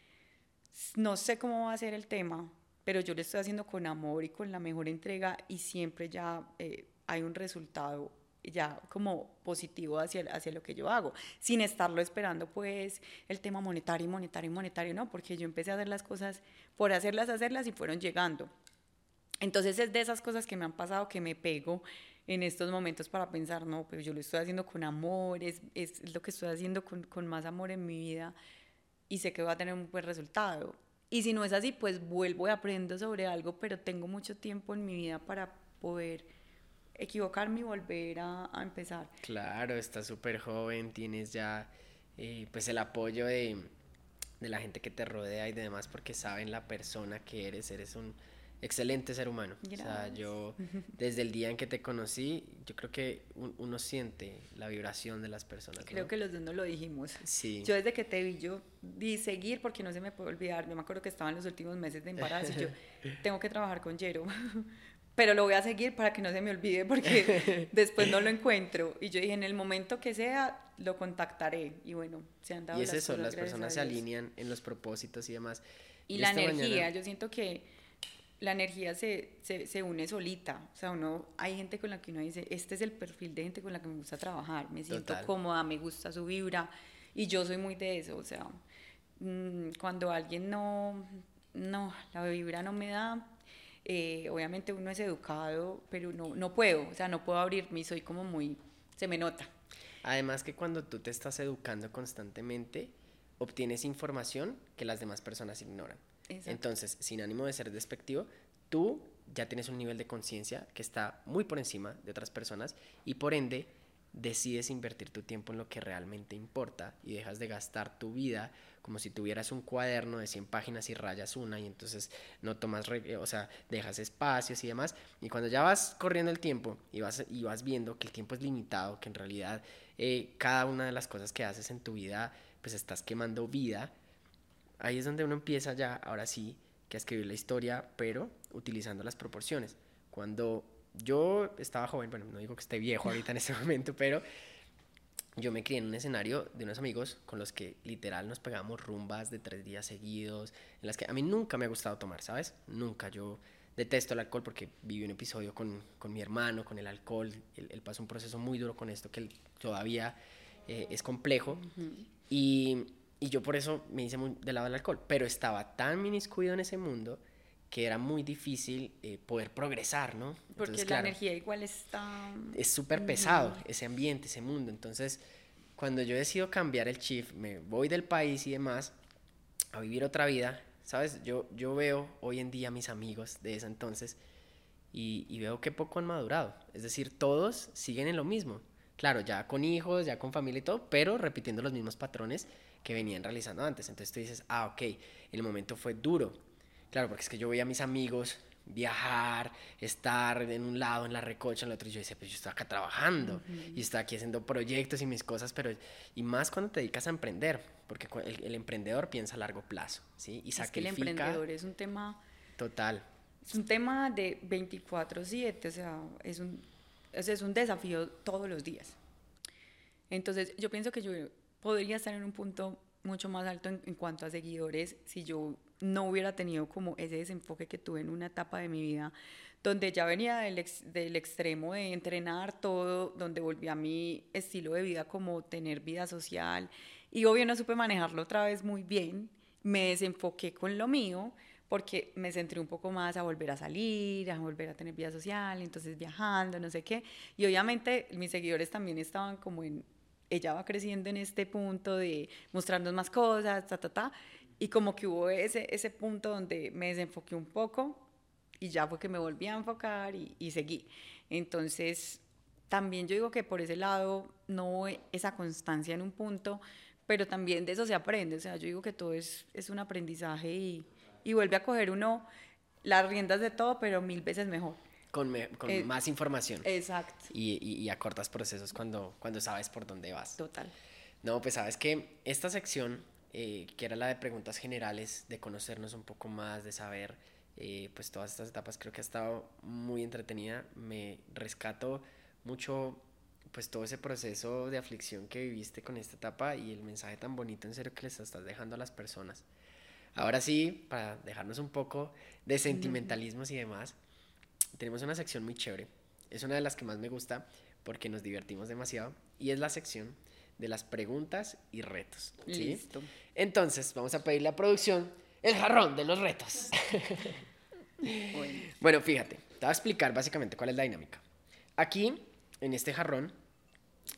Speaker 2: no sé cómo va a ser el tema, pero yo lo estoy haciendo con amor y con la mejor entrega y siempre ya eh, hay un resultado ya como positivo hacia, hacia lo que yo hago, sin estarlo esperando pues el tema monetario, monetario, monetario, no, porque yo empecé a hacer las cosas por hacerlas, hacerlas y fueron llegando. Entonces es de esas cosas que me han pasado que me pego en estos momentos para pensar, no, pero yo lo estoy haciendo con amor, es, es lo que estoy haciendo con, con, más amor en mi vida y sé que va a tener un buen resultado. Y si no es así, pues vuelvo y aprendo sobre algo, pero tengo mucho tiempo en mi vida para poder equivocarme y volver a, a empezar.
Speaker 1: Claro, estás súper joven, tienes ya eh, pues el apoyo de, de la gente que te rodea y demás porque saben la persona que eres, eres un excelente ser humano. O sea, yo *laughs* desde el día en que te conocí, yo creo que uno siente la vibración de las personas.
Speaker 2: Creo que los dos no lo dijimos.
Speaker 1: Sí.
Speaker 2: Yo desde que te vi, yo di seguir porque no se me puede olvidar. Yo me acuerdo que estaba en los últimos meses de embarazo y yo *laughs* tengo que trabajar con Jero. *laughs* Pero lo voy a seguir para que no se me olvide porque después no lo encuentro. Y yo dije, en el momento que sea, lo contactaré. Y bueno, se han dado
Speaker 1: Y es eso, las personas se alinean en los propósitos y demás.
Speaker 2: Y, la energía, yo siento que la energía se, se, se, une solita. O sea, uno, hay gente con la que uno dice, este es el perfil de gente con la que me gusta trabajar, me siento cómoda, me gusta su vibra, y yo soy muy de eso. O sea, mmm, cuando alguien no, no, la vibra no me da, eh, obviamente uno es educado, pero no, no puedo, o sea, no puedo abrirme y soy como muy, se me nota.
Speaker 1: Además que cuando tú te estás educando constantemente, obtienes información que las demás personas ignoran. Entonces, sin ánimo de ser despectivo, tú ya tienes un nivel de conciencia que está muy por encima de otras personas y por ende decides invertir tu tiempo en lo que realmente importa y dejas de gastar tu vida como si tuvieras un cuaderno de 100 páginas y rayas una y entonces no tomas, o sea, dejas espacios y demás. Y cuando ya vas corriendo el tiempo y vas, y vas viendo que el tiempo es limitado, que en realidad eh, cada una de las cosas que haces en tu vida, pues estás quemando vida, ahí es donde uno empieza ya, ahora sí, que a escribir la historia, pero utilizando las proporciones. Cuando yo estaba joven, bueno, no digo que esté viejo ahorita en este *laughs* momento, pero yo me crié en un escenario de unos amigos con los que literal nos pegábamos rumbas de tres días seguidos, en las que a mí nunca me ha gustado tomar, ¿sabes? Nunca. Yo detesto el alcohol porque viví un episodio con, con mi hermano, con el alcohol. Él, pasó un proceso muy duro con esto que todavía eh, es complejo. y, y, yo por eso me hice muy del lado del alcohol. Pero estaba tan miniscuido en ese mundo que era muy difícil eh, poder progresar, ¿no?
Speaker 2: Porque la energía igual está...
Speaker 1: Es súper pesado ese ambiente, ese mundo. Entonces, cuando yo decido cambiar el chip, me voy del país y demás a vivir otra vida, ¿sabes? Yo, yo veo hoy en día a mis amigos de ese entonces y, y veo que poco han madurado. Es decir, todos siguen en lo mismo. Claro, ya con hijos, ya con familia y todo, pero repitiendo los mismos patrones que venían realizando antes. Entonces tú dices, ah, ok, el momento fue duro Claro, porque es que yo veía a mis amigos viajar, estar en un lado, en la recocha, en el otro, y yo decía, pues yo estoy acá trabajando, y estoy aquí haciendo proyectos y mis cosas, pero, y más cuando te dedicas a emprender, porque el, emprendedor piensa a largo plazo, ¿sí? Y
Speaker 2: sacrifica... Es que el emprendedor es un tema...
Speaker 1: Total.
Speaker 2: Es un tema de 24/7, o sea, es un, es un desafío todos los días. Entonces, yo pienso que yo podría estar en un punto mucho más alto en cuanto a seguidores si yo no hubiera tenido como ese desenfoque que tuve en una etapa de mi vida, donde ya venía del, del extremo de entrenar todo, donde volví a mi estilo de vida como tener vida social, y obvio no supe manejarlo otra vez muy bien, me desenfoqué con lo mío, porque me centré un poco más a volver a salir, a volver a tener vida social, entonces viajando, no sé qué, y obviamente mis seguidores también estaban como en, ella va creciendo en este punto de mostrarnos más cosas, ta, ta, ta, y como que hubo ese, ese punto donde me desenfoqué un poco y ya fue que me volví a enfocar y, y seguí. Entonces, también yo digo que por ese lado no esa constancia en un punto, pero también de eso se aprende. O sea, yo digo que todo es, es un aprendizaje y, y vuelve a coger uno las riendas de todo, pero mil veces mejor.
Speaker 1: Con, con eh, más información.
Speaker 2: Exacto.
Speaker 1: Y, y, y, acortas procesos cuando, cuando sabes por dónde vas.
Speaker 2: Total.
Speaker 1: No, pues sabes que esta sección eh, que era la de preguntas generales, de conocernos un poco más, de saber eh, pues todas estas etapas. Creo que ha estado muy entretenida. Me rescato mucho pues todo ese proceso de aflicción que viviste con esta etapa y el mensaje tan bonito en serio que les estás dejando a las personas. Ahora sí, para dejarnos un poco de sentimentalismos y demás, tenemos una sección muy chévere. Es una de las que más me gusta porque nos divertimos demasiado y es la sección de las preguntas y retos. Listo. Entonces, vamos a pedirle a producción el jarrón de los retos. bueno. fíjate, te voy a explicar básicamente cuál es la dinámica. Aquí, en este jarrón,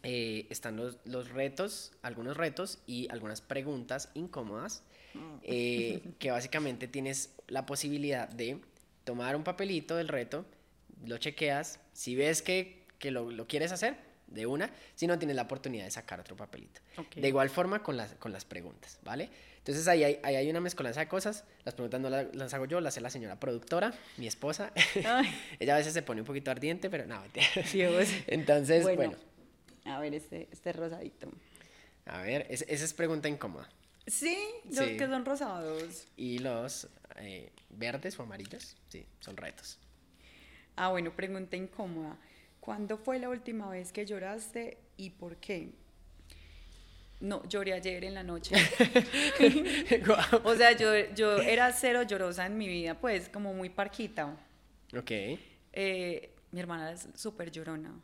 Speaker 1: eh, están los, los, retos, algunos retos y algunas preguntas incómodas, eh, que básicamente tienes la posibilidad de tomar un papelito del reto, lo chequeas, si ves que, que lo, lo quieres hacer, de una, si no tienes la oportunidad de sacar otro papelito. De igual forma con las, con las preguntas, ¿vale? Entonces ahí hay, ahí hay una mezcolanza de cosas. Las preguntas no las, hago yo, las hace la señora productora, mi esposa. *laughs* Ella a veces se pone un poquito ardiente, pero no, *laughs* Entonces, bueno,
Speaker 2: A ver, este, este rosadito.
Speaker 1: A ver, esa es pregunta incómoda.
Speaker 2: Sí, los que son rosados.
Speaker 1: Y los eh, verdes o amarillos, sí, son retos.
Speaker 2: Ah, bueno, pregunta incómoda. ¿Cuándo fue la última vez que lloraste y por qué? No, lloré ayer en la noche. *laughs* o sea, yo, yo era cero llorosa en mi vida, pues, como muy parquita.
Speaker 1: Ok.
Speaker 2: Eh, mi hermana es súper llorona.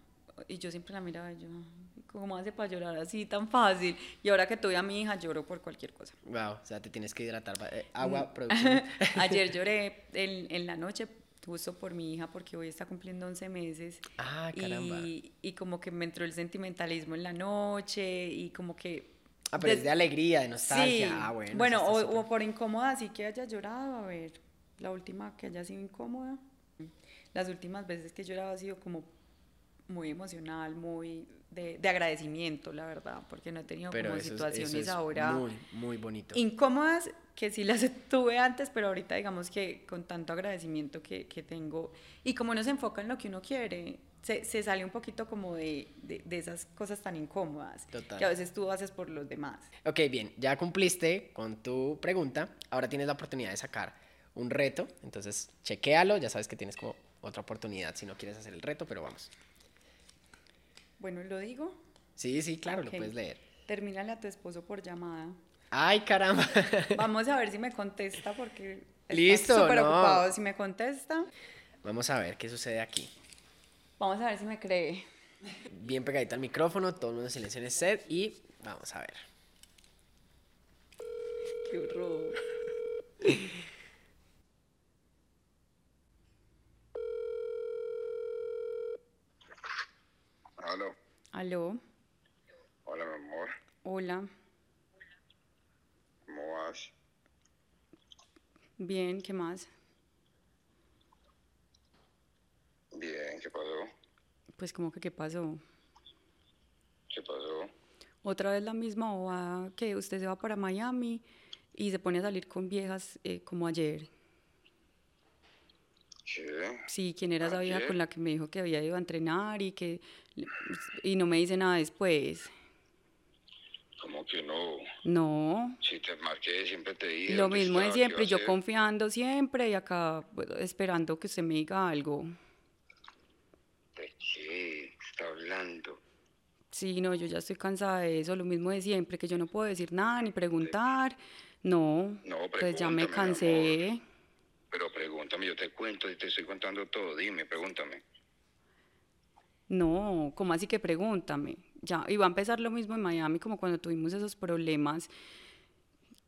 Speaker 2: Y yo siempre la miraba y yo, ¿cómo hace para llorar así tan fácil? Y ahora que tuve a mi hija, lloro por cualquier cosa.
Speaker 1: Wow, o sea, te tienes que hidratar. Eh, agua, *laughs* producción.
Speaker 2: Ayer *laughs* lloré en, en la noche justo por mi hija, porque hoy está cumpliendo 11 meses.
Speaker 1: Ah, caramba.
Speaker 2: Y, y como que me entró el sentimentalismo en la noche y como que...
Speaker 1: Ah, pero es de alegría, de nostalgia. Sí. Ah, bueno.
Speaker 2: Bueno, o, o, por incómoda, así que haya llorado, a ver, la última que haya sido incómoda. las últimas veces que he llorado ha sido como muy emocional, muy de, de agradecimiento, la verdad, porque no he tenido
Speaker 1: Pero
Speaker 2: como
Speaker 1: eso es-
Speaker 2: situaciones
Speaker 1: eso es
Speaker 2: ahora
Speaker 1: Muy, muy bonito.
Speaker 2: incómodas que sí las *laughs* tuve antes, pero ahorita digamos que con tanto agradecimiento que, que tengo y como uno se enfoca en lo que uno quiere, se, se sale un poquito como de, de, de esas cosas tan incómodas
Speaker 1: Total.
Speaker 2: que a veces tú haces por los demás.
Speaker 1: Ok, bien, ya cumpliste con tu pregunta. Ahora tienes la oportunidad de sacar un reto. Entonces, chequéalo. Ya sabes que tienes como otra oportunidad si no quieres hacer el reto, pero vamos.
Speaker 2: Bueno, lo digo,
Speaker 1: Sí, sí, claro, lo puedes leer.
Speaker 2: termínale a tu esposo por llamada.
Speaker 1: Ay, caramba. *laughs*
Speaker 2: Vamos a ver si me contesta porque
Speaker 1: Listo,
Speaker 2: súper
Speaker 1: no.
Speaker 2: ocupado. Si me contesta,
Speaker 1: Vamos a ver qué sucede aquí.
Speaker 2: vamos a ver si me cree.
Speaker 1: Bien pegadita al micrófono, todo el mundo en silencio en el set y vamos a ver.
Speaker 2: Qué horror. *laughs*
Speaker 3: Aló.
Speaker 2: Aló,
Speaker 3: Hola, mi amor.
Speaker 2: hola,
Speaker 3: ¿Cómo vas?
Speaker 2: bien, ¿qué más?
Speaker 3: Bien, ¿qué pasó?
Speaker 2: Pues como que qué pasó.
Speaker 3: ¿Qué pasó?
Speaker 2: Otra vez la misma bobada que usted se va para Miami y se pone a salir con viejas eh, como ayer.
Speaker 3: ¿Qué?
Speaker 2: Sí, ¿quién era esa vieja con la que me dijo que había ido a entrenar y que y no me dice nada después?
Speaker 3: ¿Cómo que no?
Speaker 2: No,
Speaker 3: Si te marqué, siempre te dije.
Speaker 2: lo mismo de siempre, yo confiando siempre y acá bueno, esperando que usted me diga algo.
Speaker 3: ¿De qué está hablando?
Speaker 2: Sí, no, yo ya estoy cansada de eso, lo mismo de siempre, que yo no puedo decir nada ni preguntar. No,
Speaker 3: No,
Speaker 2: pues ya me cansé.
Speaker 3: Pero pregúntame, yo te cuento y te estoy contando todo. Dime, pregúntame.
Speaker 2: No, ¿cómo así que pregúntame? Ya, y va a empezar lo mismo en Miami como cuando tuvimos esos problemas,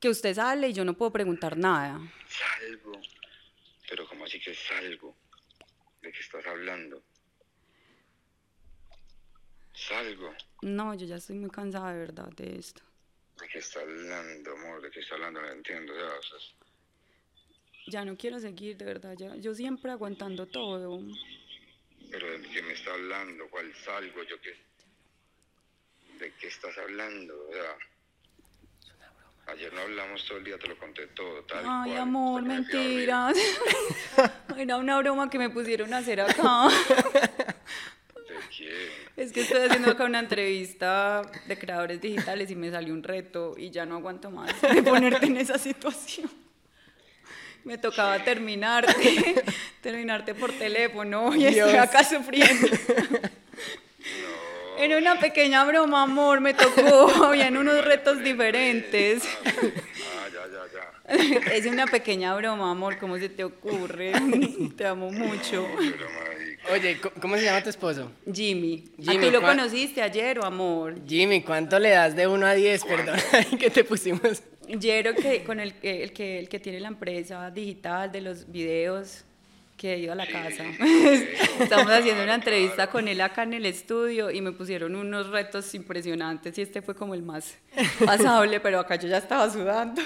Speaker 2: que usted sale y yo no puedo preguntar nada.
Speaker 3: Salgo. Pero ¿cómo así que salgo? ¿De qué estás hablando? Salgo.
Speaker 2: No, yo ya estoy muy cansada de verdad de esto.
Speaker 3: ¿De qué está hablando, amor? ¿De qué está hablando? No entiendo. o sea,
Speaker 2: Ya no quiero seguir, de verdad, ya, yo siempre aguantando todo.
Speaker 3: Pero ¿de qué me está hablando? ¿Cuál salgo? ¿Yo qué? ¿De qué estás hablando? O sea, ayer no hablamos todo el día, te lo conté todo. Tal
Speaker 2: Ay,
Speaker 3: cual,
Speaker 2: amor, mentiras. *laughs* Era una broma que me pusieron a hacer acá.
Speaker 3: ¿De quién?
Speaker 2: Es que estoy haciendo acá una entrevista de creadores digitales y me salió un reto y ya no aguanto más de ponerte en esa situación. Me tocaba terminarte, *laughs* terminarte por teléfono y estoy acá sufriendo. Era una pequeña broma, amor, me tocó, *laughs* habían unos retos diferentes.
Speaker 3: Ah, ya, ya, ya.
Speaker 2: Es una pequeña broma, amor, ¿cómo se te ocurre? *laughs* Te amo mucho.
Speaker 1: Oye, ¿cómo- ¿cómo se llama tu esposo?
Speaker 2: Jimmy, ¿a
Speaker 1: Jimmy,
Speaker 2: tú lo
Speaker 1: ¿cuál-
Speaker 2: conociste ayer o amor?
Speaker 1: Jimmy, ¿cuánto le das de 1 a 10? Perdón, que te pusimos.
Speaker 2: Jero, que, con el, que- el, que, el que tiene la empresa digital de los videos, que he ido a la casa. *laughs* Estamos haciendo una entrevista con él acá en el estudio y me pusieron unos retos impresionantes y este fue como el más pasable, pero acá yo ya estaba sudando.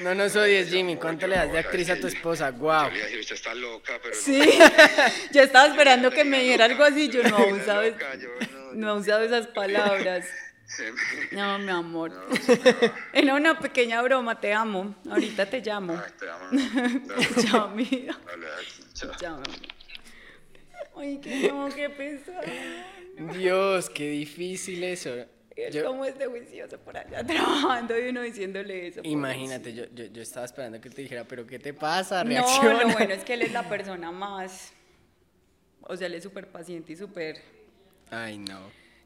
Speaker 1: No nos odies, Jimmy. ¿Cuánto le das de actriz a tu esposa? Wow.
Speaker 3: Está loca, pero
Speaker 2: Sí, *laughs* yo estaba esperando que me dijera algo así, yo no *laughs*
Speaker 3: loca, yo no-
Speaker 2: no he usado esas palabras. *laughs* No, mi amor. *laughs*
Speaker 3: No.
Speaker 2: Era una pequeña broma, te amo. Ahorita te llamo.
Speaker 3: Ay, te amo. *laughs* Dale,
Speaker 2: Chao, amiga.
Speaker 3: dale, dale, chao.
Speaker 2: Chao. Ay, que no, qué pesado.
Speaker 1: Dios, qué difícil eso.
Speaker 2: Es
Speaker 1: Yo-
Speaker 2: como este juicioso por allá trabajando y uno diciéndole eso.
Speaker 1: imagínate, yo, yo, yo estaba esperando que te dijera, pero ¿qué te pasa?
Speaker 2: No,
Speaker 1: Reacciona.
Speaker 2: lo bueno es que él es la persona más. O sea, él es súper paciente y súper.
Speaker 1: Ay, no.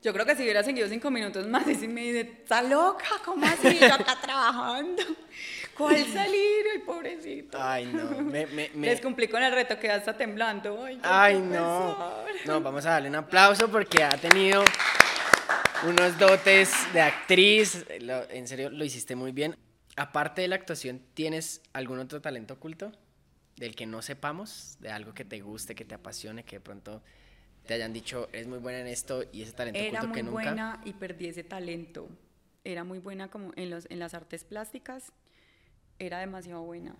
Speaker 2: Yo creo que si hubiera seguido cinco minutos más, y si me dice, ¿está loca? ¿Cómo así? *laughs* Yo acá trabajando. ¿Cuál salir? Ay, pobrecito.
Speaker 1: Ay, no. Me, me, me-
Speaker 2: Les cumplí con el reto, queda hasta temblando. Ay,
Speaker 1: Ay, no. No, vamos a darle un aplauso porque ha tenido unos dotes de actriz. Lo- en serio, lo hiciste muy bien. Aparte de la actuación, ¿tienes algún otro talento oculto? Del que no sepamos, de algo que te guste, que te apasione, que de pronto te hayan dicho, eres muy buena en esto y ese talento
Speaker 2: Era
Speaker 1: oculto
Speaker 2: muy
Speaker 1: que nunca.
Speaker 2: buena y perdí ese talento. Era muy buena como en, los, en las artes plásticas. Era demasiado buena.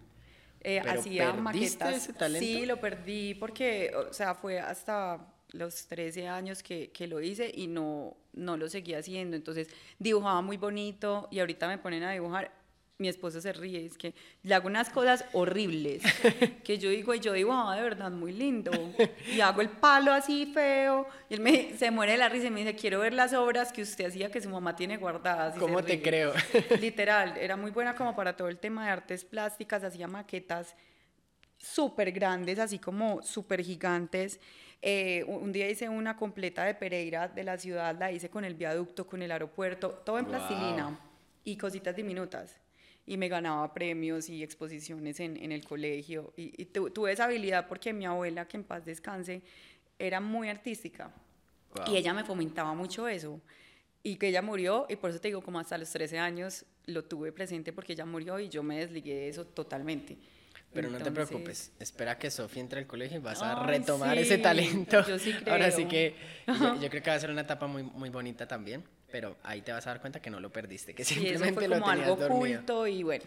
Speaker 2: Eh,
Speaker 1: ¿Pero
Speaker 2: hacía maquetas.
Speaker 1: ese talento?
Speaker 2: Sí, lo perdí porque, o sea, fue hasta los 13 años que, que lo hice y no, no lo seguía haciendo. Entonces dibujaba muy bonito y ahorita me ponen a dibujar. Mi esposo se ríe, es que le hago unas cosas horribles, *laughs* que yo digo, y yo dibujaba de verdad muy lindo, y hago el palo así feo, y él me, *laughs* se muere de la risa y me dice, quiero ver las obras que usted hacía que su mamá tiene guardadas. y
Speaker 1: ¿Cómo te creo? *laughs*
Speaker 2: Literal, era muy buena como para todo el tema de artes plásticas, hacía maquetas súper grandes, así como súper gigantes. Eh, un día hice una completa de Pereira de la ciudad, la hice con el viaducto, con el aeropuerto, todo en
Speaker 1: Guau.
Speaker 2: plastilina y cositas diminutas. Y me ganaba premios y exposiciones en, en el colegio. Y, y tu- tuve esa habilidad porque mi abuela, que en paz descanse, era muy artística.
Speaker 1: Guau.
Speaker 2: Y ella me fomentaba mucho eso. Y que ella murió, y por eso te digo, como hasta los 13 años lo tuve presente porque ella murió y yo me desligué de eso totalmente.
Speaker 1: Pero no te
Speaker 2: Entonces,
Speaker 1: preocupes, espera que Sofía entre al colegio y vas a retomar
Speaker 2: sí,
Speaker 1: ese talento.
Speaker 2: yo sí *laughs*
Speaker 1: Ahora sí
Speaker 2: creo.
Speaker 1: que yo, yo creo que va a ser una etapa muy, muy bonita también, pero ahí te vas a dar cuenta que no lo perdiste, que
Speaker 2: Sí, eso
Speaker 1: simplemente
Speaker 2: fue
Speaker 1: lo
Speaker 2: como
Speaker 1: tenías
Speaker 2: algo
Speaker 1: dormido.
Speaker 2: oculto y bueno.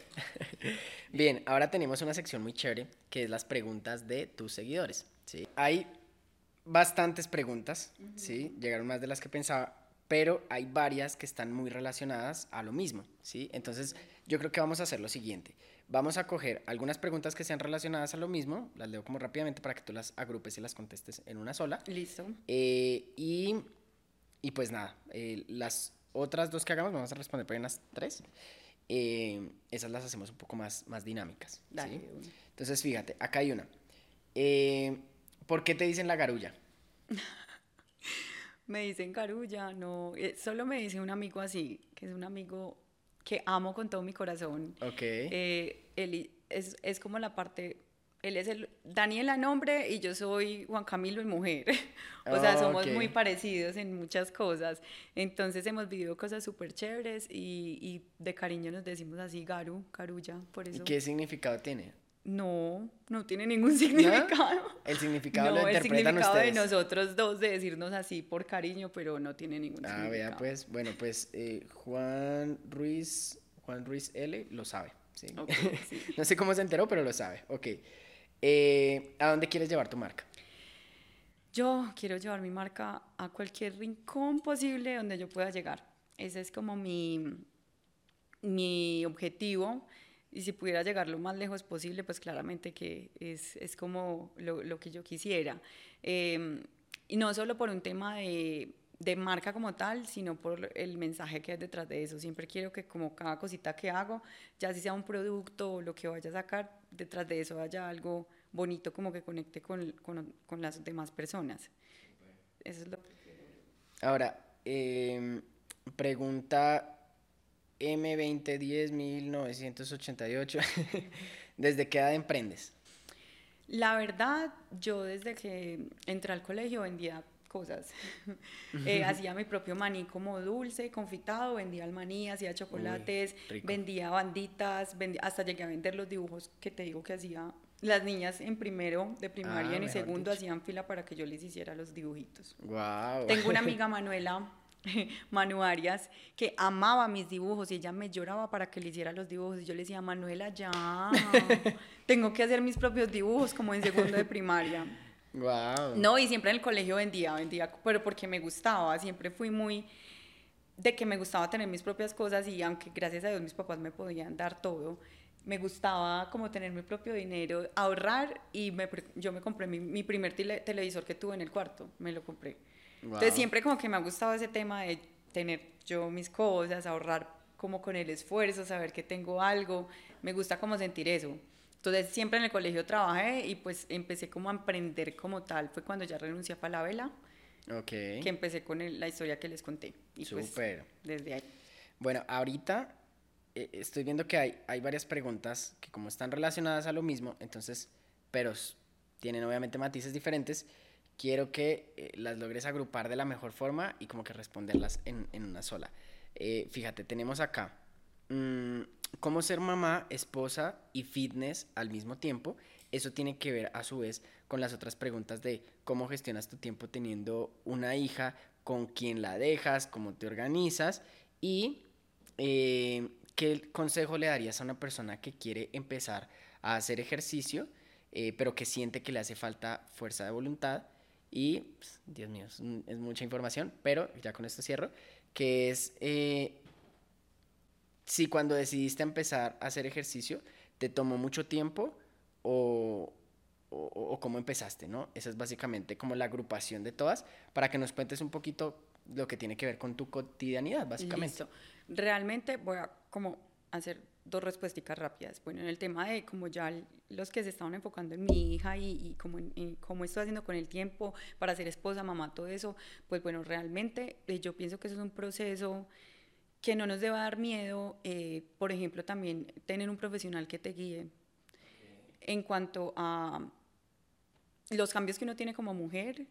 Speaker 2: *laughs*
Speaker 1: Bien, ahora tenemos una sección muy chévere que es las preguntas de tus seguidores. ¿sí? Hay bastantes preguntas, ¿sí? llegaron más de las que pensaba, pero hay varias que están muy relacionadas a lo mismo. ¿sí? Entonces, yo creo que vamos a hacer lo siguiente. Vamos a coger algunas preguntas que sean relacionadas a lo mismo, las leo como rápidamente para que tú las agrupes y las contestes en una sola.
Speaker 2: Listo.
Speaker 1: Eh, y, y pues nada, eh, las otras dos que hagamos, vamos a responder por unas tres. eh, esas las hacemos un poco más, más dinámicas. ¿sí?
Speaker 2: Dale.
Speaker 1: Entonces, fíjate, acá hay una. Eh, ¿Por qué te dicen la garulla? *laughs*
Speaker 2: Me dicen carulla, no, solo me dice un amigo así, que es un amigo que amo con todo mi corazón.
Speaker 1: Ok.
Speaker 2: Él es, es como la parte, él es el Daniela nombre y yo soy Juan Camilo en mujer. *laughs* o sea, somos
Speaker 1: Ok.
Speaker 2: muy parecidos en muchas cosas. Entonces hemos vivido cosas súper chéveres y, y de cariño nos decimos así, Garu, Carulla, por
Speaker 1: ¿Y
Speaker 2: eso.
Speaker 1: qué significado tiene?
Speaker 2: No, no tiene ningún *laughs* significado.
Speaker 1: El significado
Speaker 2: no,
Speaker 1: lo
Speaker 2: el
Speaker 1: interpretan
Speaker 2: significado de
Speaker 1: ustedes.
Speaker 2: nosotros dos de decirnos así por cariño, pero no tiene ningún
Speaker 1: Ah,
Speaker 2: significado.
Speaker 1: vea, pues, bueno, pues eh, Juan Ruiz, Juan Ruiz L lo sabe. ¿sí?
Speaker 2: Ok, sí. *laughs*
Speaker 1: no sé cómo se enteró, pero lo sabe. Ok. Eh, ¿A dónde quieres llevar tu marca?
Speaker 2: Yo quiero llevar mi marca a cualquier rincón posible donde yo pueda llegar. Ese es como mi, mi objetivo. Y si pudiera llegar lo más lejos posible, pues claramente que es, es como lo, lo que yo quisiera. Eh, y no solo por un tema de, de marca como tal, sino por el mensaje que hay detrás de eso. Siempre quiero que como cada cosita que hago, ya si sea un producto o lo que vaya a sacar, detrás de eso haya algo bonito como que conecte con, con, con las demás personas. Eso es lo
Speaker 1: Ahora, em, pregunta M2010-1988. *laughs* ¿Desde qué edad emprendes?
Speaker 2: La verdad, yo desde que entré al colegio vendía cosas. *laughs* Eh, hacía mi propio maní como dulce, confitado, vendía el maní, hacía chocolates, vendía banditas, vendía- hasta llegué a vender los dibujos que te digo que hacía. Las niñas en primero de primaria
Speaker 1: Ah,
Speaker 2: y en
Speaker 1: mejor
Speaker 2: segundo
Speaker 1: dicho.
Speaker 2: hacían fila para que yo les hiciera los dibujitos.
Speaker 1: Wow.
Speaker 2: Tengo una amiga *laughs* Manuela *laughs* Manu Arias que amaba mis dibujos y ella me lloraba para que le hiciera los dibujos y yo le decía, Manuela, ya, tengo que hacer mis propios dibujos como en segundo de primaria.
Speaker 1: Wow.
Speaker 2: No, y siempre en el colegio vendía, vendía, pero porque me gustaba, siempre fui muy de que me gustaba tener mis propias cosas y aunque gracias a Dios mis papás me podían dar todo, me gustaba como tener mi propio dinero, ahorrar y me yo me compré mi, mi primer tele- televisor que tuve en el cuarto, me lo compré. Entonces
Speaker 1: Wow.
Speaker 2: siempre como que me ha gustado ese tema de tener yo mis cosas, ahorrar como con el esfuerzo, saber que tengo algo, me gusta como sentir eso. Entonces siempre en el colegio trabajé y pues empecé como a emprender como tal, fue cuando ya renuncié a Falabella,
Speaker 1: Ok.
Speaker 2: que empecé con el- la historia que les conté. Y pues
Speaker 1: Súper.
Speaker 2: desde ahí.
Speaker 1: Bueno, ahorita eh, estoy viendo que hay, hay varias preguntas que como están relacionadas a lo mismo, entonces, pero tienen obviamente matices diferentes, quiero que eh, las logres agrupar de la mejor forma y como que responderlas en, en una sola. Eh, fíjate, tenemos acá, mm, cómo ser mamá, esposa y fitness al mismo tiempo. Eso tiene que ver a su vez con las otras preguntas de cómo gestionas tu tiempo teniendo una hija, con quién la dejas, cómo te organizas y eh, qué consejo le darías a una persona que quiere empezar a hacer ejercicio, eh, pero que siente que le hace falta fuerza de voluntad y, pues, Dios mío, es, mucha información, pero ya con esto cierro, que es eh, si cuando decidiste empezar a hacer ejercicio te tomó mucho tiempo o, o, cómo empezaste, ¿no? Esa es básicamente como la agrupación de todas, para que nos cuentes un poquito lo que tiene que ver con tu cotidianidad, básicamente.
Speaker 2: Realmente voy a como hacer dos respuestas rápidas. Bueno, en el tema de como ya los que se estaban enfocando en mi hija y, y cómo, cómo estoy haciendo con el tiempo para ser esposa, mamá, todo eso, pues bueno, realmente eh, yo pienso que eso es un proceso que no nos debe dar miedo, eh, por ejemplo, también tener un profesional que te guíe en cuanto a los cambios que uno tiene como mujer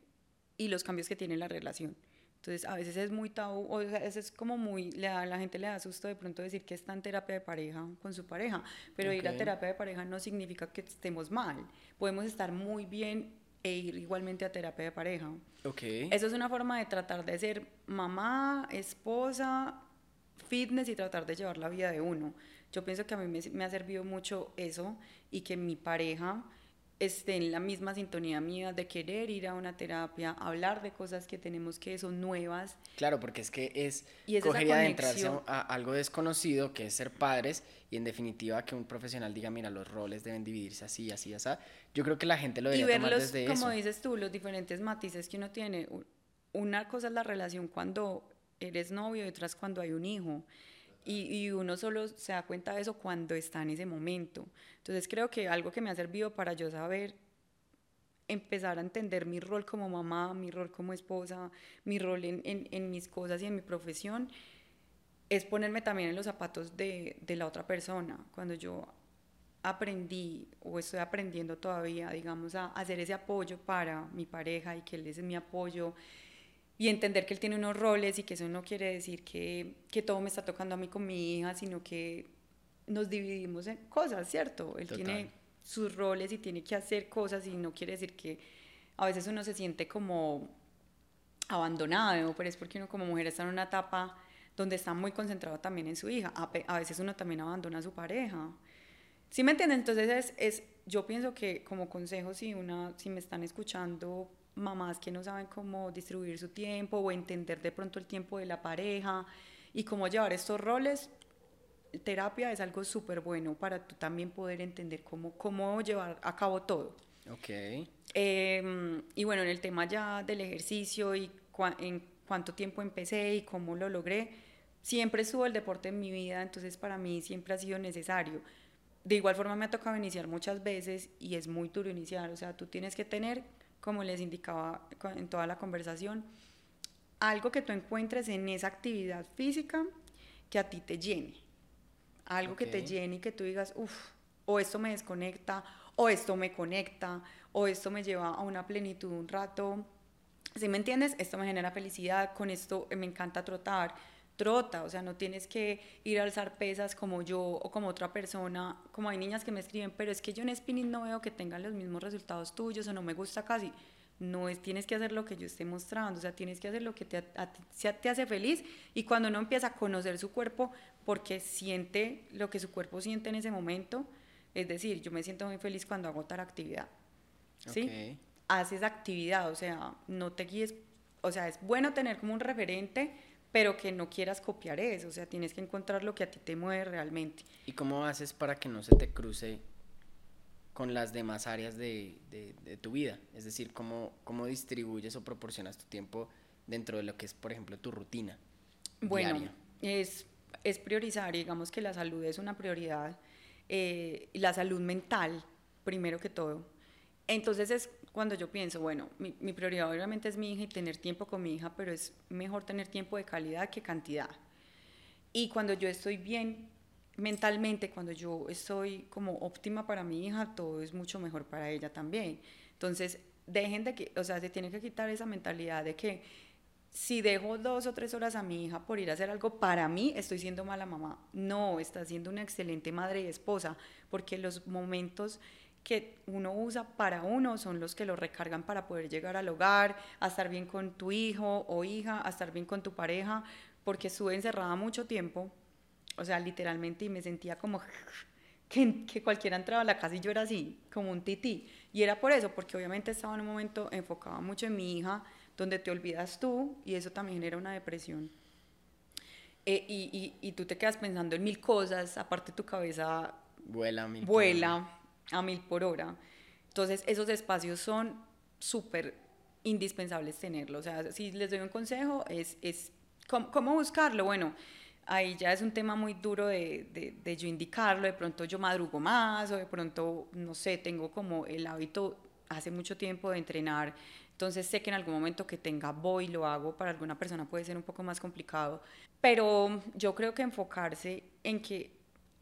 Speaker 2: y los cambios que tiene la relación. Entonces, a veces es muy tabú, o sea, es como muy, le da, la gente le da susto de pronto decir que está en terapia de pareja con su pareja, pero ir a terapia de pareja no significa que estemos mal. Podemos estar muy bien e ir igualmente a terapia de pareja.
Speaker 1: Okay.
Speaker 2: Eso es una forma de tratar de ser mamá, esposa, fitness y tratar de llevar la vida de uno. Yo pienso que a mí me, me ha servido mucho eso y que mi pareja esté en la misma sintonía mía de querer ir a una terapia, hablar de cosas que tenemos que son nuevas.
Speaker 1: Claro, porque es que es, y coger y adentrarse a, algo desconocido, que es ser padres, y en definitiva que un profesional diga, mira, los roles deben dividirse así, así, así. Yo creo que la gente lo
Speaker 2: y ver desde como dices tú, los diferentes matices que uno tiene. Una cosa es la relación cuando eres novio y otra es cuando hay un hijo. Y, uno solo se da cuenta de eso cuando está en ese momento. Entonces creo que algo que me ha servido para yo saber empezar a entender mi rol como mamá, mi rol como esposa, mi rol en, en, mis cosas y en mi profesión, es ponerme también en los zapatos de, de la otra persona. Cuando yo aprendí o estoy aprendiendo todavía, digamos, a hacer ese apoyo para mi pareja y que él es mi apoyo y entender que él tiene unos roles y que eso no quiere decir que, que todo me está tocando a mí con mi hija, sino que nos dividimos en cosas, ¿cierto? Él tiene sus roles y tiene que hacer cosas y no quiere decir que a veces uno se siente como abandonado, pero es porque uno como mujer está en una etapa donde está muy concentrado también en su hija. A, veces uno también abandona a su pareja. ¿Sí me entienden? Entonces es, es, yo pienso que como consejo, si, una, si me están escuchando mamás que no saben cómo distribuir su tiempo o entender de pronto el tiempo de la pareja y cómo llevar estos roles, terapia es algo súper bueno para tú también poder entender cómo, cómo llevar a cabo todo.
Speaker 1: Ok.
Speaker 2: Em, y bueno, en el tema ya del ejercicio y en cuánto tiempo empecé y cómo lo logré, siempre estuvo el deporte en mi vida, entonces para mí siempre ha sido necesario. De igual forma me ha tocado iniciar muchas veces y es muy duro iniciar, o sea, tú tienes que tener como les indicaba en toda la conversación, algo que tú encuentres en esa actividad física que a ti te llene. Algo que te llene y que tú digas, uff, o esto me desconecta, o esto me conecta, o esto me lleva a una plenitud un rato. Si me entiendes, esto me genera felicidad, con esto me encanta trotar trota, o sea, no tienes que ir a alzar pesas como yo o como otra persona, como hay niñas que me escriben, pero es que yo en spinning no veo que tengan los mismos resultados tuyos o no me gusta casi. No es, tienes que hacer lo que yo esté mostrando, o sea, tienes que hacer lo que te, te hace feliz y cuando uno empieza a conocer su cuerpo porque siente lo que su cuerpo siente en ese momento, es decir, yo me siento muy feliz cuando hago tal actividad, ¿sí? Haces actividad, o sea, no te guíes, o sea, es bueno tener como un referente, pero que no quieras copiar eso, o sea, tienes que encontrar lo que a ti te mueve realmente.
Speaker 1: ¿Y cómo haces para que no se te cruce con las demás áreas de, de, tu vida? Es decir, ¿cómo, ¿cómo distribuyes o proporcionas tu tiempo dentro de lo que es, por ejemplo, tu rutina?
Speaker 2: Bueno, es, es priorizar, digamos que la salud es una prioridad, eh, la salud mental, primero que todo. Entonces es cuando yo pienso, bueno, mi, mi, prioridad obviamente es mi hija y tener tiempo con mi hija, pero es mejor tener tiempo de calidad que cantidad. Y cuando yo estoy bien mentalmente, cuando yo estoy como óptima para mi hija, todo es mucho mejor para ella también. Entonces, dejen de que, o sea, se tiene que quitar esa mentalidad de que si dejo dos o tres horas a mi hija por ir a hacer algo para mí, estoy siendo mala mamá. No, está siendo una excelente madre y esposa, porque los momentos que uno usa para uno son los que lo recargan para poder llegar al hogar, a estar bien con tu hijo o hija, a estar bien con tu pareja, porque estuve encerrada mucho tiempo, o sea, literalmente, y me sentía como *laughs* que, que cualquiera entraba a la casa y yo era así, como un tití. Y era por eso, porque obviamente estaba en un momento enfocado mucho en mi hija, donde te olvidas tú y eso también genera una depresión. Eh, y, y, y, tú te quedas pensando en mil cosas, aparte tu cabeza
Speaker 1: vuela mil,
Speaker 2: vuela a mil por hora. Entonces esos espacios son súper indispensables tenerlos. O sea, si les doy un consejo, es, es ¿cómo, ¿cómo, buscarlo? Bueno, ahí ya es un tema muy duro de, de, de yo indicarlo, de pronto yo madrugo más o de pronto, no sé, tengo como el hábito hace mucho tiempo de entrenar entonces sé que en algún momento que tenga voy, lo hago, para alguna persona puede ser un poco más complicado, pero yo creo que enfocarse en que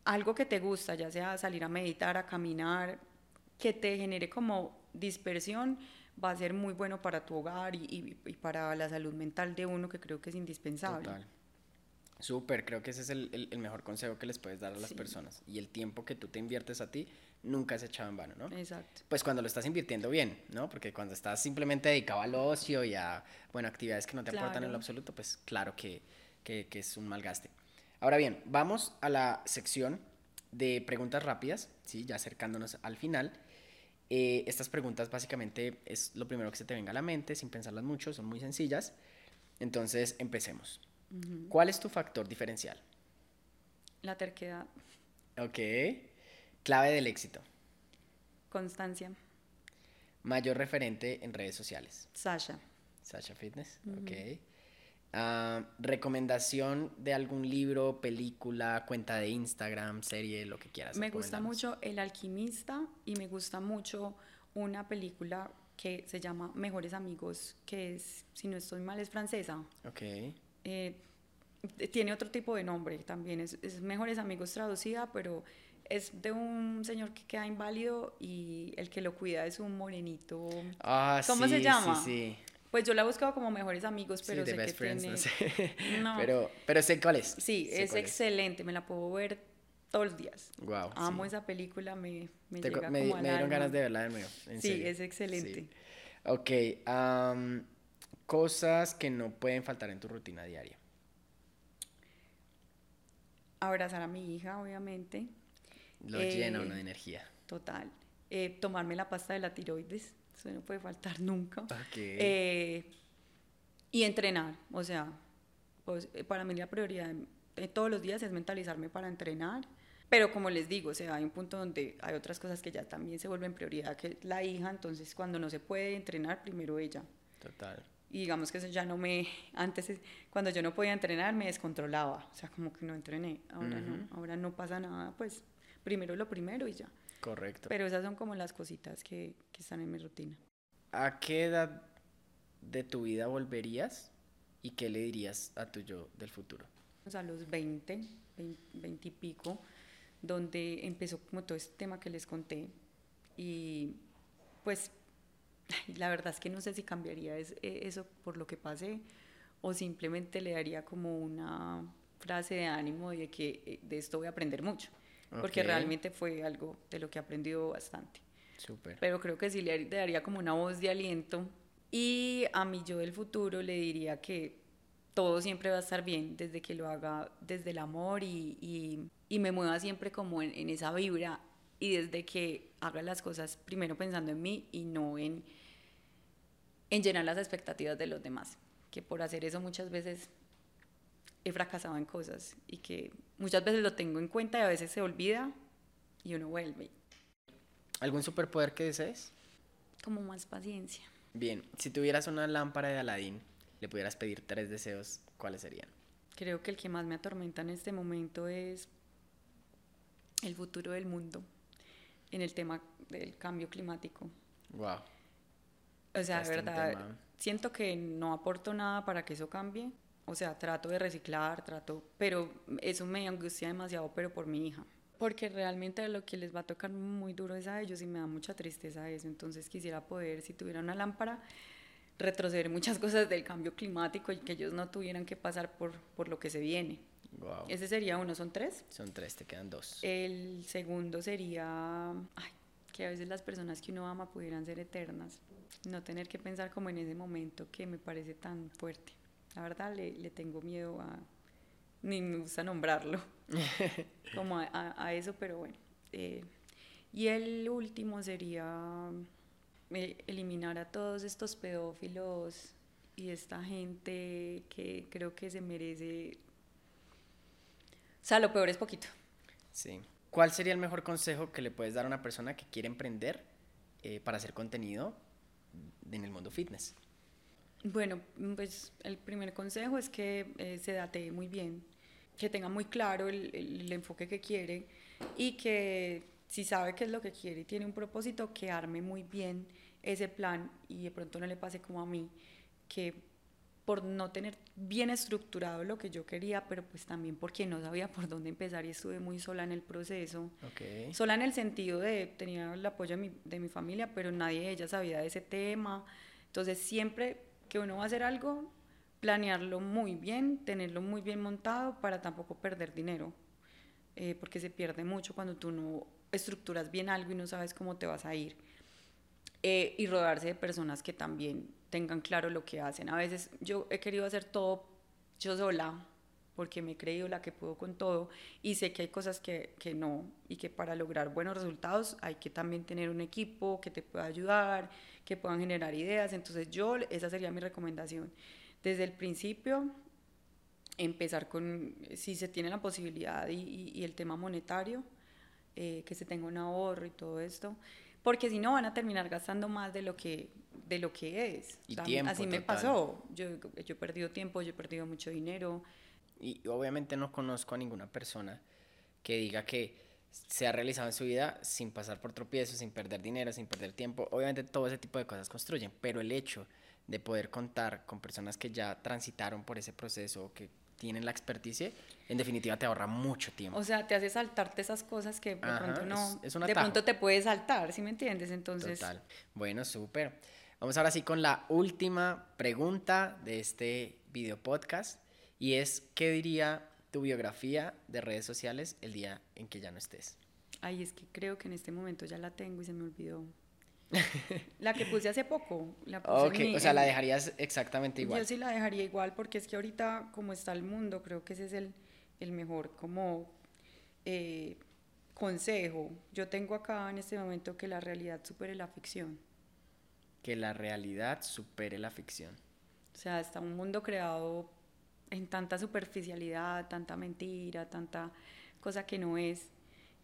Speaker 2: algo que te gusta, ya sea salir a meditar, a caminar, que te genere como dispersión, va a ser muy bueno para tu hogar y, y, y para la salud mental de uno, que creo que es indispensable.
Speaker 1: Total. Súper, creo que ese es el, el, el, mejor consejo que les puedes dar a las sí. personas. Y el tiempo que tú te inviertes a ti nunca es echado en vano, ¿no?
Speaker 2: Exacto.
Speaker 1: Pues cuando lo estás invirtiendo bien, ¿no? Porque cuando estás simplemente dedicado al ocio y a, bueno, actividades que no te claro. aportan en lo absoluto, pues claro que, que, que es un mal gaste. Ahora bien, vamos a la sección de preguntas rápidas, ¿sí? Ya acercándonos al final. Eh, estas preguntas básicamente es lo primero que se te venga a la mente, sin pensarlas mucho, son muy sencillas. Entonces, empecemos. Uh -huh. ¿Cuál es tu factor diferencial?
Speaker 2: La terquedad.
Speaker 1: Ok. Clave del éxito.
Speaker 2: Constancia.
Speaker 1: Mayor referente en redes sociales.
Speaker 2: Sasha.
Speaker 1: Sasha Fitness, uh -huh. ok. Uh, recomendación de algún libro, película, cuenta de Instagram, serie, lo que quieras.
Speaker 2: Me gusta mucho El Alquimista y me gusta mucho una película que se llama Mejores Amigos, que es, si no estoy mal, es francesa.
Speaker 1: Ok.
Speaker 2: Eh, tiene otro tipo de nombre también, es, es Mejores Amigos traducida, pero es de un señor que queda inválido y el que lo cuida es un morenito.
Speaker 1: Ah,
Speaker 2: ¿Cómo
Speaker 1: sí,
Speaker 2: se llama?
Speaker 1: Sí, sí.
Speaker 2: Pues yo la he buscado como mejores amigos, pero
Speaker 1: sí,
Speaker 2: sé que
Speaker 1: friends,
Speaker 2: tiene...
Speaker 1: no sé. *laughs*
Speaker 2: No.
Speaker 1: Pero, pero sé cuál es.
Speaker 2: Sí,
Speaker 1: sé
Speaker 2: es excelente, me la puedo ver todos los días.
Speaker 1: Wow,
Speaker 2: Amo
Speaker 1: sí.
Speaker 2: esa película, me, me
Speaker 1: Te,
Speaker 2: llega
Speaker 1: me,
Speaker 2: como
Speaker 1: me dieron
Speaker 2: alma.
Speaker 1: ganas de verla de nuevo. En
Speaker 2: Sí,
Speaker 1: serio.
Speaker 2: es excelente.
Speaker 1: Sí. Ok, um, cosas que no pueden faltar en tu rutina diaria.
Speaker 2: Abrazar a mi hija, obviamente.
Speaker 1: Lo
Speaker 2: Eh,
Speaker 1: llena uno de energía.
Speaker 2: Total. Eh, tomarme la pasta de la tiroides, eso no puede faltar *laughs* nunca.
Speaker 1: Ok.
Speaker 2: Eh, y entrenar, o sea, pues, eh, para mí la prioridad de todos los días es mentalizarme para entrenar. Pero como les digo, o sea, hay un punto donde hay otras cosas que ya también se vuelven prioridad, que es la hija, entonces cuando no se puede entrenar, primero ella.
Speaker 1: Total.
Speaker 2: Y digamos que eso ya no me, *laughs* antes es- cuando yo no podía entrenar me descontrolaba, o sea, como que no entrené, ahora
Speaker 1: Ujú.
Speaker 2: no, ahora no pasa nada, pues primero lo primero y ya.
Speaker 1: Correcto.
Speaker 2: Pero esas son como las cositas que, que están en mi rutina.
Speaker 1: ¿A qué edad de tu vida volverías y qué le dirías a tu yo del futuro?
Speaker 2: A los 20, 20, 20 y pico, donde empezó como todo este tema que les conté. Y pues la verdad es que no sé si cambiaría eh, eso por lo que pasé o simplemente le daría como una frase de ánimo de que eh, de esto voy a aprender mucho. Porque realmente fue algo de lo que he aprendido bastante.
Speaker 1: Súper.
Speaker 2: Pero creo que sí le le daría como una voz de aliento. Y a mi yo del futuro le diría que todo siempre va a estar bien desde que lo haga desde el amor y, y, y me mueva siempre como en, en esa vibra y desde que haga las cosas primero pensando en mí y no en, en llenar las expectativas de los demás. Que por hacer eso muchas veces he fracasado en cosas y que muchas veces lo tengo en cuenta y a veces se olvida y uno vuelve.
Speaker 1: ¿Algún superpoder que desees?
Speaker 2: Como más paciencia.
Speaker 1: Bien, si tuvieras una lámpara de Aladín, le pudieras pedir tres deseos, ¿cuáles serían?
Speaker 2: Creo que el que más me atormenta en este momento es el futuro del mundo en el tema del cambio climático.
Speaker 1: Wow.
Speaker 2: O sea, de verdad, siento que no aporto nada para que eso cambie. O sea, trato de reciclar, trato, pero eso me angustia demasiado, pero por mi hija. Porque realmente lo que les va a tocar muy duro es a ellos y me da mucha tristeza eso. Entonces quisiera poder, si tuviera una lámpara, retroceder muchas *laughs* cosas del cambio climático y que ellos no tuvieran que pasar por, por lo que se viene.
Speaker 1: Wow.
Speaker 2: Ese sería uno, son tres.
Speaker 1: Son tres, te quedan dos.
Speaker 2: El segundo sería ay, que a veces las personas que uno ama pudieran ser eternas, no tener que pensar como en ese momento que me parece tan fuerte. La verdad le, le tengo miedo a, ni me gusta nombrarlo, *laughs* como a, a- a eso, pero bueno, Eh, y el último sería eh, eliminar a todos estos pedófilos y esta gente que creo que se merece... O sea, lo peor es poquito.
Speaker 1: Sí. ¿Cuál sería el mejor consejo que le puedes dar a una persona que quiere emprender eh, para hacer contenido en el mundo fitness?
Speaker 2: Bueno, pues el primer consejo es que eh, se date muy bien, que tenga muy claro el, el, enfoque que quiere y que si sabe qué es lo que quiere y tiene un propósito, que arme muy bien ese plan y de pronto no le pase como a mí, que por no tener bien estructurado lo que yo quería, pero pues también porque no sabía por dónde empezar y estuve muy sola en el proceso.
Speaker 1: Okay.
Speaker 2: Sola en el sentido de, tenía el apoyo de mi, de mi familia, pero nadie de ella sabía de ese tema. Entonces siempre que uno va a hacer algo, planearlo muy bien, tenerlo muy bien montado para tampoco perder dinero, eh, porque se pierde mucho cuando tú no estructuras bien algo y no sabes cómo te vas a ir. Eh, y rodearse de personas que también tengan claro lo que hacen. A veces yo he querido hacer todo yo sola, porque me he creído la que puedo con todo y sé que hay cosas que, que, no y que para lograr buenos resultados hay que también tener un equipo que te pueda ayudar, que puedan generar ideas. Entonces yo, esa sería mi recomendación. Desde el principio, empezar con, si se tiene la posibilidad y, y, y el tema monetario, eh, que se tenga un ahorro y todo esto, porque si no van a terminar gastando más de lo que, de lo que es.
Speaker 1: Y o sea, tiempo,
Speaker 2: así me
Speaker 1: total.
Speaker 2: pasó. Yo, yo he perdido tiempo, yo he perdido mucho dinero.
Speaker 1: Y obviamente no conozco a ninguna persona que diga que se ha realizado en su vida sin pasar por tropiezos, sin perder dinero, sin perder tiempo. Obviamente todo ese tipo de cosas construyen, pero el hecho de poder contar con personas que ya transitaron por ese proceso, que tienen la experticia, en definitiva te ahorra mucho tiempo.
Speaker 2: O sea, te hace saltarte esas cosas que de
Speaker 1: Ajá,
Speaker 2: pronto no,
Speaker 1: es- es
Speaker 2: de pronto te puedes saltar, ¿sí me entiendes? Entonces,
Speaker 1: Total. Bueno, súper. Vamos ahora sí con la última pregunta de este video podcast y es, ¿qué diría tu biografía de redes sociales el día en que ya no estés?
Speaker 2: ay, es que creo que en este momento ya la tengo y se me olvidó. *laughs* la que puse hace poco, la puse
Speaker 1: Ok,
Speaker 2: mi-
Speaker 1: o sea, la dejarías exactamente igual.
Speaker 2: Yo sí la dejaría igual porque es que ahorita como está el mundo, creo que ese es el, el mejor como eh, consejo. Yo tengo acá en este momento que la realidad supere la ficción.
Speaker 1: Que la realidad supere la ficción.
Speaker 2: O sea, está un mundo creado en tanta superficialidad, tanta mentira, tanta cosa que no es,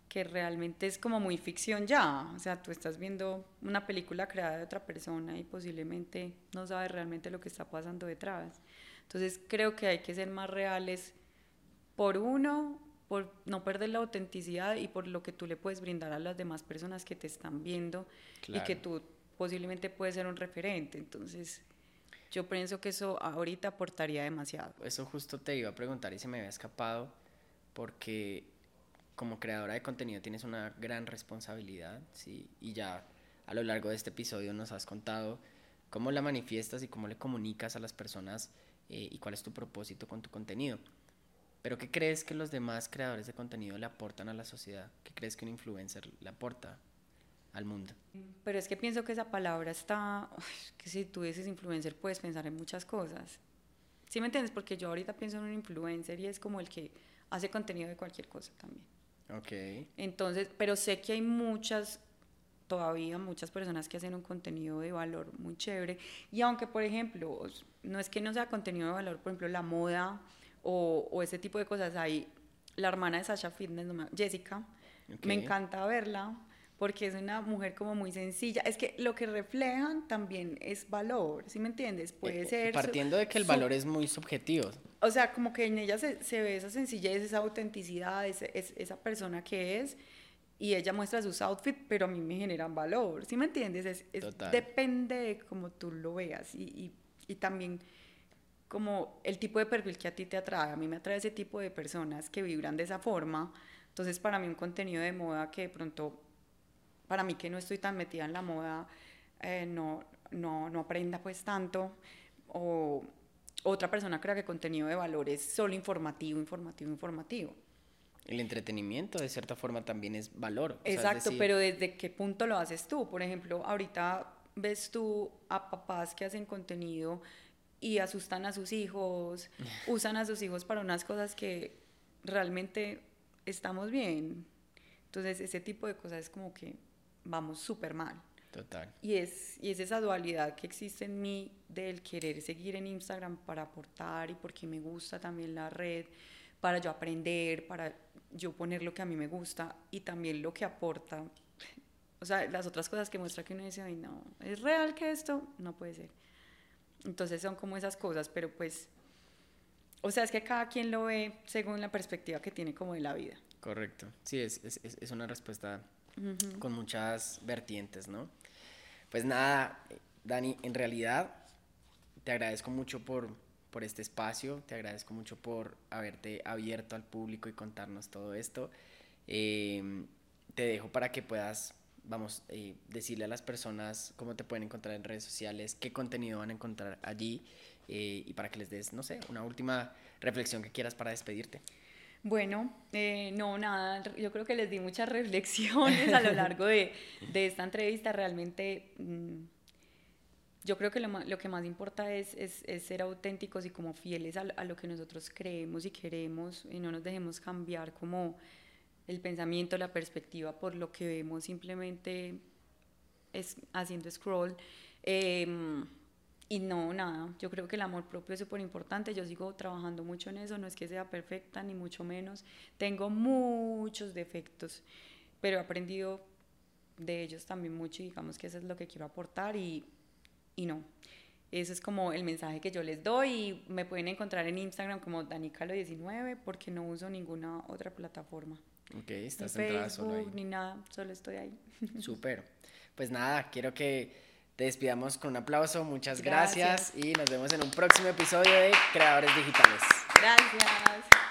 Speaker 2: que realmente es como muy ficción ya. O sea, tú estás viendo una película creada de otra persona y posiblemente no sabes realmente lo que está pasando detrás. Entonces creo que hay que ser más reales por uno, por no perder la autenticidad y por lo que tú le puedes brindar a las demás personas que te están viendo y que tú posiblemente puedes ser un referente. Entonces, yo pienso que eso ahorita aportaría demasiado.
Speaker 1: Eso justo te iba a preguntar y se me había escapado porque como creadora de contenido tienes una gran responsabilidad, ¿sí? Y ya a lo largo de este episodio nos has contado cómo la manifiestas y cómo le comunicas a las personas eh, y cuál es tu propósito con tu contenido. Pero ¿qué crees que los demás creadores de contenido le aportan a la sociedad? ¿Qué crees que un influencer le aporta al mundo?
Speaker 2: Pero es que pienso que esa palabra está, que si tú dices influencer puedes pensar en muchas cosas. ¿Sí me entiendes? Porque yo ahorita pienso en un influencer y es como el que hace contenido de cualquier cosa también.
Speaker 1: Ok.
Speaker 2: Entonces, pero sé que hay muchas, todavía muchas personas que hacen un contenido de valor muy chévere. Y aunque, por ejemplo, no es que no sea contenido de valor, por ejemplo, la moda o, o ese tipo de cosas, hay la hermana de Sasha Fitness, Jessica,
Speaker 1: Ok.
Speaker 2: me encanta verla porque es una mujer como muy sencilla. Es que lo que reflejan también es valor, ¿sí me entiendes? Puede
Speaker 1: Eh,
Speaker 2: ser... su-
Speaker 1: Partiendo de que el
Speaker 2: su-
Speaker 1: valor es muy subjetivo.
Speaker 2: o sea, como que en ella se, se ve esa sencillez, esa autenticidad, ese- es, esa persona que es, y ella muestra sus outfits, pero a mí me generan valor, ¿sí me entiendes? Es, es-
Speaker 1: Total.
Speaker 2: depende de cómo tú lo veas y, y, y también como el tipo de perfil que a ti te atrae. A mí me atrae ese tipo de personas que vibran de esa forma. Entonces, para mí un contenido de moda que de pronto, para mí que no estoy tan metida en la moda, eh, no, no, no aprenda pues tanto, o otra persona crea que contenido de valor es solo informativo, informativo, informativo.
Speaker 1: El entretenimiento, de cierta forma, también es valor. o sea, es
Speaker 2: Exacto,
Speaker 1: decir,
Speaker 2: pero ¿desde qué punto lo haces tú? Por ejemplo, ahorita ves tú a papás que hacen contenido y asustan a sus hijos, *laughs* usan a sus hijos para unas cosas que realmente estamos bien. Entonces, ese tipo de cosas es como que vamos súper mal.
Speaker 1: Total.
Speaker 2: Y es, y es esa dualidad que existe en mí del querer seguir en Instagram para aportar y porque me gusta también la red, para yo aprender, para yo poner lo que a mí me gusta y también lo que aporta. *laughs* O sea, las otras cosas que muestra que uno dice, ay, no, ¿es real que esto? No puede ser. Entonces son como esas cosas, pero pues, o sea, es que cada quien lo ve según la perspectiva que tiene como de la vida.
Speaker 1: Correcto. Sí, es, es, es una respuesta con muchas vertientes, ¿no? Pues nada, Dani, en realidad te agradezco mucho por, por este espacio, te agradezco mucho por haberte abierto al público y contarnos todo esto. Em, te dejo para que puedas, vamos, eh, decirle a las personas cómo te pueden encontrar en redes sociales, qué contenido van a encontrar allí eh, y para que les des, no sé, una última reflexión que quieras para despedirte.
Speaker 2: Bueno, eh, no, nada, yo creo que les di muchas *laughs* reflexiones a lo largo de, de esta entrevista. Realmente, mm, yo creo que lo, lo, que más importa es, es, ser auténticos y como fieles a, a, lo que nosotros creemos y queremos y no nos dejemos cambiar como el pensamiento, la perspectiva por lo que vemos simplemente es haciendo scroll. Eh, y no, nada, yo creo que el amor propio es súper importante, yo sigo trabajando mucho en eso, no es que sea perfecta ni mucho menos, tengo muchos defectos, pero he aprendido de ellos también mucho y digamos que eso es lo que quiero aportar y, y no. Ese es como el mensaje que yo les doy y me pueden encontrar en Instagram como Danicalo19 porque no uso ninguna otra plataforma.
Speaker 1: Ok, estás
Speaker 2: ni Facebook, solo ahí. ni nada, solo estoy ahí.
Speaker 1: Súper. Pues nada, quiero que te despidamos con un aplauso, muchas gracias. gracias y nos vemos en un próximo episodio de Creadores Digitales.
Speaker 2: Gracias.